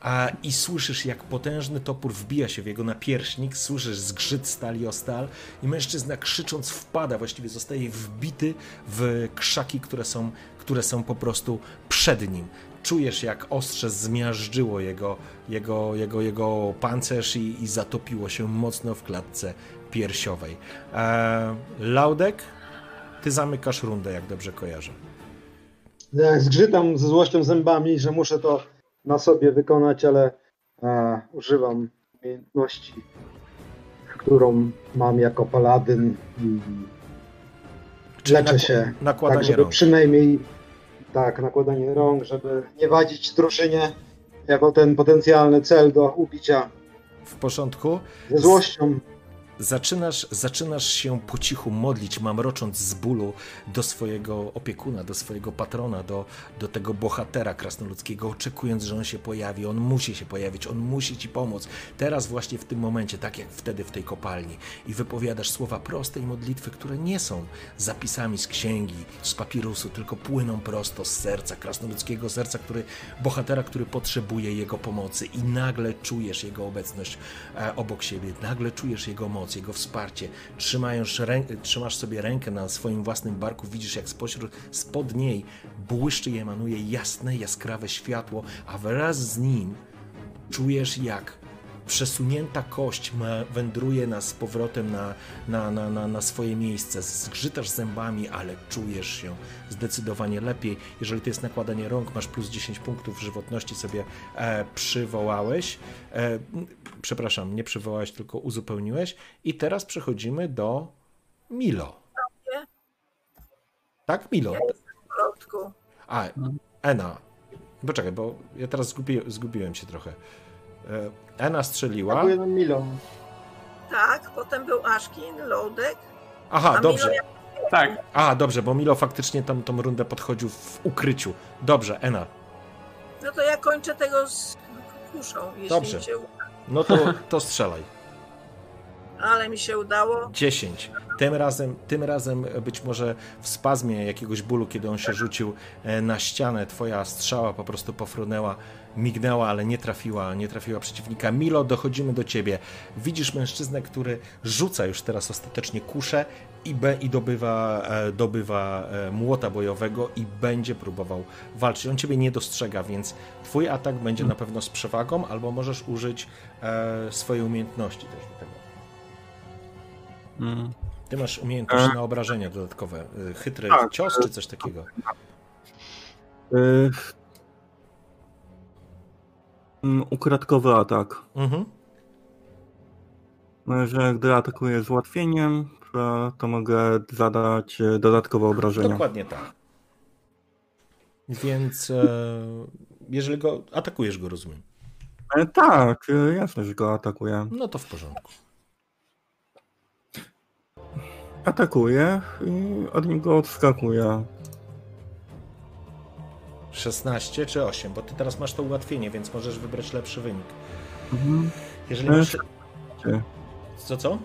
A, I słyszysz, jak potężny topór wbija się w jego napierśnik, słyszysz zgrzyt stali o stal i mężczyzna krzycząc wpada, właściwie zostaje wbity w krzaki, które są, które są po prostu przed nim czujesz jak ostrze zmiażdżyło jego, jego, jego, jego pancerz i, i zatopiło się mocno w klatce piersiowej. E, Laudek, ty zamykasz rundę, jak dobrze kojarzę. Jak zgrzytam ze złością zębami, że muszę to na sobie wykonać, ale e, używam umiejętności, którą mam jako paladyn i leczę nakł- się. tak, żeby rąk. przynajmniej tak, nakładanie rąk, żeby nie wadzić drużynie jako ten potencjalny cel do ubicia W porządku. ze złością. Zaczynasz, zaczynasz się po cichu modlić, mamrocząc z bólu do swojego opiekuna, do swojego patrona, do, do tego bohatera krasnoludzkiego, oczekując, że on się pojawi. On musi się pojawić, on musi ci pomóc. Teraz, właśnie w tym momencie, tak jak wtedy w tej kopalni. I wypowiadasz słowa prostej modlitwy, które nie są zapisami z księgi, z papirusu, tylko płyną prosto z serca, krasnoludzkiego serca, który, bohatera, który potrzebuje jego pomocy. I nagle czujesz jego obecność e, obok siebie, nagle czujesz jego moc, jego wsparcie. Trzymasz, rę, trzymasz sobie rękę na swoim własnym barku, widzisz jak spośród, spod niej błyszczy i emanuje jasne, jaskrawe światło, a wraz z nim czujesz jak przesunięta kość ma, wędruje nas z powrotem na, na, na, na, na swoje miejsce. Zgrzytasz zębami, ale czujesz się zdecydowanie lepiej. Jeżeli to jest nakładanie rąk, masz plus 10 punktów żywotności sobie e, przywołałeś. E, przepraszam, nie przywołałeś, tylko uzupełniłeś. I teraz przechodzimy do Milo. Tak, Milo. A, Ena. Poczekaj, bo ja teraz zgubi, zgubiłem się trochę. E, Ena strzeliła. Dziękuję na Milo. Tak, potem był Ashkin, Lodek. Aha, a dobrze. Milo Tak, A, dobrze, bo Milo faktycznie tam tą rundę podchodził w ukryciu. Dobrze, Ena. No to ja kończę tego z kuszą, jeśli Dobrze. się uda. No to, to strzelaj. Ale mi się udało. 10. Tym razem, tym razem być może w spazmie jakiegoś bólu, kiedy on się rzucił e, na ścianę, twoja strzała po prostu pofrunęła, mignęła, ale nie trafiła, nie trafiła przeciwnika. Milo, dochodzimy do ciebie. Widzisz mężczyznę, który rzuca już teraz ostatecznie kuszę i, be, i dobywa, e, dobywa e, młota bojowego i będzie próbował walczyć. On ciebie nie dostrzega, więc twój atak będzie na pewno z przewagą, albo możesz użyć e, swojej umiejętności też do tego. Mm. Ty masz umiejętność na obrażenia dodatkowe. Chytry Tak. cios czy coś takiego. Y, mm, Ukradkowy atak. Mhm. Że gdy atakuję z ułatwieniem, to- to mogę zadać e, dodatkowe obrażenia. Dokładnie tak. Więc e, jeżeli go atakujesz go, rozumiem. E, Tak, jasne, że go atakuję. No to w porządku. Atakuję i od niego odskakuję. 16 czy 8, bo ty teraz masz to ułatwienie, więc możesz wybrać lepszy wynik. Mhm. Jeżeli masz... Co, co?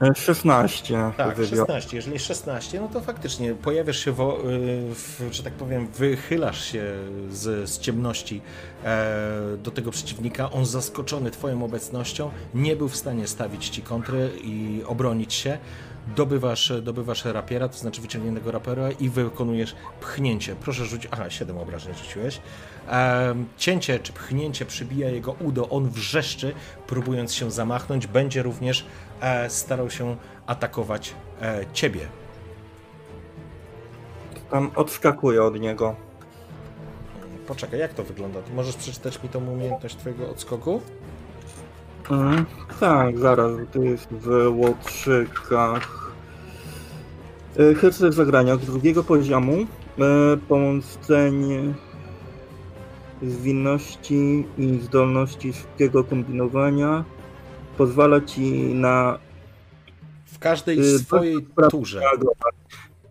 E, 16. Tak, wybiorę. 16. Jeżeli 16, no to faktycznie pojawiasz się, wo, y, w, że tak powiem, wychylasz się z, z ciemności e, do tego przeciwnika. On zaskoczony Twoją obecnością nie był w stanie stawić Ci kontry i obronić się. Dobywasz, dobywasz rapiera, to znaczy wyciągniętego rapiera i wykonujesz pchnięcie. Proszę rzucić. Aha, 7 obrażeń rzuciłeś. Cięcie czy pchnięcie przybija jego udo. On wrzeszczy, próbując się zamachnąć. Będzie również e, starał się atakować e, ciebie. Tam odskakuję od niego. Poczekaj, jak to wygląda? Możesz przeczytać mi tą umiejętność twojego odskoku? Mhm. Tak, zaraz, to jest w Łotrzykach. E, Chytrze zagrania z drugiego poziomu. E, Pomocenie zwinności i zdolności szybkiego kombinowania pozwala ci na W każdej Y, swojej turze.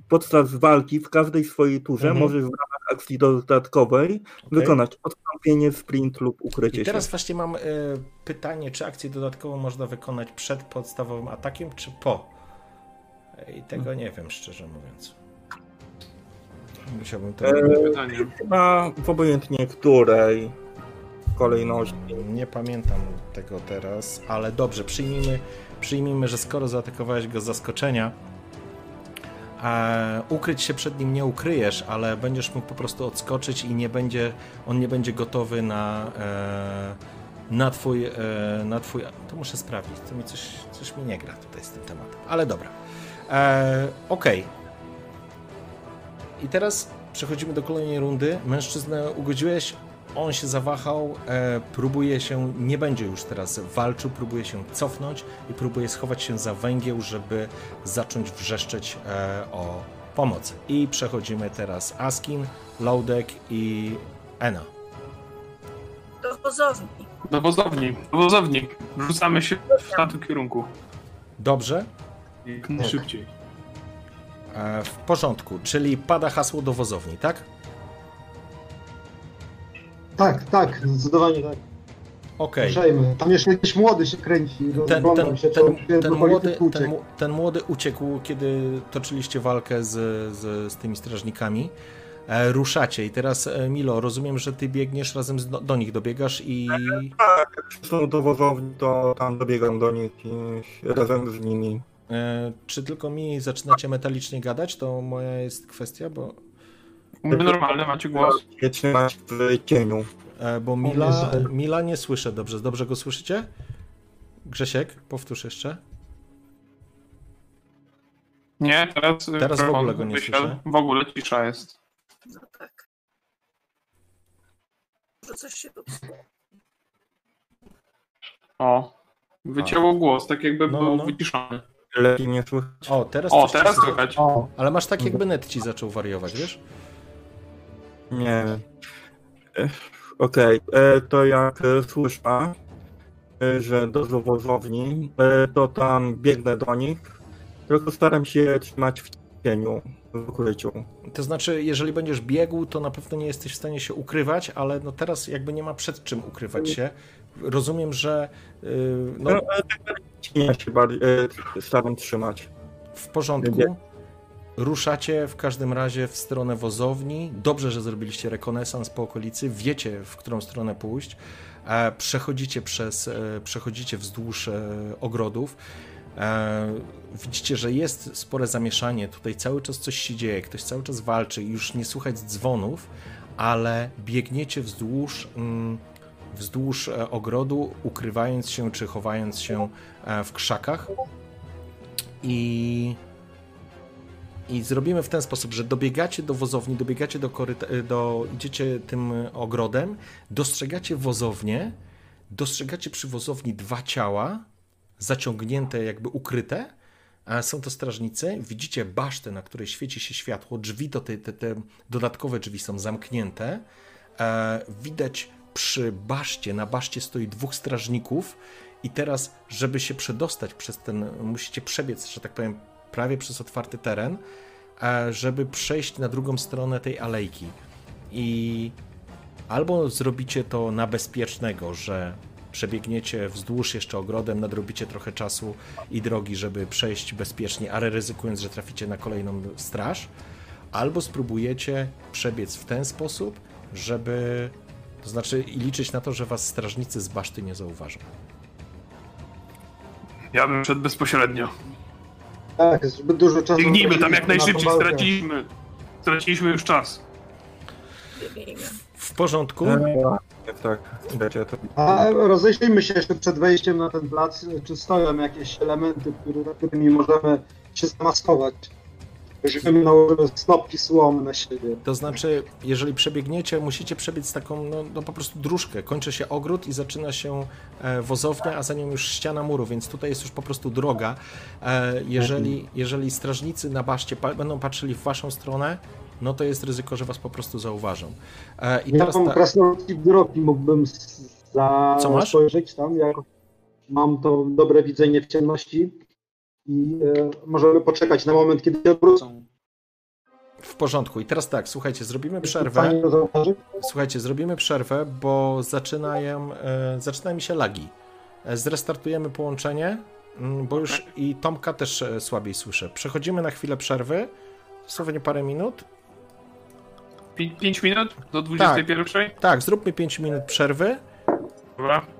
Podczas walki w każdej swojej turze Mhm. możesz w ramach akcji dodatkowej wykonać odstąpienie, sprint lub ukrycie I teraz się. właśnie mam e, pytanie, czy akcję dodatkową można wykonać przed podstawowym atakiem, czy po? I tego nie wiem, szczerze mówiąc. Musiałbym to... E, pytanie. Chyba w obojętnie której kolejności. Nie pamiętam tego teraz, ale dobrze, przyjmijmy, przyjmijmy że skoro zaatakowałeś go z zaskoczenia, e, ukryć się przed nim nie ukryjesz, ale będziesz mógł po prostu odskoczyć i nie będzie, on nie będzie gotowy na, e, na twój, e, na twój, to muszę sprawdzić, to mi coś, coś mi nie gra tutaj z tym tematem, ale dobra. E, Okej. I teraz przechodzimy do kolejnej rundy. Mężczyznę ugodziłeś, on się zawahał, e, próbuje się, nie będzie już teraz walczył, próbuje się cofnąć i próbuje schować się za węgieł, żeby zacząć wrzeszczeć e, o pomoc. I przechodzimy teraz Askin, Loudek i Ena. Do wozowni. Do wozowni, do wozowni. Rzucamy się w tamtym kierunku. Dobrze? Jak najszybciej. E, w porządku, czyli pada hasło do wozowni, tak? Tak, tak, zdecydowanie tak. Okej. Ruszajmy. Tam jeszcze jakiś młody się kręci, ten, rozglądam ten, się, ten, ten, młody, ten, uciekł. mu- ten młody uciekł, kiedy toczyliście walkę z, z, z tymi strażnikami. E, ruszacie i teraz e, Milo, rozumiem, że ty biegniesz razem z, do, do nich, dobiegasz i... Tak, jak są do wozowni, to tam dobiegam do nich i razem z nimi. E, czy tylko mi zaczynacie metalicznie gadać? To moja jest kwestia, bo... Mówię normalne, macie głos. Nie trzymać w cieniu. E, bo Mila, Mila nie słyszę dobrze. Dobrze go słyszycie? Grzesiek, powtórz jeszcze. Nie, teraz, teraz w ogóle go nie słyszę. W ogóle cisza jest. No tak. Może coś się tu O, wycięło głos, tak jakby no, był no. wyciszony. Lepiej nie słychać. O, teraz O, teraz słychać. O. Ale masz tak jakby net ci zaczął wariować, wiesz? Nie wiem. Okej, okay. E, to jak e, słyszę, e, że do wozowni, to tam biegnę do nich, tylko staram się trzymać w cieniu, w ukryciu. To znaczy, jeżeli będziesz biegł, to na pewno nie jesteś w stanie się ukrywać, ale no teraz jakby nie ma przed czym ukrywać się. Rozumiem, że... No, no ja się bardziej staram trzymać. W porządku. Ruszacie w każdym razie w stronę wozowni. Dobrze, że zrobiliście rekonesans po okolicy. Wiecie, w którą stronę pójść. E, przechodzicie przez, e, przechodzicie wzdłuż e, ogrodów. Widzicie, że jest spore zamieszanie. Tutaj cały czas coś się dzieje. Ktoś cały czas walczy. Już nie słuchać dzwonów, ale biegniecie wzdłuż, mm, wzdłuż ogrodu, ukrywając się czy chowając się w krzakach. I i zrobimy w ten sposób, że dobiegacie do wozowni, dobiegacie do koryta, do, idziecie tym ogrodem, dostrzegacie wozownię, dostrzegacie przy wozowni dwa ciała, zaciągnięte, jakby ukryte. Są to strażnicy. Widzicie basztę, na której świeci się światło. Drzwi to te, te, te dodatkowe drzwi są zamknięte. E, widać przy baszcie, na baszcie stoi dwóch strażników. I teraz, żeby się przedostać przez ten, musicie przebiec, że tak powiem, prawie przez otwarty teren, e, żeby przejść na drugą stronę tej alejki. I albo zrobicie to na bezpiecznego, że przebiegniecie wzdłuż jeszcze ogrodem, nadrobicie trochę czasu i drogi, żeby przejść bezpiecznie, ale ryzykując, że traficie na kolejną straż, albo spróbujecie przebiec w ten sposób, żeby to znaczy i liczyć na to, że was strażnicy z baszty nie zauważą. Ja bym szedł bezpośrednio. Tak, zbyt dużo czasu. Biegnijmy tam jak najszybciej, straciliśmy. Straciliśmy już czas. W porządku? Tak, to... A rozejrzyjmy się jeszcze przed wejściem na ten plac, czy stoją jakieś elementy, które, którymi możemy się zamaskować. Żebyśmy nałożyli snopki słomy na siebie. To znaczy, jeżeli przebiegniecie, musicie przebiec taką, no, no, po prostu dróżkę. Kończy się ogród i zaczyna się e, wozownia, a za nią już ściana muru, więc tutaj jest już po prostu droga. E, jeżeli, mhm. jeżeli strażnicy na baszcie będą patrzyli w waszą stronę, no to jest ryzyko, że was po prostu zauważą. E, I ja teraz mam ta... krasnoludki wzroki, mógłbym za... Co masz? spojrzeć tam, jak mam to dobre widzenie w ciemności i e, możemy poczekać na moment, kiedy się odwrócą. W porządku. I teraz tak, słuchajcie, zrobimy przerwę. Słuchajcie, zrobimy przerwę, bo zaczynają, e, zaczynają mi się lagi. E, zrestartujemy połączenie, mm, bo już i Tomka też słabiej słyszę. Przechodzimy na chwilę przerwy, dosłownie parę minut. 5 minut do 21? Tak, tak, zróbmy 5 minut przerwy. Dobra.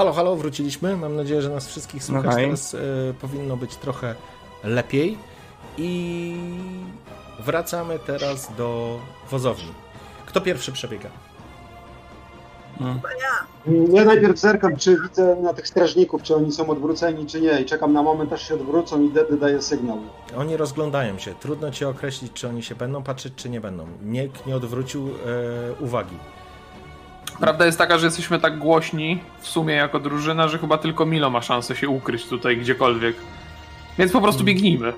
Halo, halo, wróciliśmy. Mam nadzieję, że nas wszystkich słychać. No hej. Teraz e, powinno być trochę lepiej. I wracamy teraz do wozowni. Kto pierwszy przebiega? Chyba ja. Najpierw zerkam, czy widzę na tych strażników, czy oni są odwróceni, czy nie. I czekam na moment, aż się odwrócą i wtedy daję sygnał. Oni rozglądają się. Trudno ci określić, czy oni się będą patrzeć, czy nie będą. Nikt nie odwrócił e, uwagi. Prawda jest taka, że jesteśmy tak głośni w sumie jako drużyna, że chyba tylko Milo ma szansę się ukryć tutaj gdziekolwiek. Więc po prostu biegnijmy.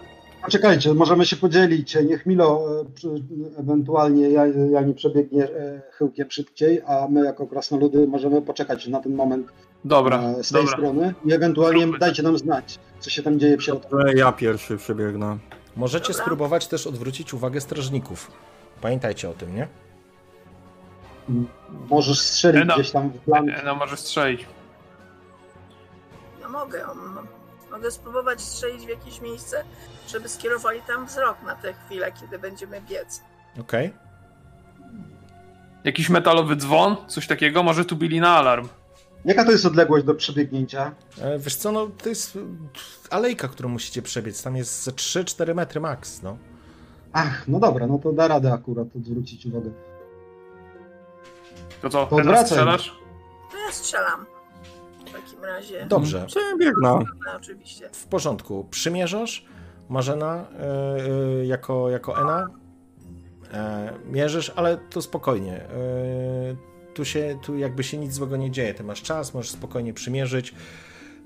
Poczekajcie, możemy się podzielić. Niech Milo e, ewentualnie ja, ja nie przebiegnie e, chyłkiem szybciej, a my jako krasnoludy możemy poczekać na ten moment Dobra, e, z tej dobra. strony i ewentualnie dajcie nam znać, co się tam dzieje w środku. Ja pierwszy przebiegnę. Możecie Dobra. spróbować też odwrócić uwagę strażników. Pamiętajcie o tym, nie? Możesz strzelić Ena. gdzieś tam w plan. No może strzelić. No mogę. Mogę spróbować strzelić w jakieś miejsce, żeby skierowali tam wzrok na tę chwilę, kiedy będziemy biec. Okej. Jakiś metalowy dzwon, coś takiego, może tu bili na alarm. Jaka to jest odległość do przebiegnięcia? E, Wiesz co, no to jest e, alejka, którą musicie przebiec. Tam jest ze 3-4 metry max, no. Ach, no dobra, no to da radę akurat zwrócić uwagę. To co, To teraz wracaj. strzelasz? To ja strzelam. W takim razie. Dobrze, Przebiegnę. No, oczywiście. w porządku. Przymierzasz, Marzena, e, jako, jako Ena. E, mierzysz, ale to spokojnie. E, tu się, tu jakby się nic złego nie dzieje. Ty masz czas, możesz spokojnie przymierzyć.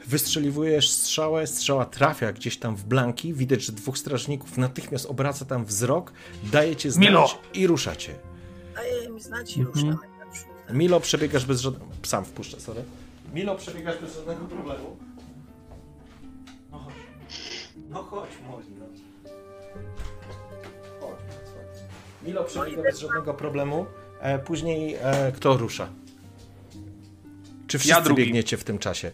Wystrzeliwujesz strzałę, strzała trafia gdzieś tam w blanki. Widać, że dwóch strażników natychmiast obraca tam wzrok, daje cię znać Milo! i ruszacie. Daję mi znać i Mhm. ruszamy naprzód. Milo przebiegasz bez żadnego. Sam wpuszczę, sorry. Milo przebiegasz bez żadnego problemu. No chodź. No chodź, młodzi, no. Chodź, chodź. Milo przebiega bez żadnego problemu. E, później e, kto rusza? Czy wszyscy drugi. biegniecie w tym czasie?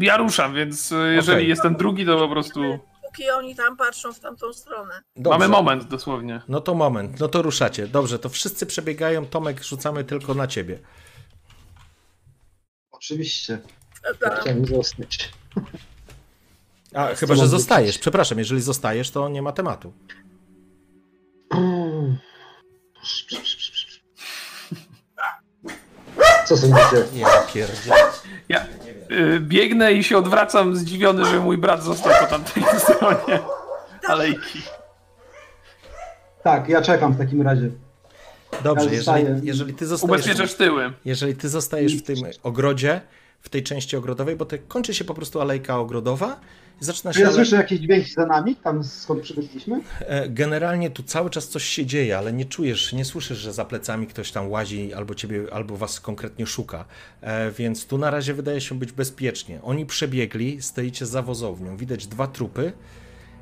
Ja ruszam, więc y, jeżeli Okej. jestem drugi, to po prostu Póki oni tam patrzą w tamtą stronę. Dobrze. mamy moment dosłownie. No to moment, no to ruszacie. Dobrze, to wszyscy przebiegają. Tomek, rzucamy tylko na ciebie. Oczywiście, Dobra. chciałem zostać. A, chyba, że zostajesz. wrócić? Przepraszam, jeżeli zostajesz, to nie ma tematu. Co sądzicie? Ja pierdzie. Ja biegnę i się odwracam zdziwiony, że mój brat został po tamtej stronie alejki. Tak, ja czekam w takim razie. Dobrze, Ja jeżeli, jeżeli ty zostajesz. Ubezpieczasz tyły. Jeżeli ty zostajesz w tym ogrodzie, w tej części ogrodowej, bo to kończy się po prostu alejka ogrodowa zaczyna Czy się. ja ale... słyszę jakieś dźwięki za nami, tam skąd przybyliśmy? E, Generalnie tu cały czas coś się dzieje, ale nie czujesz, nie słyszysz, że za plecami ktoś tam łazi albo ciebie, albo was konkretnie szuka. E, Więc tu na razie wydaje się być bezpiecznie. Oni przebiegli, stoicie za wozownią. Widać dwa trupy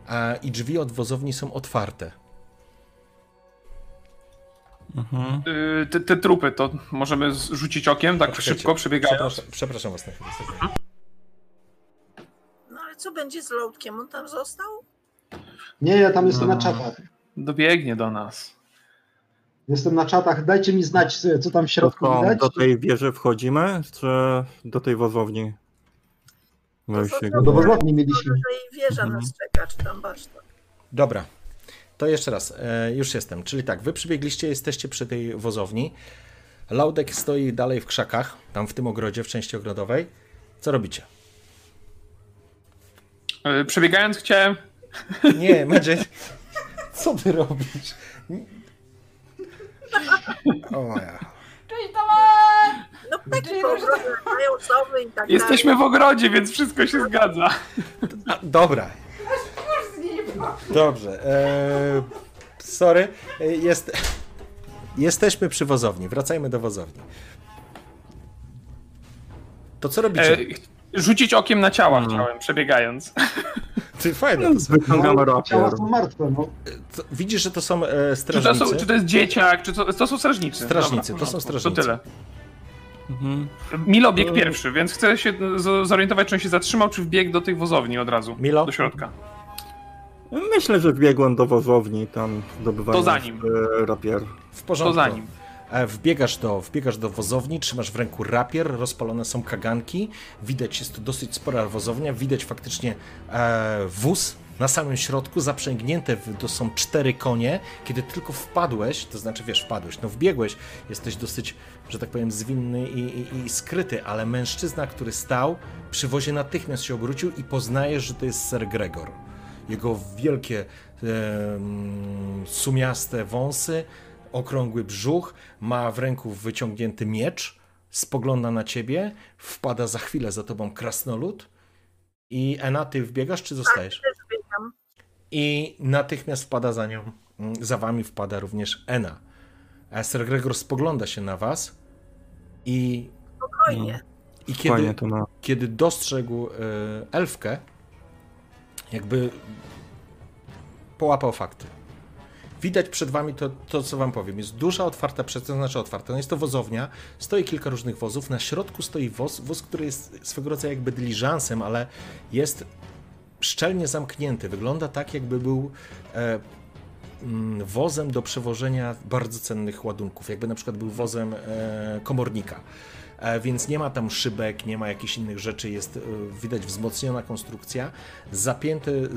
e, i drzwi od wozowni są otwarte. Mhm. Y, te, te trupy to możemy rzucić okiem, tak Poczekajcie, szybko przebiegając. Przepraszam, przepraszam was na chwilę. Co będzie z Lołtkiem? On tam został? Nie, ja tam jestem No. na czatach. Dobiegnie do nas. Jestem na czatach. Dajcie mi znać, co tam w środku To widać. do tej wieży wchodzimy, czy do tej wozowni? Wejście. No do wozowni mieliśmy. Że i wieża Mhm. nas czeka, czy tam warsztat. Dobra. To jeszcze raz, e, już jestem. Czyli tak, wy przybiegliście, jesteście przy tej wozowni. Laudek stoi dalej w krzakach, tam w tym ogrodzie, w części ogrodowej. Co robicie? Y, Przebiegając chciałem Nie, będzie. Co ty robisz? O ja. No ptaki po ogrodzie mają sowy i tak Jesteśmy w ogrodzie, więc wszystko się zgadza. Dobra. Dobrze. E, sorry. E, Jest, jesteśmy przy wozowni. Wracajmy do wozowni. To co robicie? E, ch- rzucić okiem na ciała Mhm. chciałem, przebiegając. Ty fajne to No, ciała rapier. są martwe, no. To, widzisz, że to są e, Czy to, strażnicy. są, czy to jest dzieciak, czy to, to są strażnicy? Strażnicy, Dobra, to są porządku, strażnicy. To tyle. Mhm. Milo biegł pierwszy, więc chcę się zorientować, czy on się zatrzymał, czy wbiegł do tej wozowni od razu. Milo? Do środka. Myślę, że wbiegłem do wozowni, tam zdobywając To za nim. e, rapier. W porządku. To za nim. E, wbiegasz do, wbiegasz do wozowni, trzymasz w ręku rapier, rozpalone są kaganki, widać, jest to dosyć spora wozownia, widać faktycznie e, wóz na samym środku, zaprzęgnięte to są cztery konie. Kiedy tylko wpadłeś, to znaczy wiesz, wpadłeś, no wbiegłeś, jesteś dosyć, że tak powiem, zwinny i, i, i skryty, ale mężczyzna, który stał przy wozie natychmiast się obrócił i poznajesz, że to jest Sir Gregor. Jego wielkie, e, sumiaste wąsy, okrągły brzuch, ma w ręku wyciągnięty miecz, spogląda na ciebie, wpada za chwilę za tobą krasnolud i Ena, ty wbiegasz czy zostajesz? Też biegam. I natychmiast wpada za nią, za wami wpada również Ena. A Sir Gregor spogląda się na was i, Spokojnie. i kiedy, Fajnie to na... kiedy dostrzegł e, elfkę, jakby połapał fakty. Widać przed wami to, to, co wam powiem. Jest duża, otwarta przestrzeń, to znaczy otwarta. No jest to wozownia, stoi kilka różnych wozów. Na środku stoi woz, wóz, który jest swego rodzaju jakby dyliżansem, ale jest szczelnie zamknięty. Wygląda tak, jakby był e, mm, wozem do przewożenia bardzo cennych ładunków. Jakby na przykład był wozem e, komornika. E, więc nie ma tam szybek, nie ma jakichś innych rzeczy, jest e, widać wzmocniona konstrukcja. Zapięty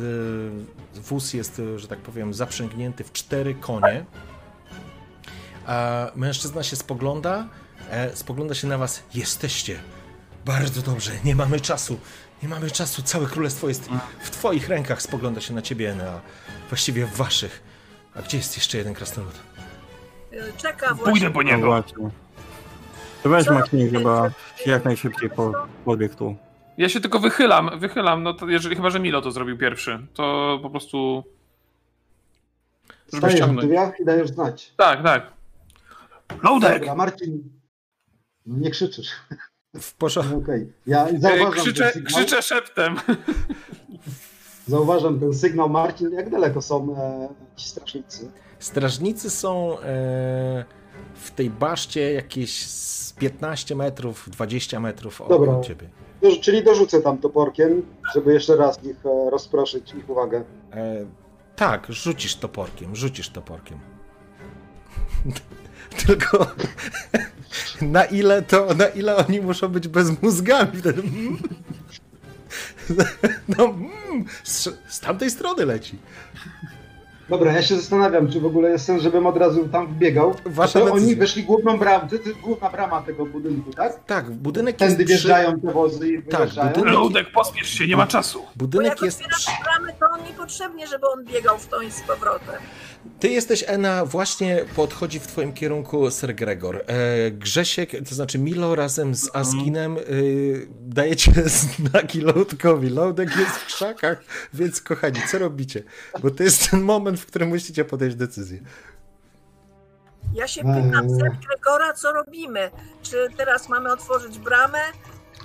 e, wóz jest, że tak powiem, zaprzęgnięty w cztery konie. A mężczyzna się spogląda, spogląda się na was. Jesteście. Bardzo dobrze, nie mamy czasu. Nie mamy czasu, całe królestwo jest w twoich rękach. Spogląda się na ciebie, a właściwie w waszych. A gdzie jest jeszcze jeden krasnolud? Czeka właśnie. Pójdę po No niego. To weź? Makni chyba jak najszybciej po, podbieg tu. Ja się tylko wychylam, wychylam, no to jeżeli, chyba, że Milo to zrobił pierwszy, to po prostu... Żeby Stajesz w ściągnąć. drzwiach i dajesz znać. Tak, tak. Loadek! Dobra, Marcin, nie krzyczysz. W porządku. Okej. Ja zauważam Krzyczę, ten sygnał. krzyczę szeptem. Zauważam ten sygnał. Marcin, jak daleko są e, ci strażnicy? Strażnicy są e, w tej baszcie jakieś z 15 metrów, 20 metrów od, Dobra. od ciebie. Dorzu- czyli dorzucę tam toporkiem, żeby jeszcze raz ich e, rozproszyć ich uwagę. E, tak, rzucisz toporkiem, rzucisz toporkiem. Tylko na ile to, na ile oni muszą być bezmózgami wtedy. mm. No, mm, z, z tamtej strony leci. Dobra, ja się zastanawiam, czy w ogóle jest sens, żebym od razu tam wbiegał. Wasza to decyzja. oni weszli główną bramą, to jest główna brama tego budynku, tak? Tak, budynek Tędy jest przy, wjeżdżają te wozy i Tak, wyjeżdżają. budynek- Loadek, pospiesz się, nie ma czasu. Bo budynek jak jest bramy, to on niepotrzebnie, żeby on biegał w tą i z powrotem. Ty jesteś, Ena, właśnie podchodzi w twoim kierunku Sir Gregor. E, Grzesiek, to znaczy Milo razem z Askinem e, dajecie znaki Loudkowi. Loudek jest w krzakach, więc kochani, co robicie? Bo to jest ten moment, w którym musicie podjąć decyzję. Ja się pytam Eee. Sir Gregora, co robimy? Czy teraz mamy otworzyć bramę?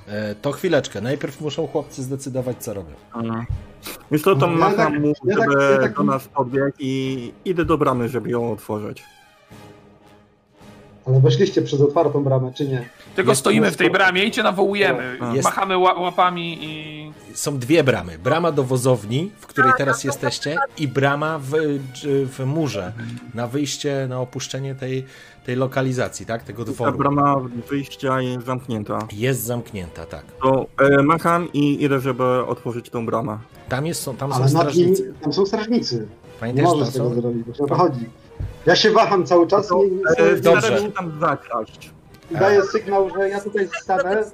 E, to chwileczkę, najpierw muszą chłopcy zdecydować, co robią. Co, to Ja macham tak- mu, ja tak- żeby ja tak- do nas podbiegł i idę do bramy, żeby ją otworzyć. Ale weszliście przez otwartą bramę, czy nie? Tylko Jest stoimy w tej bramie i cię nawołujemy. Jest- Machamy ła- łapami i... Są dwie bramy. Brama do wozowni, w której teraz jesteście, i brama w, w murze na wyjście, na opuszczenie tej, tej lokalizacji, tak? Tego Ta dworu. brama wyjścia jest zamknięta. Jest zamknięta, tak. To e, macham i idę, żeby otworzyć tą bramę. Tam, jest, są, tam są Ale nimi, strażnicy. tam są strażnicy. Nie Pamiętasz, możesz tam tego są? zrobić, bo się chodzi. Ja się waham cały czas To, i, e, dobrze. Staram się tam zakraść. i daję sygnał, że ja tutaj stanę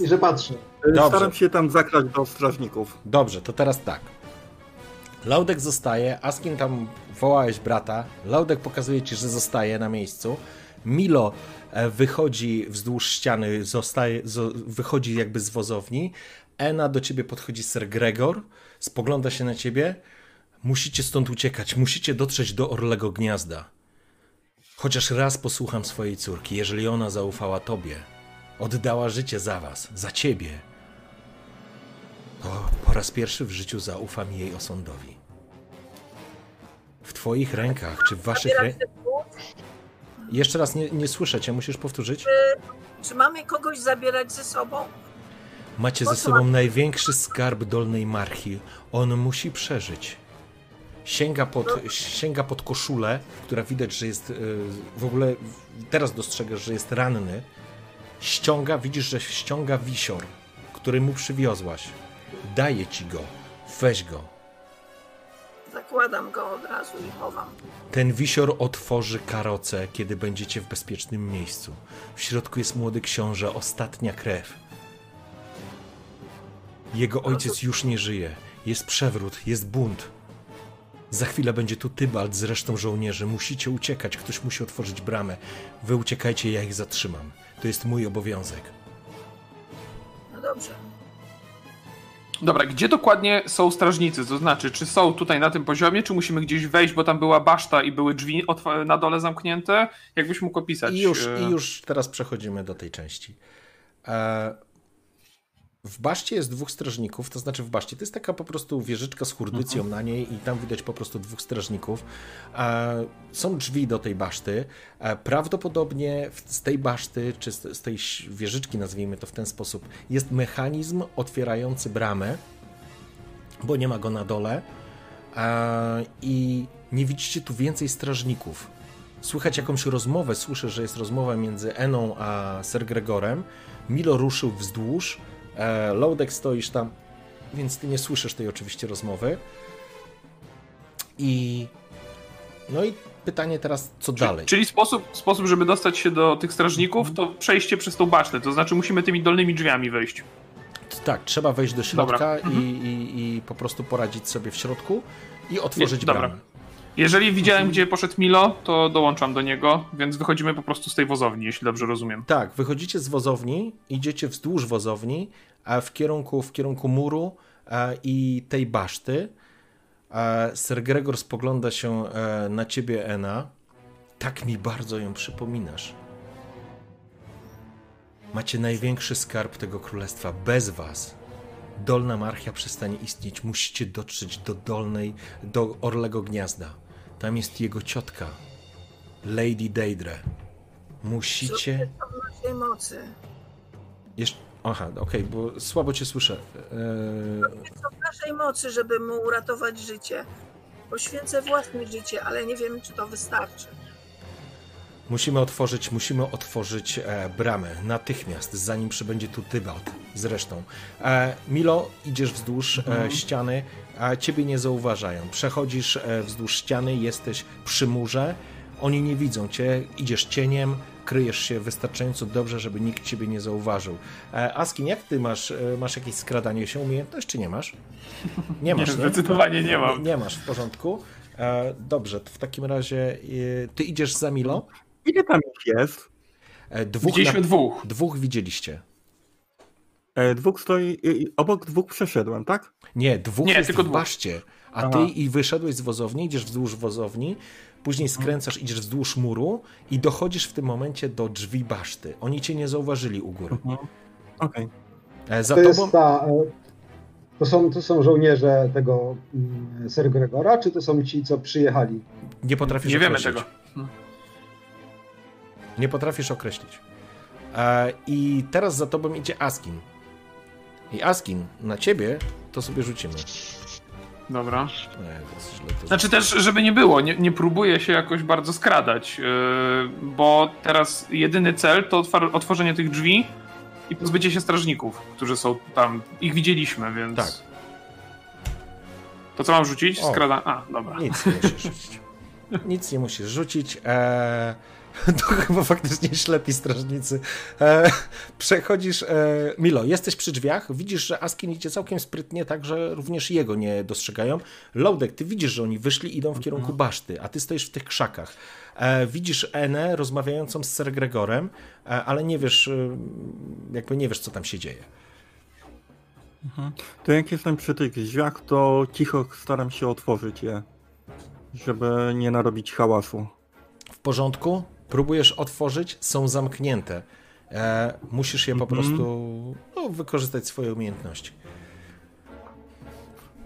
i że patrzę. E, Dobrze. Staram się tam zakraść do strażników. Dobrze, to teraz tak. Laudek zostaje, Askin tam wołałeś brata, Laudek pokazuje ci, że zostaje na miejscu. Milo e, wychodzi wzdłuż ściany, zostaje, zo, wychodzi jakby z wozowni. Ena do ciebie podchodzi Sir Gregor, spogląda się na ciebie. Musicie stąd uciekać, musicie dotrzeć do Orlego Gniazda. Chociaż raz posłucham swojej córki, jeżeli ona zaufała tobie, oddała życie za was, za ciebie, to po raz pierwszy w życiu zaufam jej osądowi. W twoich rękach, czy w waszych rękach... Jeszcze raz nie, nie słyszę cię, musisz powtórzyć. Czy mamy kogoś zabierać ze sobą? Macie ze sobą największy skarb Dolnej Marchi. On musi przeżyć. sięga pod, sięga pod koszulę, która widać, że jest w ogóle, teraz dostrzegasz, że jest ranny. Ściąga, widzisz, że ściąga wisior, który mu przywiozłaś. Daję ci go, weź go. Zakładam go od razu i chowam. Ten wisior otworzy karocę, kiedy będziecie w bezpiecznym miejscu. W środku jest młody książę, ostatnia krew. Jego ojciec już nie żyje. Jest przewrót, jest bunt. Za chwilę będzie tu Tybalt z resztą żołnierzy. Musicie uciekać, ktoś musi otworzyć bramę. Wy uciekajcie, ja ich zatrzymam. To jest mój obowiązek. No dobrze. Dobra, gdzie dokładnie są strażnicy? To znaczy, czy są tutaj na tym poziomie, czy musimy gdzieś wejść, bo tam była baszta i były drzwi na dole zamknięte? Jakbyś mógł opisać? I już, I już teraz przechodzimy do tej części. E, w baszcie jest dwóch strażników, to znaczy w baszcie to jest taka po prostu wieżyczka z hurdycją mhm. na niej i tam widać po prostu dwóch strażników. E, są drzwi do tej baszty. E, prawdopodobnie z tej baszty, czy z tej wieżyczki, nazwijmy to w ten sposób, jest mechanizm otwierający bramę, bo nie ma go na dole. E, I nie widzicie tu więcej strażników. Słychać jakąś rozmowę, słyszę, że jest rozmowa między Eną a Ser Gregorem. Milo ruszył wzdłuż, E, Loadek stoisz tam, więc ty nie słyszysz tej oczywiście rozmowy. I no i pytanie teraz, co czyli, dalej? Czyli sposób, sposób, żeby dostać się do tych strażników, to przejście przez tą basztę, to znaczy musimy tymi dolnymi drzwiami wejść. Tak, trzeba wejść do środka i, i, i, po prostu poradzić sobie w środku i otworzyć Nie, bramę. Dobra. Jeżeli widziałem, gdzie poszedł Milo, to dołączam do niego, więc wychodzimy po prostu z tej wozowni, jeśli dobrze rozumiem. Tak, wychodzicie z wozowni, idziecie wzdłuż wozowni, a w kierunku, w kierunku muru i tej baszty. Sir Gregor spogląda się e, na ciebie, Ena. Tak mi bardzo ją przypominasz. Macie największy skarb tego królestwa. Bez was Dolna Marchia przestanie istnieć. Musicie dotrzeć do dolnej, do Orlego Gniazda. Tam jest jego ciotka, Lady Deidre. Musicie. Co w naszej mocy? Jeszcze. Aha, okej, okay, bo słabo cię słyszę. Eee... Co w naszej mocy, żeby mu uratować życie? Poświęcę własne życie, ale nie wiem, czy to wystarczy. Musimy otworzyć, musimy otworzyć e, bramę natychmiast, zanim przybędzie tu Tybalt zresztą. E, Milo, idziesz wzdłuż e, mhm. ściany, a ciebie nie zauważają. Przechodzisz e, wzdłuż ściany, jesteś przy murze, oni nie widzą cię, idziesz cieniem, kryjesz się wystarczająco dobrze, żeby nikt ciebie nie zauważył. E, Askin, jak ty masz, e, masz jakieś skradanie się umiejętność, czy nie masz? Nie masz, nie? Zdecydowanie nie mam. Nie, nie masz, w porządku. Dobrze, to w takim razie ty idziesz za Milo. Ile tam ich jest? Dwóch Widzieliśmy na... dwóch. Dwóch widzieliście. Dwóch stoi, obok dwóch przeszedłem, tak? Nie, dwóch Nie, jest tylko w baszcie, a Aha. ty i wyszedłeś z wozowni, idziesz wzdłuż wozowni, później skręcasz, idziesz wzdłuż muru i dochodzisz w tym momencie do drzwi baszty. Oni cię nie zauważyli u góry. Mhm. Okej. Okay. E, za to tobą... Ta, e, to, są, to są żołnierze tego mm, Ser Gregora, czy to są ci, co przyjechali? Nie potrafisz Nie określić. wiemy tego. Hmm. Nie potrafisz określić. I teraz za tobą idzie Askin. I Askin, na ciebie to sobie rzucimy. Dobra. Nie, to Znaczy też, żeby nie było, nie, nie próbuję się jakoś bardzo skradać, yy, bo teraz jedyny cel to otworzenie tych drzwi i pozbycie się strażników, którzy są tam. Ich widzieliśmy, więc... Tak. To co mam rzucić? Skrada... A, dobra. Nic nie musisz rzucić. Nic nie musisz rzucić. Eee... to chyba faktycznie ślepi strażnicy. E, przechodzisz, e, Milo, jesteś przy drzwiach, widzisz, że Askin idzie całkiem sprytnie, tak, że również jego nie dostrzegają. Loudek, ty widzisz, że oni wyszli, idą w kierunku mhm. baszty, a ty stoisz w tych krzakach. E, widzisz Enę rozmawiającą z Ser Gregorem, e, ale nie wiesz, e, jakby nie wiesz, co tam się dzieje. Mhm. To jak jestem przy tych drzwiach, to cicho staram się otworzyć je, żeby nie narobić hałasu. W porządku? Próbujesz otworzyć, są zamknięte. E, musisz je po mm -hmm. prostu no, wykorzystać swoje umiejętności.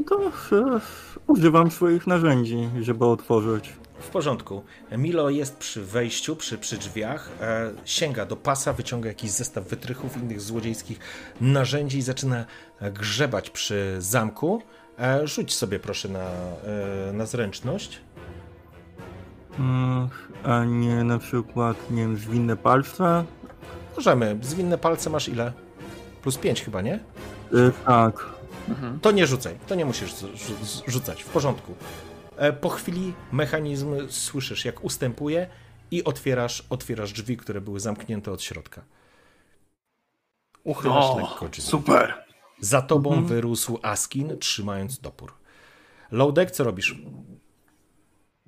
To e, używam swoich narzędzi, żeby otworzyć. W porządku. Milo jest przy wejściu, przy, przy drzwiach, e, sięga do pasa, wyciąga jakiś zestaw wytrychów, innych złodziejskich narzędzi i zaczyna grzebać przy zamku. E, rzuć sobie proszę na, e, na zręczność. A nie na przykład, nie wiem, zwinne palce? Możemy. Zwinne palce masz ile? Plus 5 chyba, nie? Y, tak. Mhm. To nie rzucaj. To nie musisz rzucać. W porządku. E, po chwili mechanizm słyszysz, jak ustępuje i otwierasz, otwierasz drzwi, które były zamknięte od środka. Uchylasz O, lekko drzwi. super. Za tobą wyrósł Askin, trzymając topór. Lodek, co robisz?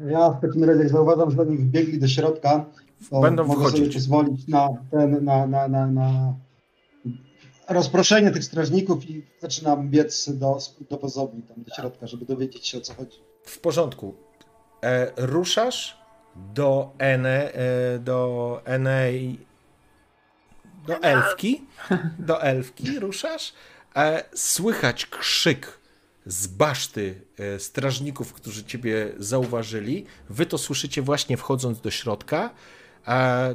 Ja w takim razie jak zauważam, że oni wbiegli do środka, to Będą mogę wchodzić. sobie pozwolić na, ten, na, na, na, na rozproszenie tych strażników i zaczynam biec do, do pozowni, tam do środka, żeby dowiedzieć się o co chodzi. W porządku. E, ruszasz do Ene, e, do Ene, do Elfki, do Elfki ruszasz. E, słychać krzyk z baszty e, strażników, którzy ciebie zauważyli. Wy to słyszycie właśnie wchodząc do środka.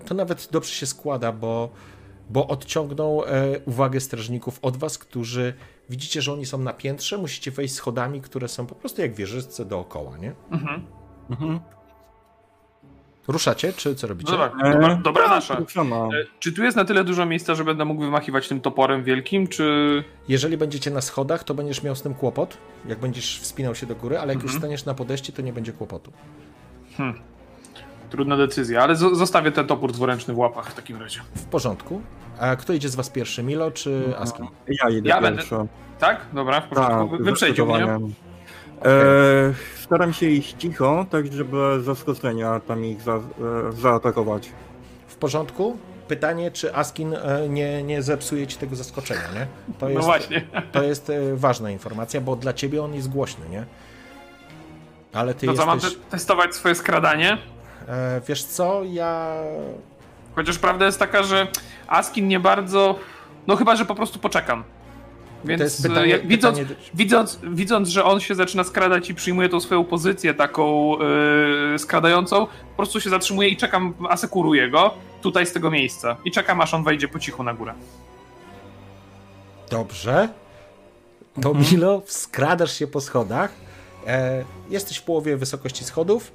To nawet dobrze się składa, bo, bo odciągnął e, uwagę strażników od was, którzy widzicie, że oni są na piętrze, musicie wejść schodami, które są po prostu jak wieżyczce dookoła, nie? Mhm. Mhm. Ruszacie, czy co robicie? No dobra, dobra, E, dobra tak, nasza. ruszamy. E, Czy tu jest na tyle dużo miejsca, że będę mógł wymachiwać tym toporem wielkim, czy... Jeżeli będziecie na schodach, to będziesz miał z tym kłopot, jak będziesz wspinał się do góry, ale jak już Mhm. staniesz na podejście, to nie będzie kłopotu. Trudna decyzja, ale zo- zostawię ten topór dwuręczny w łapach w takim razie. W porządku. A kto idzie z was pierwszy, Milo czy Askin? Ja idę Ja będę- pierwszy. Tak? Dobra, w porządku. Tak, Wy- mnie. Zdecydowanie. E, staram się iść cicho, tak żeby zaskoczenia tam ich za, e, zaatakować. W porządku? Pytanie, czy Askin e, nie, nie zepsuje ci tego zaskoczenia, nie? To No jest, właśnie. to jest ważna informacja, bo dla ciebie on jest głośny, nie? Ale ty To co, mam jesteś... te- testować swoje skradanie? E, wiesz co, ja... Chociaż prawda jest taka, że Askin nie bardzo... No chyba, że po prostu poczekam. Więc to jest pytanie, jak, widząc, pytanie... widząc, widząc, że on się zaczyna skradać i przyjmuje tą swoją pozycję taką yy, skradającą, po prostu się zatrzymuję i czekam, asekuruję go tutaj z tego miejsca. I czekam, aż on wejdzie po cichu na górę. Dobrze. To Milo, skradasz się po schodach. E, jesteś w połowie wysokości schodów.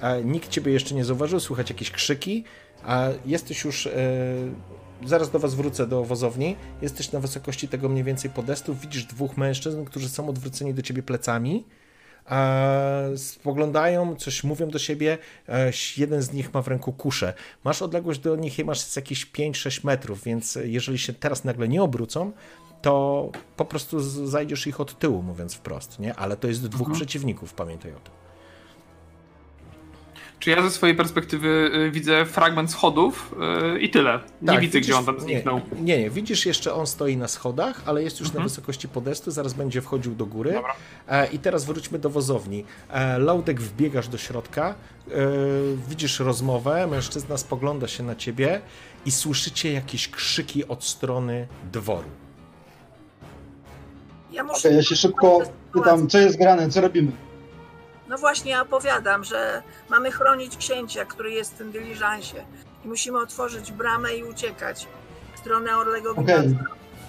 E, nikt ciebie jeszcze nie zauważył, słychać jakieś krzyki. A jesteś już. E, zaraz do was wrócę do wozowni. Jesteś na wysokości tego mniej więcej podestu. Widzisz dwóch mężczyzn, którzy są odwróceni do ciebie plecami. Spoglądają, coś mówią do siebie. E, jeden z nich ma w ręku kuszę. Masz odległość do nich, masz z jakieś 5-6 metrów, więc jeżeli się teraz nagle nie obrócą, to po prostu zajdziesz ich od tyłu, mówiąc wprost, nie? Ale to jest dwóch przeciwników, pamiętaj o tym. Czy ja ze swojej perspektywy y, widzę fragment schodów y, i tyle. Nie Tak, widzę, gdzie widzisz- on tam zniknął. Nie, nie, nie, widzisz jeszcze on stoi na schodach, ale jest już Mhm. na wysokości podestu, zaraz będzie wchodził do góry. Dobra. E, I teraz wróćmy do wozowni. E, Loudek wbiegasz do środka, e, widzisz rozmowę, mężczyzna spogląda się na ciebie i słyszycie jakieś krzyki od strony dworu. Ja muszę. Okej, ja się szybko pytam, co jest grane, co robimy? No właśnie, ja opowiadam, że mamy chronić księcia, który jest w tym dyliżansie. I musimy otworzyć bramę i uciekać w stronę Orlego Okej, Gniazda.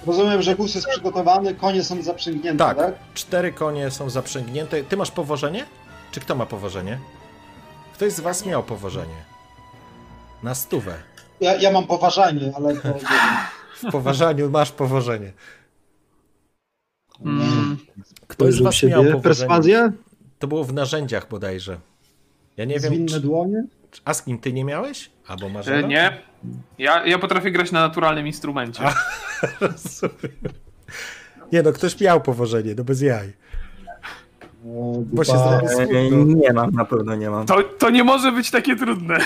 rozumiem, że wóz jest przygotowany, konie są zaprzęgnięte, Tak. tak? Cztery konie są zaprzęgnięte. Ty masz powożenie? Czy kto ma powożenie? Ktoś z was miał powożenie. Na stówę. Ja, ja mam poważanie, ale to. W poważaniu masz powożenie. Mm. Ktoś z was miał powożenie. Perswazję? To było w narzędziach bodajże. Ja nie wiem, Zwinne czy... dłonie? Askin, ty nie miałeś? Albo masz? E, nie. Ja, ja potrafię grać na naturalnym instrumencie. Nie no, ktoś miał powożenie, no bez jaj. O, Bo się zrobi E, smutno. nie mam, na pewno nie mam. To, to nie może być takie trudne.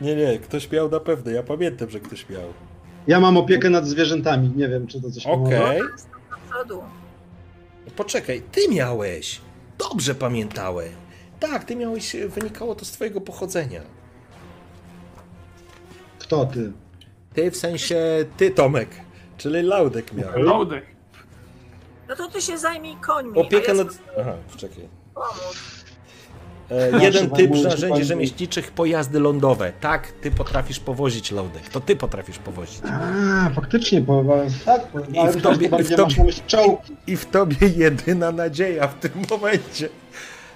Nie, nie, ktoś miał na pewno. Ja pamiętam, że ktoś miał. Ja mam opiekę nad zwierzętami, nie wiem, czy to coś. Okej. Przodu. Poczekaj, ty miałeś. Dobrze pamiętałem. Tak, ty miałeś, wynikało to z twojego pochodzenia. Kto ty? Ty w sensie, ty Tomek, czyli Laudek miał. Loadek. No to ty się zajmij końmi. Opiekę a ja nad... Aha, poczekaj. pomóc. E, jeden typ narzędzi rzemieślniczych, pojazdy lądowe. Tak, ty potrafisz powozić loadek. To ty potrafisz powozić. A, faktycznie, bo tak. I w, tobie, i, w tobie, I w tobie jedyna nadzieja w tym momencie.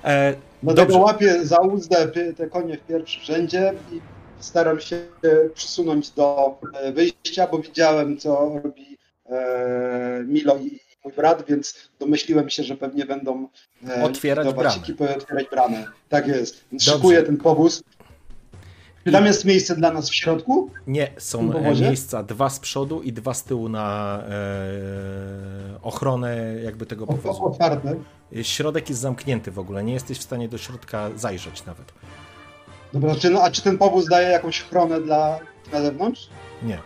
E, Dlatego łapię za uzdę te konie w pierwszym rzędzie i staram się przysunąć do e, wyjścia, bo widziałem, co robi e, Milo i mój brat, więc domyśliłem się, że pewnie będą e, otwierać bramę. ekipy, otwierać bramę. Tak jest. Więc szykuję ten powóz. Czy tam jest miejsce dla nas w środku? Nie, są miejsca dwa z przodu i dwa z tyłu na e, ochronę jakby tego powozu. Otwarte. Środek jest zamknięty w ogóle, nie jesteś w stanie do środka zajrzeć nawet. Dobra, czy, no, a czy ten powóz daje jakąś ochronę dla na zewnątrz? Nie.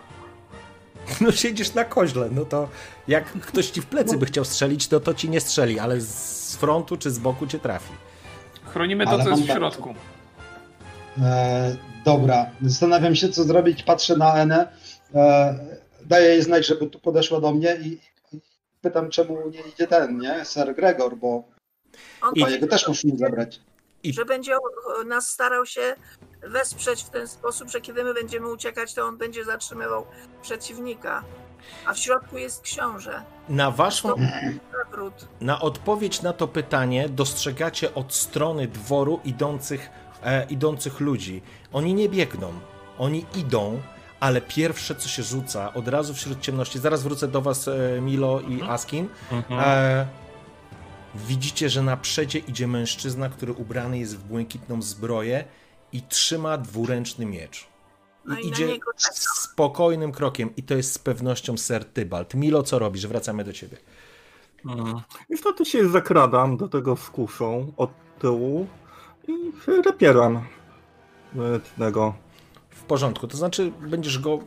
No siedzisz na koźle, no to jak ktoś ci w plecy by chciał strzelić, to to ci nie strzeli, ale z frontu czy z boku cię trafi. Chronimy to, ale co jest w środku. E, dobra, zastanawiam się, co zrobić. Patrzę na Enę. E, daję jej znać, żeby tu podeszła do mnie i, i pytam, czemu nie idzie ten, nie? Sir Gregor, bo On jego też musimy zabrać. I... Że będzie nas starał się wesprzeć w ten sposób, że kiedy my będziemy uciekać, to on będzie zatrzymywał przeciwnika. A w środku jest książę. Na waszą. Na odpowiedź na to pytanie dostrzegacie od strony dworu idących, e, idących ludzi. Oni nie biegną, oni idą, ale pierwsze co się rzuca od razu wśród ciemności. Zaraz wrócę do was, e, Milo i mhm. Askin. Mhm. E, widzicie, że na przedzie idzie mężczyzna, który ubrany jest w błękitną zbroję i trzyma dwuręczny miecz. I no idzie spokojnym krokiem i to jest z pewnością Ser Tybalt. Milo, co robisz? Wracamy do ciebie. Hmm. I wtedy się zakradam do tego wkuszą od tyłu i rapieram tego. W porządku, to znaczy będziesz go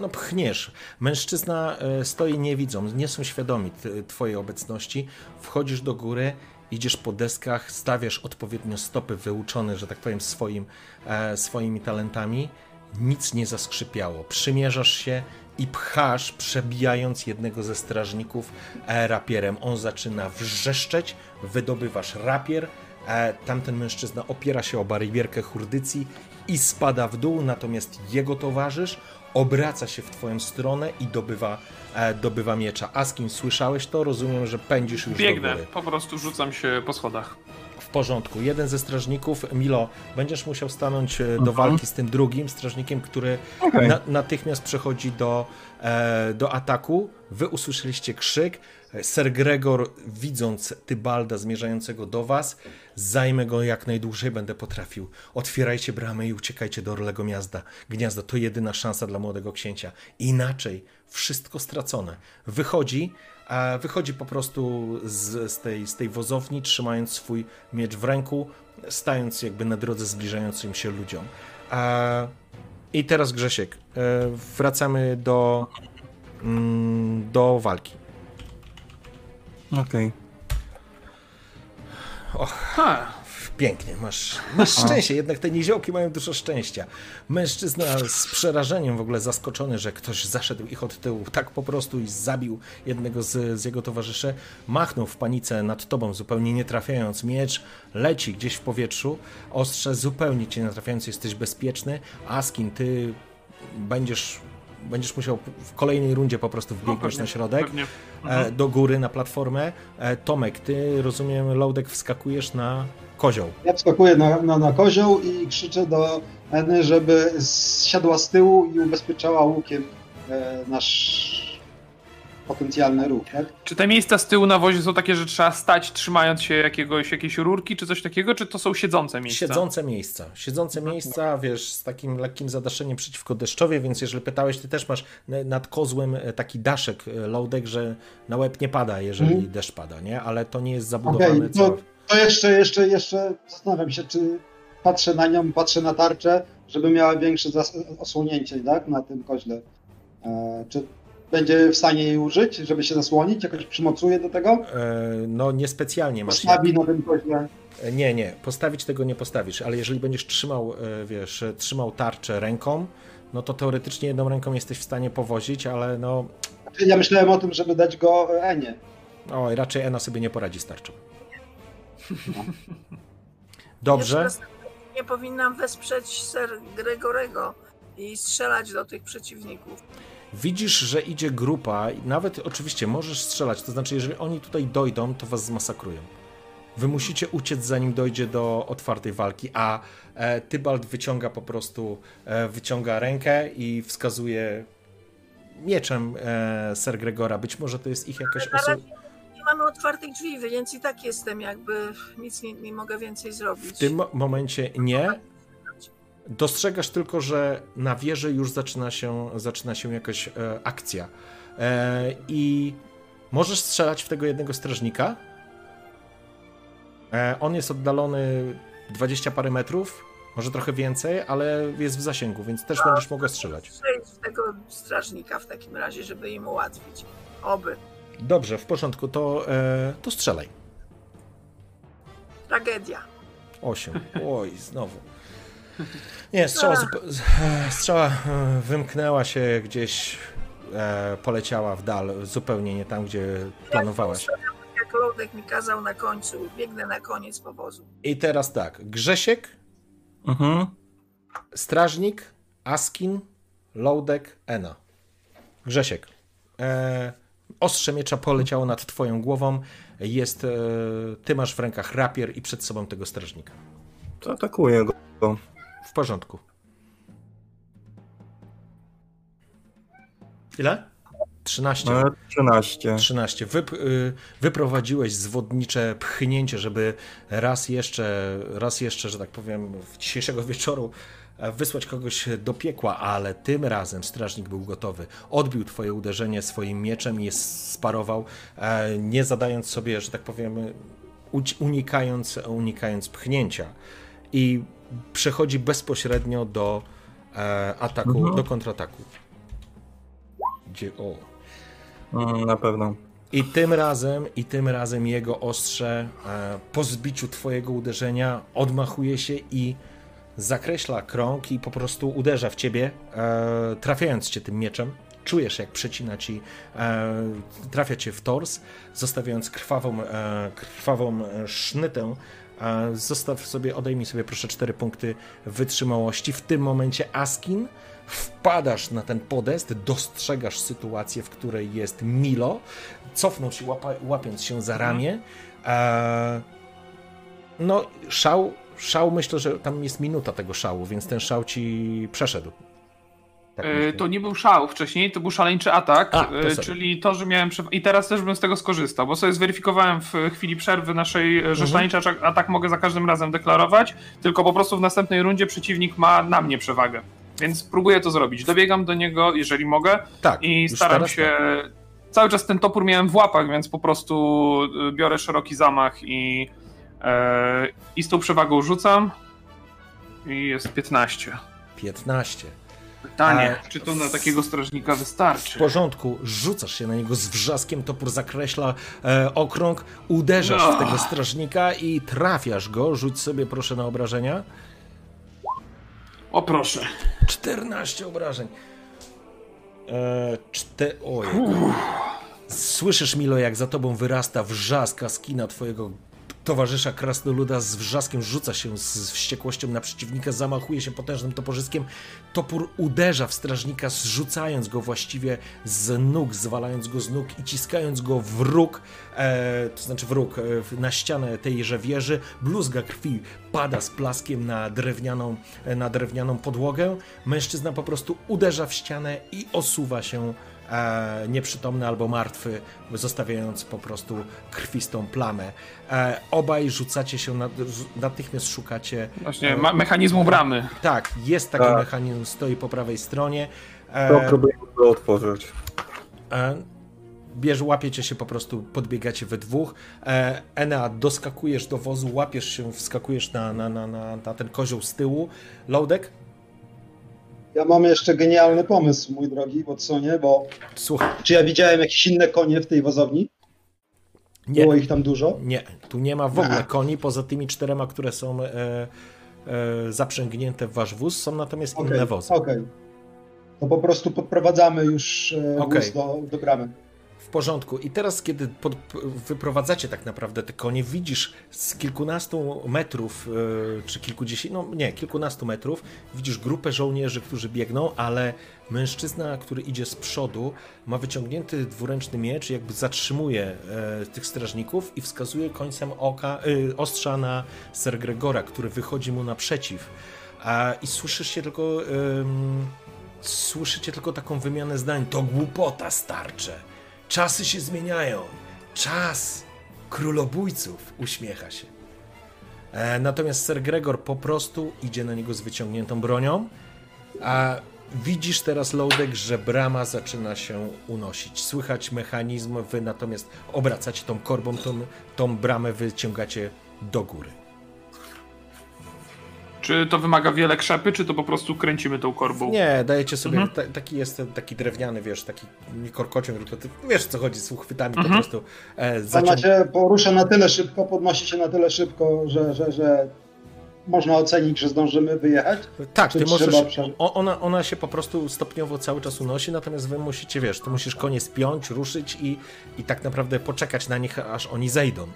no pchniesz. Mężczyzna e, stoi nie widzą, nie są świadomi twojej obecności. Wchodzisz do góry, idziesz po deskach, stawiasz odpowiednio stopy wyuczone, że tak powiem, swoim, e, swoimi talentami. Nic nie zaskrzypiało. Przymierzasz się i pchasz, przebijając jednego ze strażników e, rapierem. On zaczyna wrzeszczeć, wydobywasz rapier, e, tamten mężczyzna opiera się o barierkę hurdycji i spada w dół, natomiast jego towarzysz obraca się w twoją stronę i dobywa, e, dobywa miecza. Askin, słyszałeś to? Rozumiem, że pędzisz już Biegnę, do góry. po prostu rzucam się po schodach. Porządku. Jeden ze strażników, Milo, będziesz musiał stanąć e, do mhm. walki z tym drugim strażnikiem, który okay. na, natychmiast przechodzi do, e, do ataku. Wy usłyszeliście krzyk. Ser Gregor, widząc Tybalda zmierzającego do was, zajmę go jak najdłużej będę potrafił. Otwierajcie bramę i uciekajcie do Orlego Gniazda. Gniazda to jedyna szansa dla młodego księcia. Inaczej wszystko stracone. Wychodzi, wychodzi po prostu z, z, tej, z tej wozowni, trzymając swój miecz w ręku, stając jakby na drodze zbliżającym się ludziom. A, I teraz Grzesiek, e, wracamy do, mm, do walki. Okej. Okay. Pięknie, masz, masz szczęście, jednak te niziołki mają dużo szczęścia. Mężczyzna z przerażeniem w ogóle zaskoczony, że ktoś zaszedł ich od tyłu tak po prostu i zabił jednego z, z jego towarzyszy, machnął w panice nad tobą, zupełnie nie trafiając. Miecz leci gdzieś w powietrzu, ostrze zupełnie cię nie trafiając, jesteś bezpieczny. Askin, ty będziesz będziesz musiał w kolejnej rundzie po prostu wbiegać no, na środek. E, mhm. do góry, na platformę. E, Tomek, ty rozumiem, Loudek wskakujesz na kozioł. Ja wskakuję na, na, na kozioł i krzyczę do Eny, żeby siadła z tyłu i ubezpieczała łukiem e, nasz potencjalny ruch. Tak? Czy te miejsca z tyłu na wozie są takie, że trzeba stać trzymając się jakiegoś, jakiejś rurki czy coś takiego, czy to są siedzące miejsca? Siedzące miejsca. Siedzące no, miejsca, wiesz, z takim lekkim zadaszeniem przeciwko deszczowi, więc jeżeli pytałeś, ty też masz nad kozłem e, taki daszek e, loadek, że na łeb nie pada, jeżeli hmm. deszcz pada, nie? Ale to nie jest zabudowane. Okay, to, to jeszcze, jeszcze, jeszcze zastanawiam się, czy patrzę na nią, patrzę na tarczę, żeby miała większe osłonięcie, tak, na tym koźle. E, czy będzie w stanie jej użyć, żeby się zasłonić? Jakoś przymocuje do tego? E, no niespecjalnie masz. Postawi na tym koźle. E, nie, nie, postawić tego nie postawisz, ale jeżeli będziesz trzymał, e, wiesz, trzymał tarczę ręką, no to teoretycznie jedną ręką jesteś w stanie powozić, ale no... Ja myślałem o tym, żeby dać go Enie. O, raczej Ena sobie nie poradzi z tarczą. No. Dobrze. Nie powinnam wesprzeć Ser Gregorego i strzelać do tych przeciwników. Widzisz, że idzie grupa, i nawet oczywiście możesz strzelać, to znaczy, jeżeli oni tutaj dojdą, to was zmasakrują. Wy musicie uciec, zanim dojdzie do otwartej walki, a e, Tybalt wyciąga po prostu, e, wyciąga rękę i wskazuje mieczem e, Ser Gregora. Być może to jest ich jakaś osoba. Mamy otwartych drzwi, więc i tak jestem jakby, nic nie, nie mogę więcej zrobić. W tym mo- momencie nie. Dostrzegasz tylko, że na wieży już zaczyna się, zaczyna się jakaś e, akcja. E, I możesz strzelać w tego jednego strażnika. E, on jest oddalony 20 parę metrów, może trochę więcej, ale jest w zasięgu, więc też będziesz mogła strzelać. Przejdź w tego strażnika w takim razie, żeby im ułatwić. Oby. Dobrze, w porządku, to, e, to strzelaj. Tragedia. 8. Oj, znowu. Nie, strzała, zupe- strzała e, wymknęła się gdzieś, e, poleciała w dal, zupełnie nie tam, gdzie planowałaś. Jak Lodek mi kazał na końcu, biegnę na koniec powozu. I teraz tak, Grzesiek, Mhm. Strażnik, Askin, Loudek, Ena. Grzesiek, e, ostrze miecza poleciało nad twoją głową, jest, e, ty masz w rękach rapier i przed sobą tego strażnika. To atakuję go. W porządku. Ile? 13. E, 13. 13. Wyp, y, wyprowadziłeś zwodnicze pchnięcie, żeby raz jeszcze, raz jeszcze, że tak powiem, w dzisiejszego wieczoru wysłać kogoś do piekła, ale tym razem strażnik był gotowy. Odbił twoje uderzenie swoim mieczem i je sparował, e, nie zadając sobie, że tak powiem, unikając, unikając pchnięcia. I przechodzi bezpośrednio do e, ataku, Mhm. do kontrataku. Gdzie, o, Mm, Na pewno. i tym razem, i tym razem jego ostrze e, po zbiciu twojego uderzenia odmachuje się i zakreśla krąg i po prostu uderza w ciebie, e, trafiając cię tym mieczem. Czujesz, jak przecina ci, e, trafia cię w tors, zostawiając krwawą, e, krwawą e, sznytę. E, zostaw sobie, odejmij sobie proszę cztery punkty wytrzymałości. W tym momencie Askin wpadasz na ten podest, dostrzegasz sytuację, w której jest Milo, cofnął się, łapa, łapiąc się za ramię. E, no, szał, szał, myślę, że tam jest minuta tego szału, więc ten szał ci przeszedł. Tak E. To nie był szał wcześniej, to był szaleńczy atak, A, to e, czyli to, że miałem. I teraz też bym z tego skorzystał, bo sobie zweryfikowałem w chwili przerwy naszej, e, że Mhm. szaleńczy atak- mogę za każdym razem deklarować, tylko po prostu w następnej rundzie przeciwnik ma na mnie przewagę. Więc próbuję to zrobić. Dobiegam do niego, jeżeli mogę, tak, i staram się. tak. Cały czas ten topór miałem w łapach, więc po prostu biorę szeroki zamach i, i z tą przewagą rzucam. I jest 15. 15. Pytanie, A- czy to na takiego strażnika W wystarczy? porządku, rzucasz się na niego z wrzaskiem, topór zakreśla e, okrąg, uderzasz No. w tego strażnika i trafiasz go. Rzuć sobie proszę na obrażenia. O proszę. 14 obrażeń. E, czte... Ojej. Słyszysz, Milo, jak za tobą wyrasta wrzaska skina twojego towarzysza krasnoluda z wrzaskiem rzuca się z, wściekłością na przeciwnika, zamachuje się potężnym toporzyskiem. Topór uderza w strażnika, zrzucając go właściwie z nóg, zwalając go z nóg i ciskając go w róg, e, to znaczy w róg, e, na ścianę tejże wieży. Bluzga krwi pada z plaskiem na drewnianą, e, na drewnianą podłogę. Mężczyzna po prostu uderza w ścianę i osuwa się e, nieprzytomny albo martwy, zostawiając po prostu krwistą plamę. E, obaj rzucacie się, na, natychmiast szukacie. Właśnie, ma- mechanizmu bramy. Tak, jest taki Tak. mechanizm, stoi po prawej stronie. To E, próbuję go otworzyć. e, bierz, łapiecie się po prostu, podbiegacie we dwóch. E, Enea, doskakujesz do wozu, łapiesz się, wskakujesz na, na, na, na, na ten kozioł z tyłu. Loadek? Ja mam jeszcze genialny pomysł, mój drogi Watsonie, bo Słuchaj, czy ja widziałem jakieś inne konie w tej wozowni? nie, Było ich tam dużo? nie, tu nie ma w ogóle koni, poza tymi czterema, które są e, e, zaprzęgnięte w wasz wóz, są natomiast Okej, inne wozy. okej. To po prostu podprowadzamy już e, Okej. wóz do, do bramy. Porządku. I teraz, kiedy pod, wyprowadzacie tak naprawdę te konie, widzisz z kilkunastu metrów, yy, czy kilkudziesięciu, no nie, kilkunastu metrów, widzisz grupę żołnierzy, którzy biegną, ale mężczyzna, który idzie z przodu, ma wyciągnięty dwuręczny miecz, jakby zatrzymuje yy, tych strażników i wskazuje końcem oka, yy, ostrza na Ser Gregora, który wychodzi mu naprzeciw. I słyszysz się tylko. Słyszycie tylko taką wymianę zdań. To głupota starcze. Czasy się zmieniają. Czas królobójców uśmiecha się. E, natomiast Sir Gregor po prostu idzie na niego z wyciągniętą bronią, a widzisz teraz, Lodek, że brama zaczyna się unosić. Słychać mechanizm, wy natomiast obracacie tą korbą, tą, tą bramę wyciągacie do góry. Czy to wymaga wiele krzepy, czy to po prostu kręcimy tą korbą? Nie, dajecie sobie, mhm. ta, taki jest taki drewniany, wiesz, taki nie korkociąg, tylko ty wiesz co chodzi z uchwytami mhm. po prostu. E, zacią... Ona się porusza na tyle szybko, podnosi się na tyle szybko, że, że, że można ocenić, że zdążymy wyjechać? Tak, ty możesz, ona, ona się po prostu stopniowo cały czas unosi, natomiast wy musicie, wiesz, ty musisz konie spiąć, ruszyć i, i tak naprawdę poczekać na nich, aż oni zejdą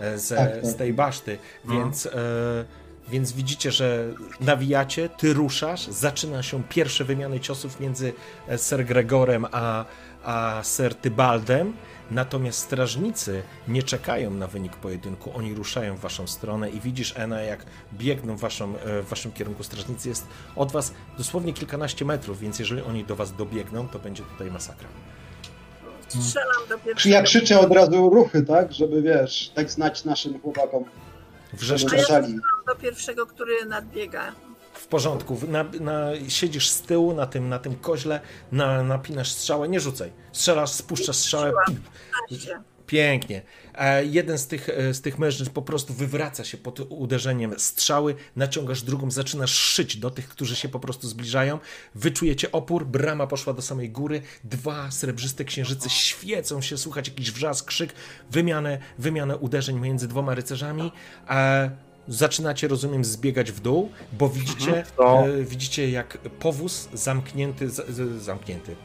e, z, tak, tak. z tej baszty, no. więc... E, więc widzicie, że nawijacie, ty ruszasz, zaczyna się pierwsze wymiany ciosów między e, Ser Gregorem a, a Ser Tybaldem, natomiast strażnicy nie czekają na wynik pojedynku, oni ruszają w waszą stronę i widzisz, Ena, jak biegną w, waszą, e, w waszym kierunku strażnicy, jest od was dosłownie kilkanaście metrów, więc jeżeli oni do was dobiegną, to będzie tutaj masakra. Strzelam do pierwszego. Ja krzyczę od razu ruchy, tak, żeby wiesz, tak znać naszym chłopakom. Wrzeszczeli. do pierwszego, który nadbiega. W porządku. Na, na, siedzisz z tyłu na tym, na tym koźle, na, napinasz strzałę, nie rzucaj. Strzelasz, spuszczasz strzałę. Pięknie. E, jeden z tych, e, z tych mężczyzn po prostu wywraca się pod uderzeniem strzały, naciągasz drugą, zaczynasz szyć do tych, którzy się po prostu zbliżają. Wyczujecie opór, brama poszła do samej góry, dwa srebrzyste księżyce świecą się, słuchać jakiś wrzask, krzyk, wymianę, wymianę uderzeń między dwoma rycerzami. E, zaczynacie, rozumiem, zbiegać w dół, bo widzicie, mhm. e, widzicie jak powóz zamknięty, zamknięty.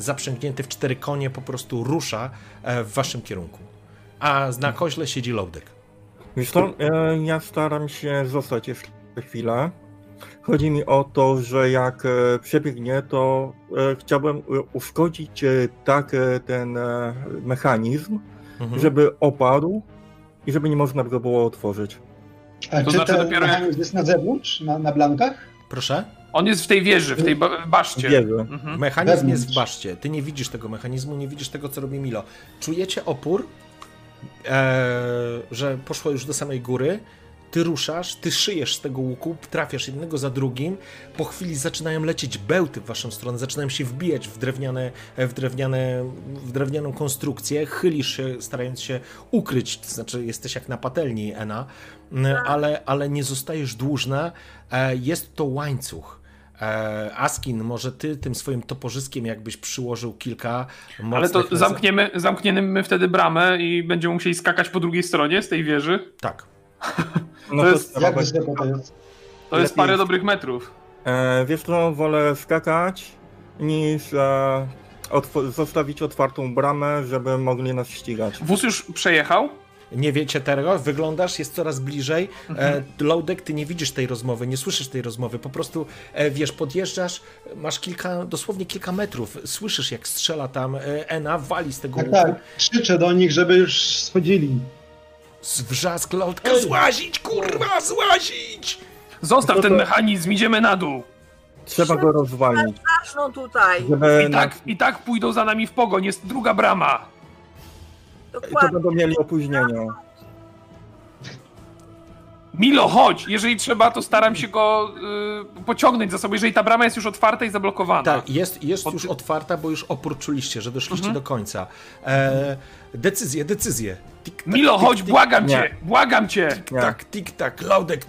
Zaprzęgnięty w cztery konie po prostu rusza e, w waszym kierunku. A na koźle siedzi Lodek. Wiesz co, e, ja staram się zostać jeszcze chwilę. Chodzi mi o to, że jak e, przebiegnie, to chciałbym uszkodzić tak ten mechanizm, mhm. żeby opadł i żeby nie można go było otworzyć. A to czy znaczy ten dopiero mechanizm jest na zewnątrz, na, na blankach? Proszę? On jest w tej wieży, w tej baszcie. Mhm. Mechanizm jest w baszcie. Ty nie widzisz tego mechanizmu, nie widzisz tego, co robi Milo. Czujecie opór, e, że poszło już do samej góry. Ty ruszasz, ty szyjesz z tego łuku, trafiasz jednego za drugim. Po chwili zaczynają lecieć bełty w waszą stronę, zaczynają się wbijać w, drewniane, w, drewniane, w drewnianą konstrukcję. Chylisz się, starając się ukryć, to znaczy jesteś jak na patelni, Ena, ale, ale nie zostajesz dłużna. E, jest to łańcuch E, Askin, może ty tym swoim toporzyskiem jakbyś przyłożył kilka Ale to zamkniemy, zamkniemy wtedy bramę i będziemy musieli skakać po drugiej stronie z tej wieży? Tak. no to, jest, to jest parę dobrych metrów. E, wiesz co, wolę skakać niż e, zostawić otwartą bramę, żeby mogli nas ścigać. Wóz już przejechał? Nie wiecie tego, wyglądasz, jest coraz bliżej. Mhm. E, Loadek, ty nie widzisz tej rozmowy, nie słyszysz tej rozmowy, po prostu e, wiesz, podjeżdżasz, masz kilka, dosłownie kilka metrów, słyszysz jak strzela tam e, Ena, wali z tego tak, łuku. Tak, krzyczę do nich, żeby już schodzili. Wrzask Loadka, złazić, kurwa, złazić! Zostaw no ten mechanizm, idziemy na dół. Trzeba go rozwalić. tutaj. I tak, I tak pójdą za nami w pogoń, jest druga brama. Dokładnie. To będą mieli opóźnienia. Milo, chodź! Jeżeli trzeba, to staram się go y, pociągnąć za sobą, jeżeli ta brama jest już otwarta i zablokowana. Tak, jest, jest Od... już otwarta, bo już opór czuliście, że doszliście mhm. do końca. E, decyzje, decyzje. Tik, tak, Milo, tik, chodź, tik, błagam cię, nie. błagam cię! Tik-tak, tik-tak, laudek,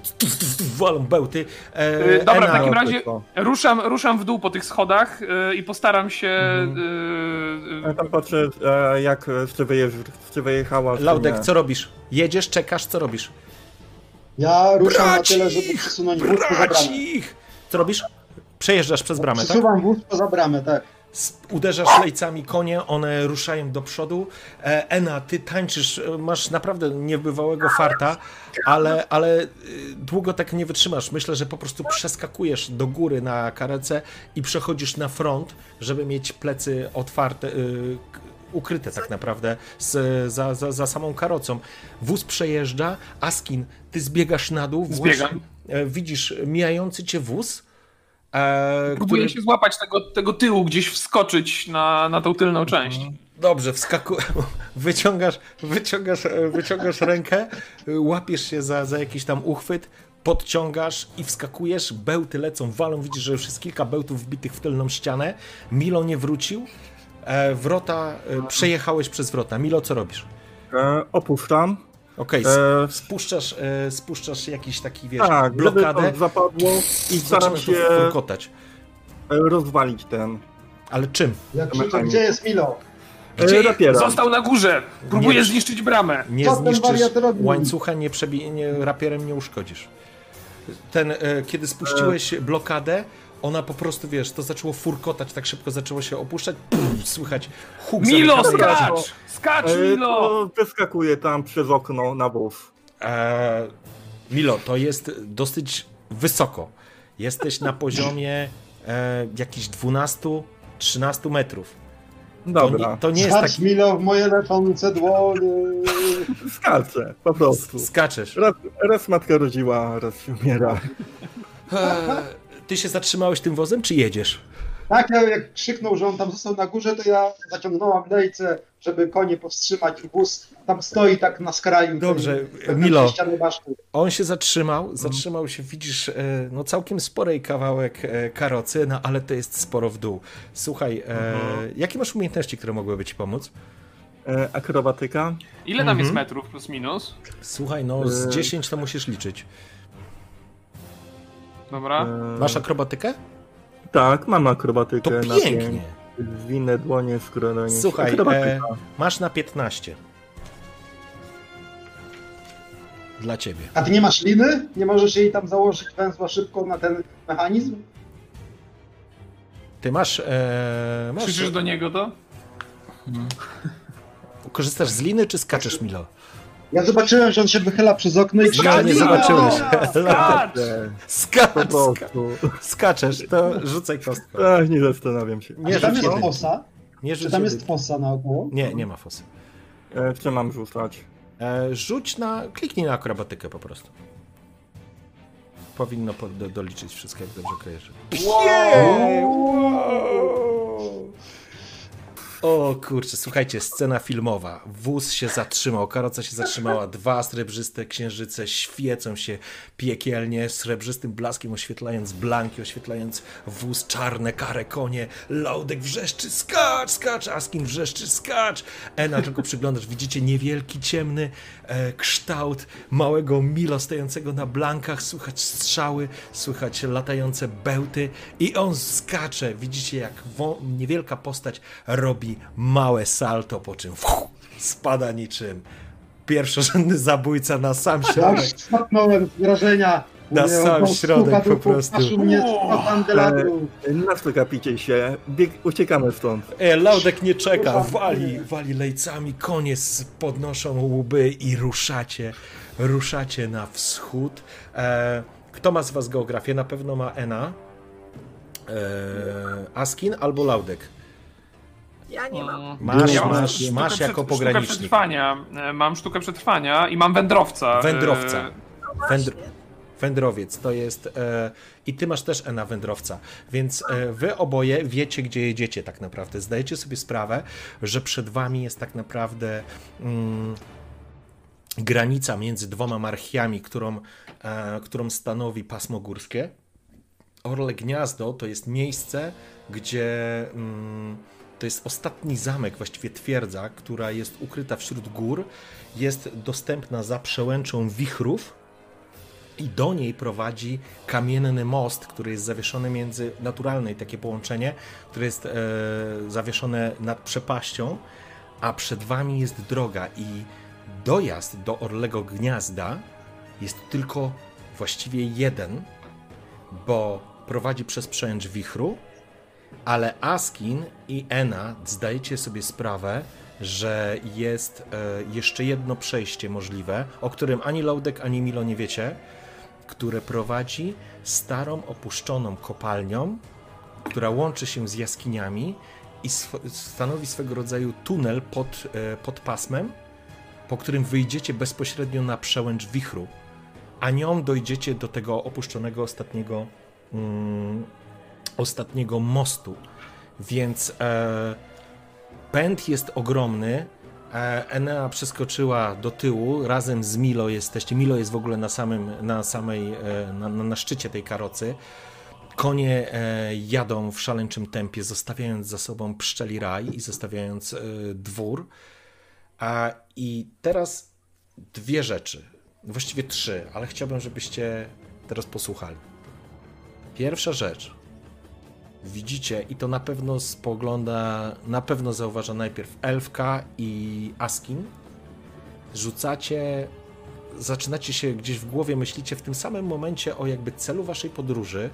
walą bełty. E, yy, dobra, w takim razie ruszam, ruszam w dół po tych schodach yy, i postaram się... Mhm. Yy, ja tam patrzę, e, jak czy wyjechała. Laudek, co robisz? Jedziesz, czekasz, co robisz? Ja ruszam na tyle, żeby przesunąć wóz poza bramę. Co robisz? Przejeżdżasz przez bramę, Przesuwam tak? wóz poza bramę, tak. Uderzasz lejcami konie, one ruszają do przodu. E, Ena, ty tańczysz, e, masz naprawdę niebywałego farta, ale, ale długo tak nie wytrzymasz. Myślę, że po prostu przeskakujesz do góry na karece i przechodzisz na front, żeby mieć plecy otwarte, ukryte tak naprawdę z, za, za, za samą karocą. Wóz przejeżdża, Askin, ty zbiegasz na dół, Zbiegam. E, widzisz mijający cię wóz. E, Próbuję który... się złapać tego, tego tyłu, gdzieś wskoczyć na, na tą tylną część. Dobrze, wskaku... wyciągasz, wyciągasz, e, wyciągasz rękę, łapiesz się za, za jakiś tam uchwyt, podciągasz i wskakujesz, bełty lecą, walą, widzisz, że już jest kilka bełtów wbitych w tylną ścianę. Milo nie wrócił, wrota, e, przejechałeś przez wrota. Milo, co robisz? E, opuszczam. Okej, okay, e... spuszczasz, e, spuszczasz jakiś taki, wiesz, tak, blokadę. zapadło i staram się furkotać. rozwalić ten. Ale czym? Ja krzyczę, gdzie jest Milo? Gdzie rapiera. Został na górze. Próbuje nie, zniszczyć bramę. Nie Co zniszczysz łańcucha, nie przebi- nie, rapierem nie uszkodzisz. Ten, e, kiedy spuściłeś blokadę, ona po prostu, wiesz, to zaczęło furkotać, tak szybko zaczęło się opuszczać, Pff, słychać huk Milo, skacz! Skacz, e, Milo! Wyskakuje tam przez okno na wóz. E, Milo, to jest dosyć wysoko. Jesteś na poziomie e, jakichś 12-13 metrów. Dobra. To, to nie jest tak... Milo w moje leczące dłonie. Skaczę, po prostu. Skaczesz. Raz, raz matka rodziła, raz się umiera. E, ty się zatrzymałeś tym wozem, czy jedziesz? Tak, ja jak krzyknął, że on tam został na górze, to ja zaciągnąłem lejce, żeby konie powstrzymać i wóz tam stoi tak na skraju. Dobrze, tej, Milo, on się zatrzymał, zatrzymał się, widzisz, e, no całkiem sporej kawałek e, karocy, no ale to jest sporo w dół. Słuchaj, mhm. jakie masz umiejętności, które mogłyby ci pomóc? akrobatyka. Ile tam mhm. jest metrów plus minus? Słuchaj, no z 10 to musisz liczyć. Dobra. Masz akrobatykę? Tak, mam akrobatykę. To pięknie. Zwinne dłonie, skrócone. Słuchaj, e, masz na 15. Dla ciebie. A ty nie masz liny? Nie możesz jej tam założyć węzła szybko na ten mechanizm? Ty masz... E, masz... Krzyczysz do niego to? Hmm. Korzystasz z liny, czy skaczesz, Milo? Ja zobaczyłem, że on się wychyla przez okno i Ja nie zobaczyłeś. Skacz! Skacz! Skaczesz, to rzucaj kostkę. Ach, nie zastanawiam się. Nie, Czy tam jest fosa? Nie Czy tam jest fosa naokoło? Nie, nie ma fosy. E, co mam rzucać? E, rzuć na, kliknij na akrobatykę po prostu. Powinno po, do, doliczyć wszystko, jak dobrze kojarzy. Wow! wow! O kurczę, słuchajcie, scena filmowa. Wóz się zatrzymał, karoca się zatrzymała, dwa srebrzyste księżyce świecą się piekielnie, srebrzystym blaskiem oświetlając blanki, oświetlając wóz, czarne, kare konie. Laudek wrzeszczy, skacz, skacz, Askin wrzeszczy, skacz. Ena tylko przyglądasz, widzicie niewielki, ciemny e, kształt małego Milo stojącego na blankach, słychać strzały, słychać latające bełty i on skacze. Widzicie, jak niewielka postać robi małe salto, po czym fuh, spada niczym pierwszorzędny zabójca na sam środek. Ja spadnąłem z wrażenia. Na sam środek po prostu. Mnie Nastokapicie się, bieg, uciekamy stąd. E, Laudek nie czeka, wali, wali lejcami, konie podnoszą łby i ruszacie, ruszacie na wschód. E, kto ma z was geografię? Na pewno ma Ena. E, Askin albo Laudek. Ja nie mam. Mm. Masz, ja masz, masz, masz jako pogranicznik. Sztukę przetrwania. E, mam sztukę przetrwania i mam wędrowca. E, wędrowca. No Wędr wędrowiec to jest. E, I ty masz też Ena wędrowca. Więc e, wy oboje wiecie, gdzie jedziecie tak naprawdę. Zdajecie sobie sprawę, że przed wami jest tak naprawdę. Mm, granica między dwoma marchiami, którą, e, którą stanowi pasmo górskie. Orle Gniazdo to jest miejsce, gdzie mm, to jest ostatni zamek, właściwie twierdza, która jest ukryta wśród gór. Jest dostępna za przełęczą wichrów i do niej prowadzi kamienny most, który jest zawieszony między, naturalne takie połączenie, które jest e, zawieszone nad przepaścią, a przed wami jest droga i dojazd do Orlego Gniazda jest tylko właściwie jeden, bo prowadzi przez przełęcz wichru ale Askin i Ena zdajecie sobie sprawę, że jest e, jeszcze jedno przejście możliwe, o którym ani Loudek, ani Milo nie wiecie, które prowadzi starą, opuszczoną kopalnią, która łączy się z jaskiniami i stanowi swego rodzaju tunel pod, e, pod pasmem, po którym wyjdziecie bezpośrednio na przełęcz wichru, a nią dojdziecie do tego opuszczonego ostatniego, mm, ostatniego mostu. Więc e, pęd jest ogromny. E, Enea przeskoczyła do tyłu, razem z Milo jesteście. Milo jest w ogóle na samym, na samej, e, na, na, szczycie tej karocy. Konie e, jadą w szaleńczym tempie, zostawiając za sobą pszczeli raj i zostawiając e, dwór. A, I teraz dwie rzeczy, właściwie trzy, ale chciałbym, żebyście teraz posłuchali. Pierwsza rzecz. Widzicie, i to na pewno spogląda, na pewno zauważa najpierw Elfka i Askin. Rzucacie, zaczynacie się gdzieś w głowie, myślicie w tym samym momencie o jakby celu waszej podróży.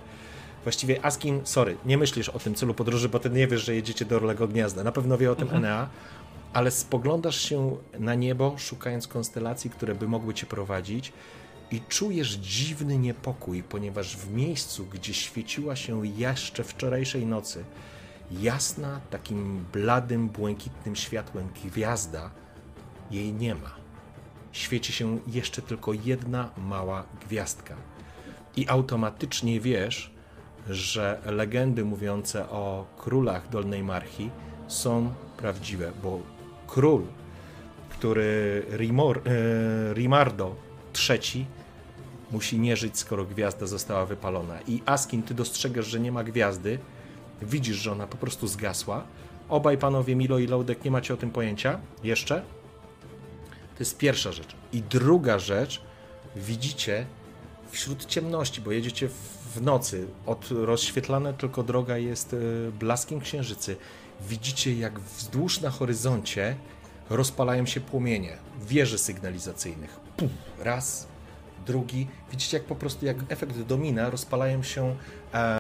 Właściwie Askin, sorry, nie myślisz o tym celu podróży, bo ty nie wiesz, że jedziecie do Orlego Gniazda. Na pewno wie o tym Enea, ale spoglądasz się na niebo, szukając konstelacji, które by mogły cię prowadzić i czujesz dziwny niepokój, ponieważ w miejscu, gdzie świeciła się jeszcze wczorajszej nocy jasna, takim bladym, błękitnym światłem gwiazda, jej nie ma. Świeci się jeszcze tylko jedna mała gwiazdka. I automatycznie wiesz, że legendy mówiące o królach Dolnej Marchi są prawdziwe, bo król, który Rimor, e, Rimardo III musi nie żyć, skoro gwiazda została wypalona. I Askin, ty dostrzegasz, że nie ma gwiazdy, widzisz, że ona po prostu zgasła. Obaj panowie Milo i Loudek nie macie o tym pojęcia jeszcze. To jest pierwsza rzecz. I druga rzecz, widzicie wśród ciemności, bo jedziecie w nocy, od rozświetlana tylko droga jest e, blaskiem księżycy. Widzicie, jak wzdłuż na horyzoncie rozpalają się płomienie wieży sygnalizacyjnych. Pum, raz, drugi. Widzicie, jak po prostu jak efekt domina rozpalają się e,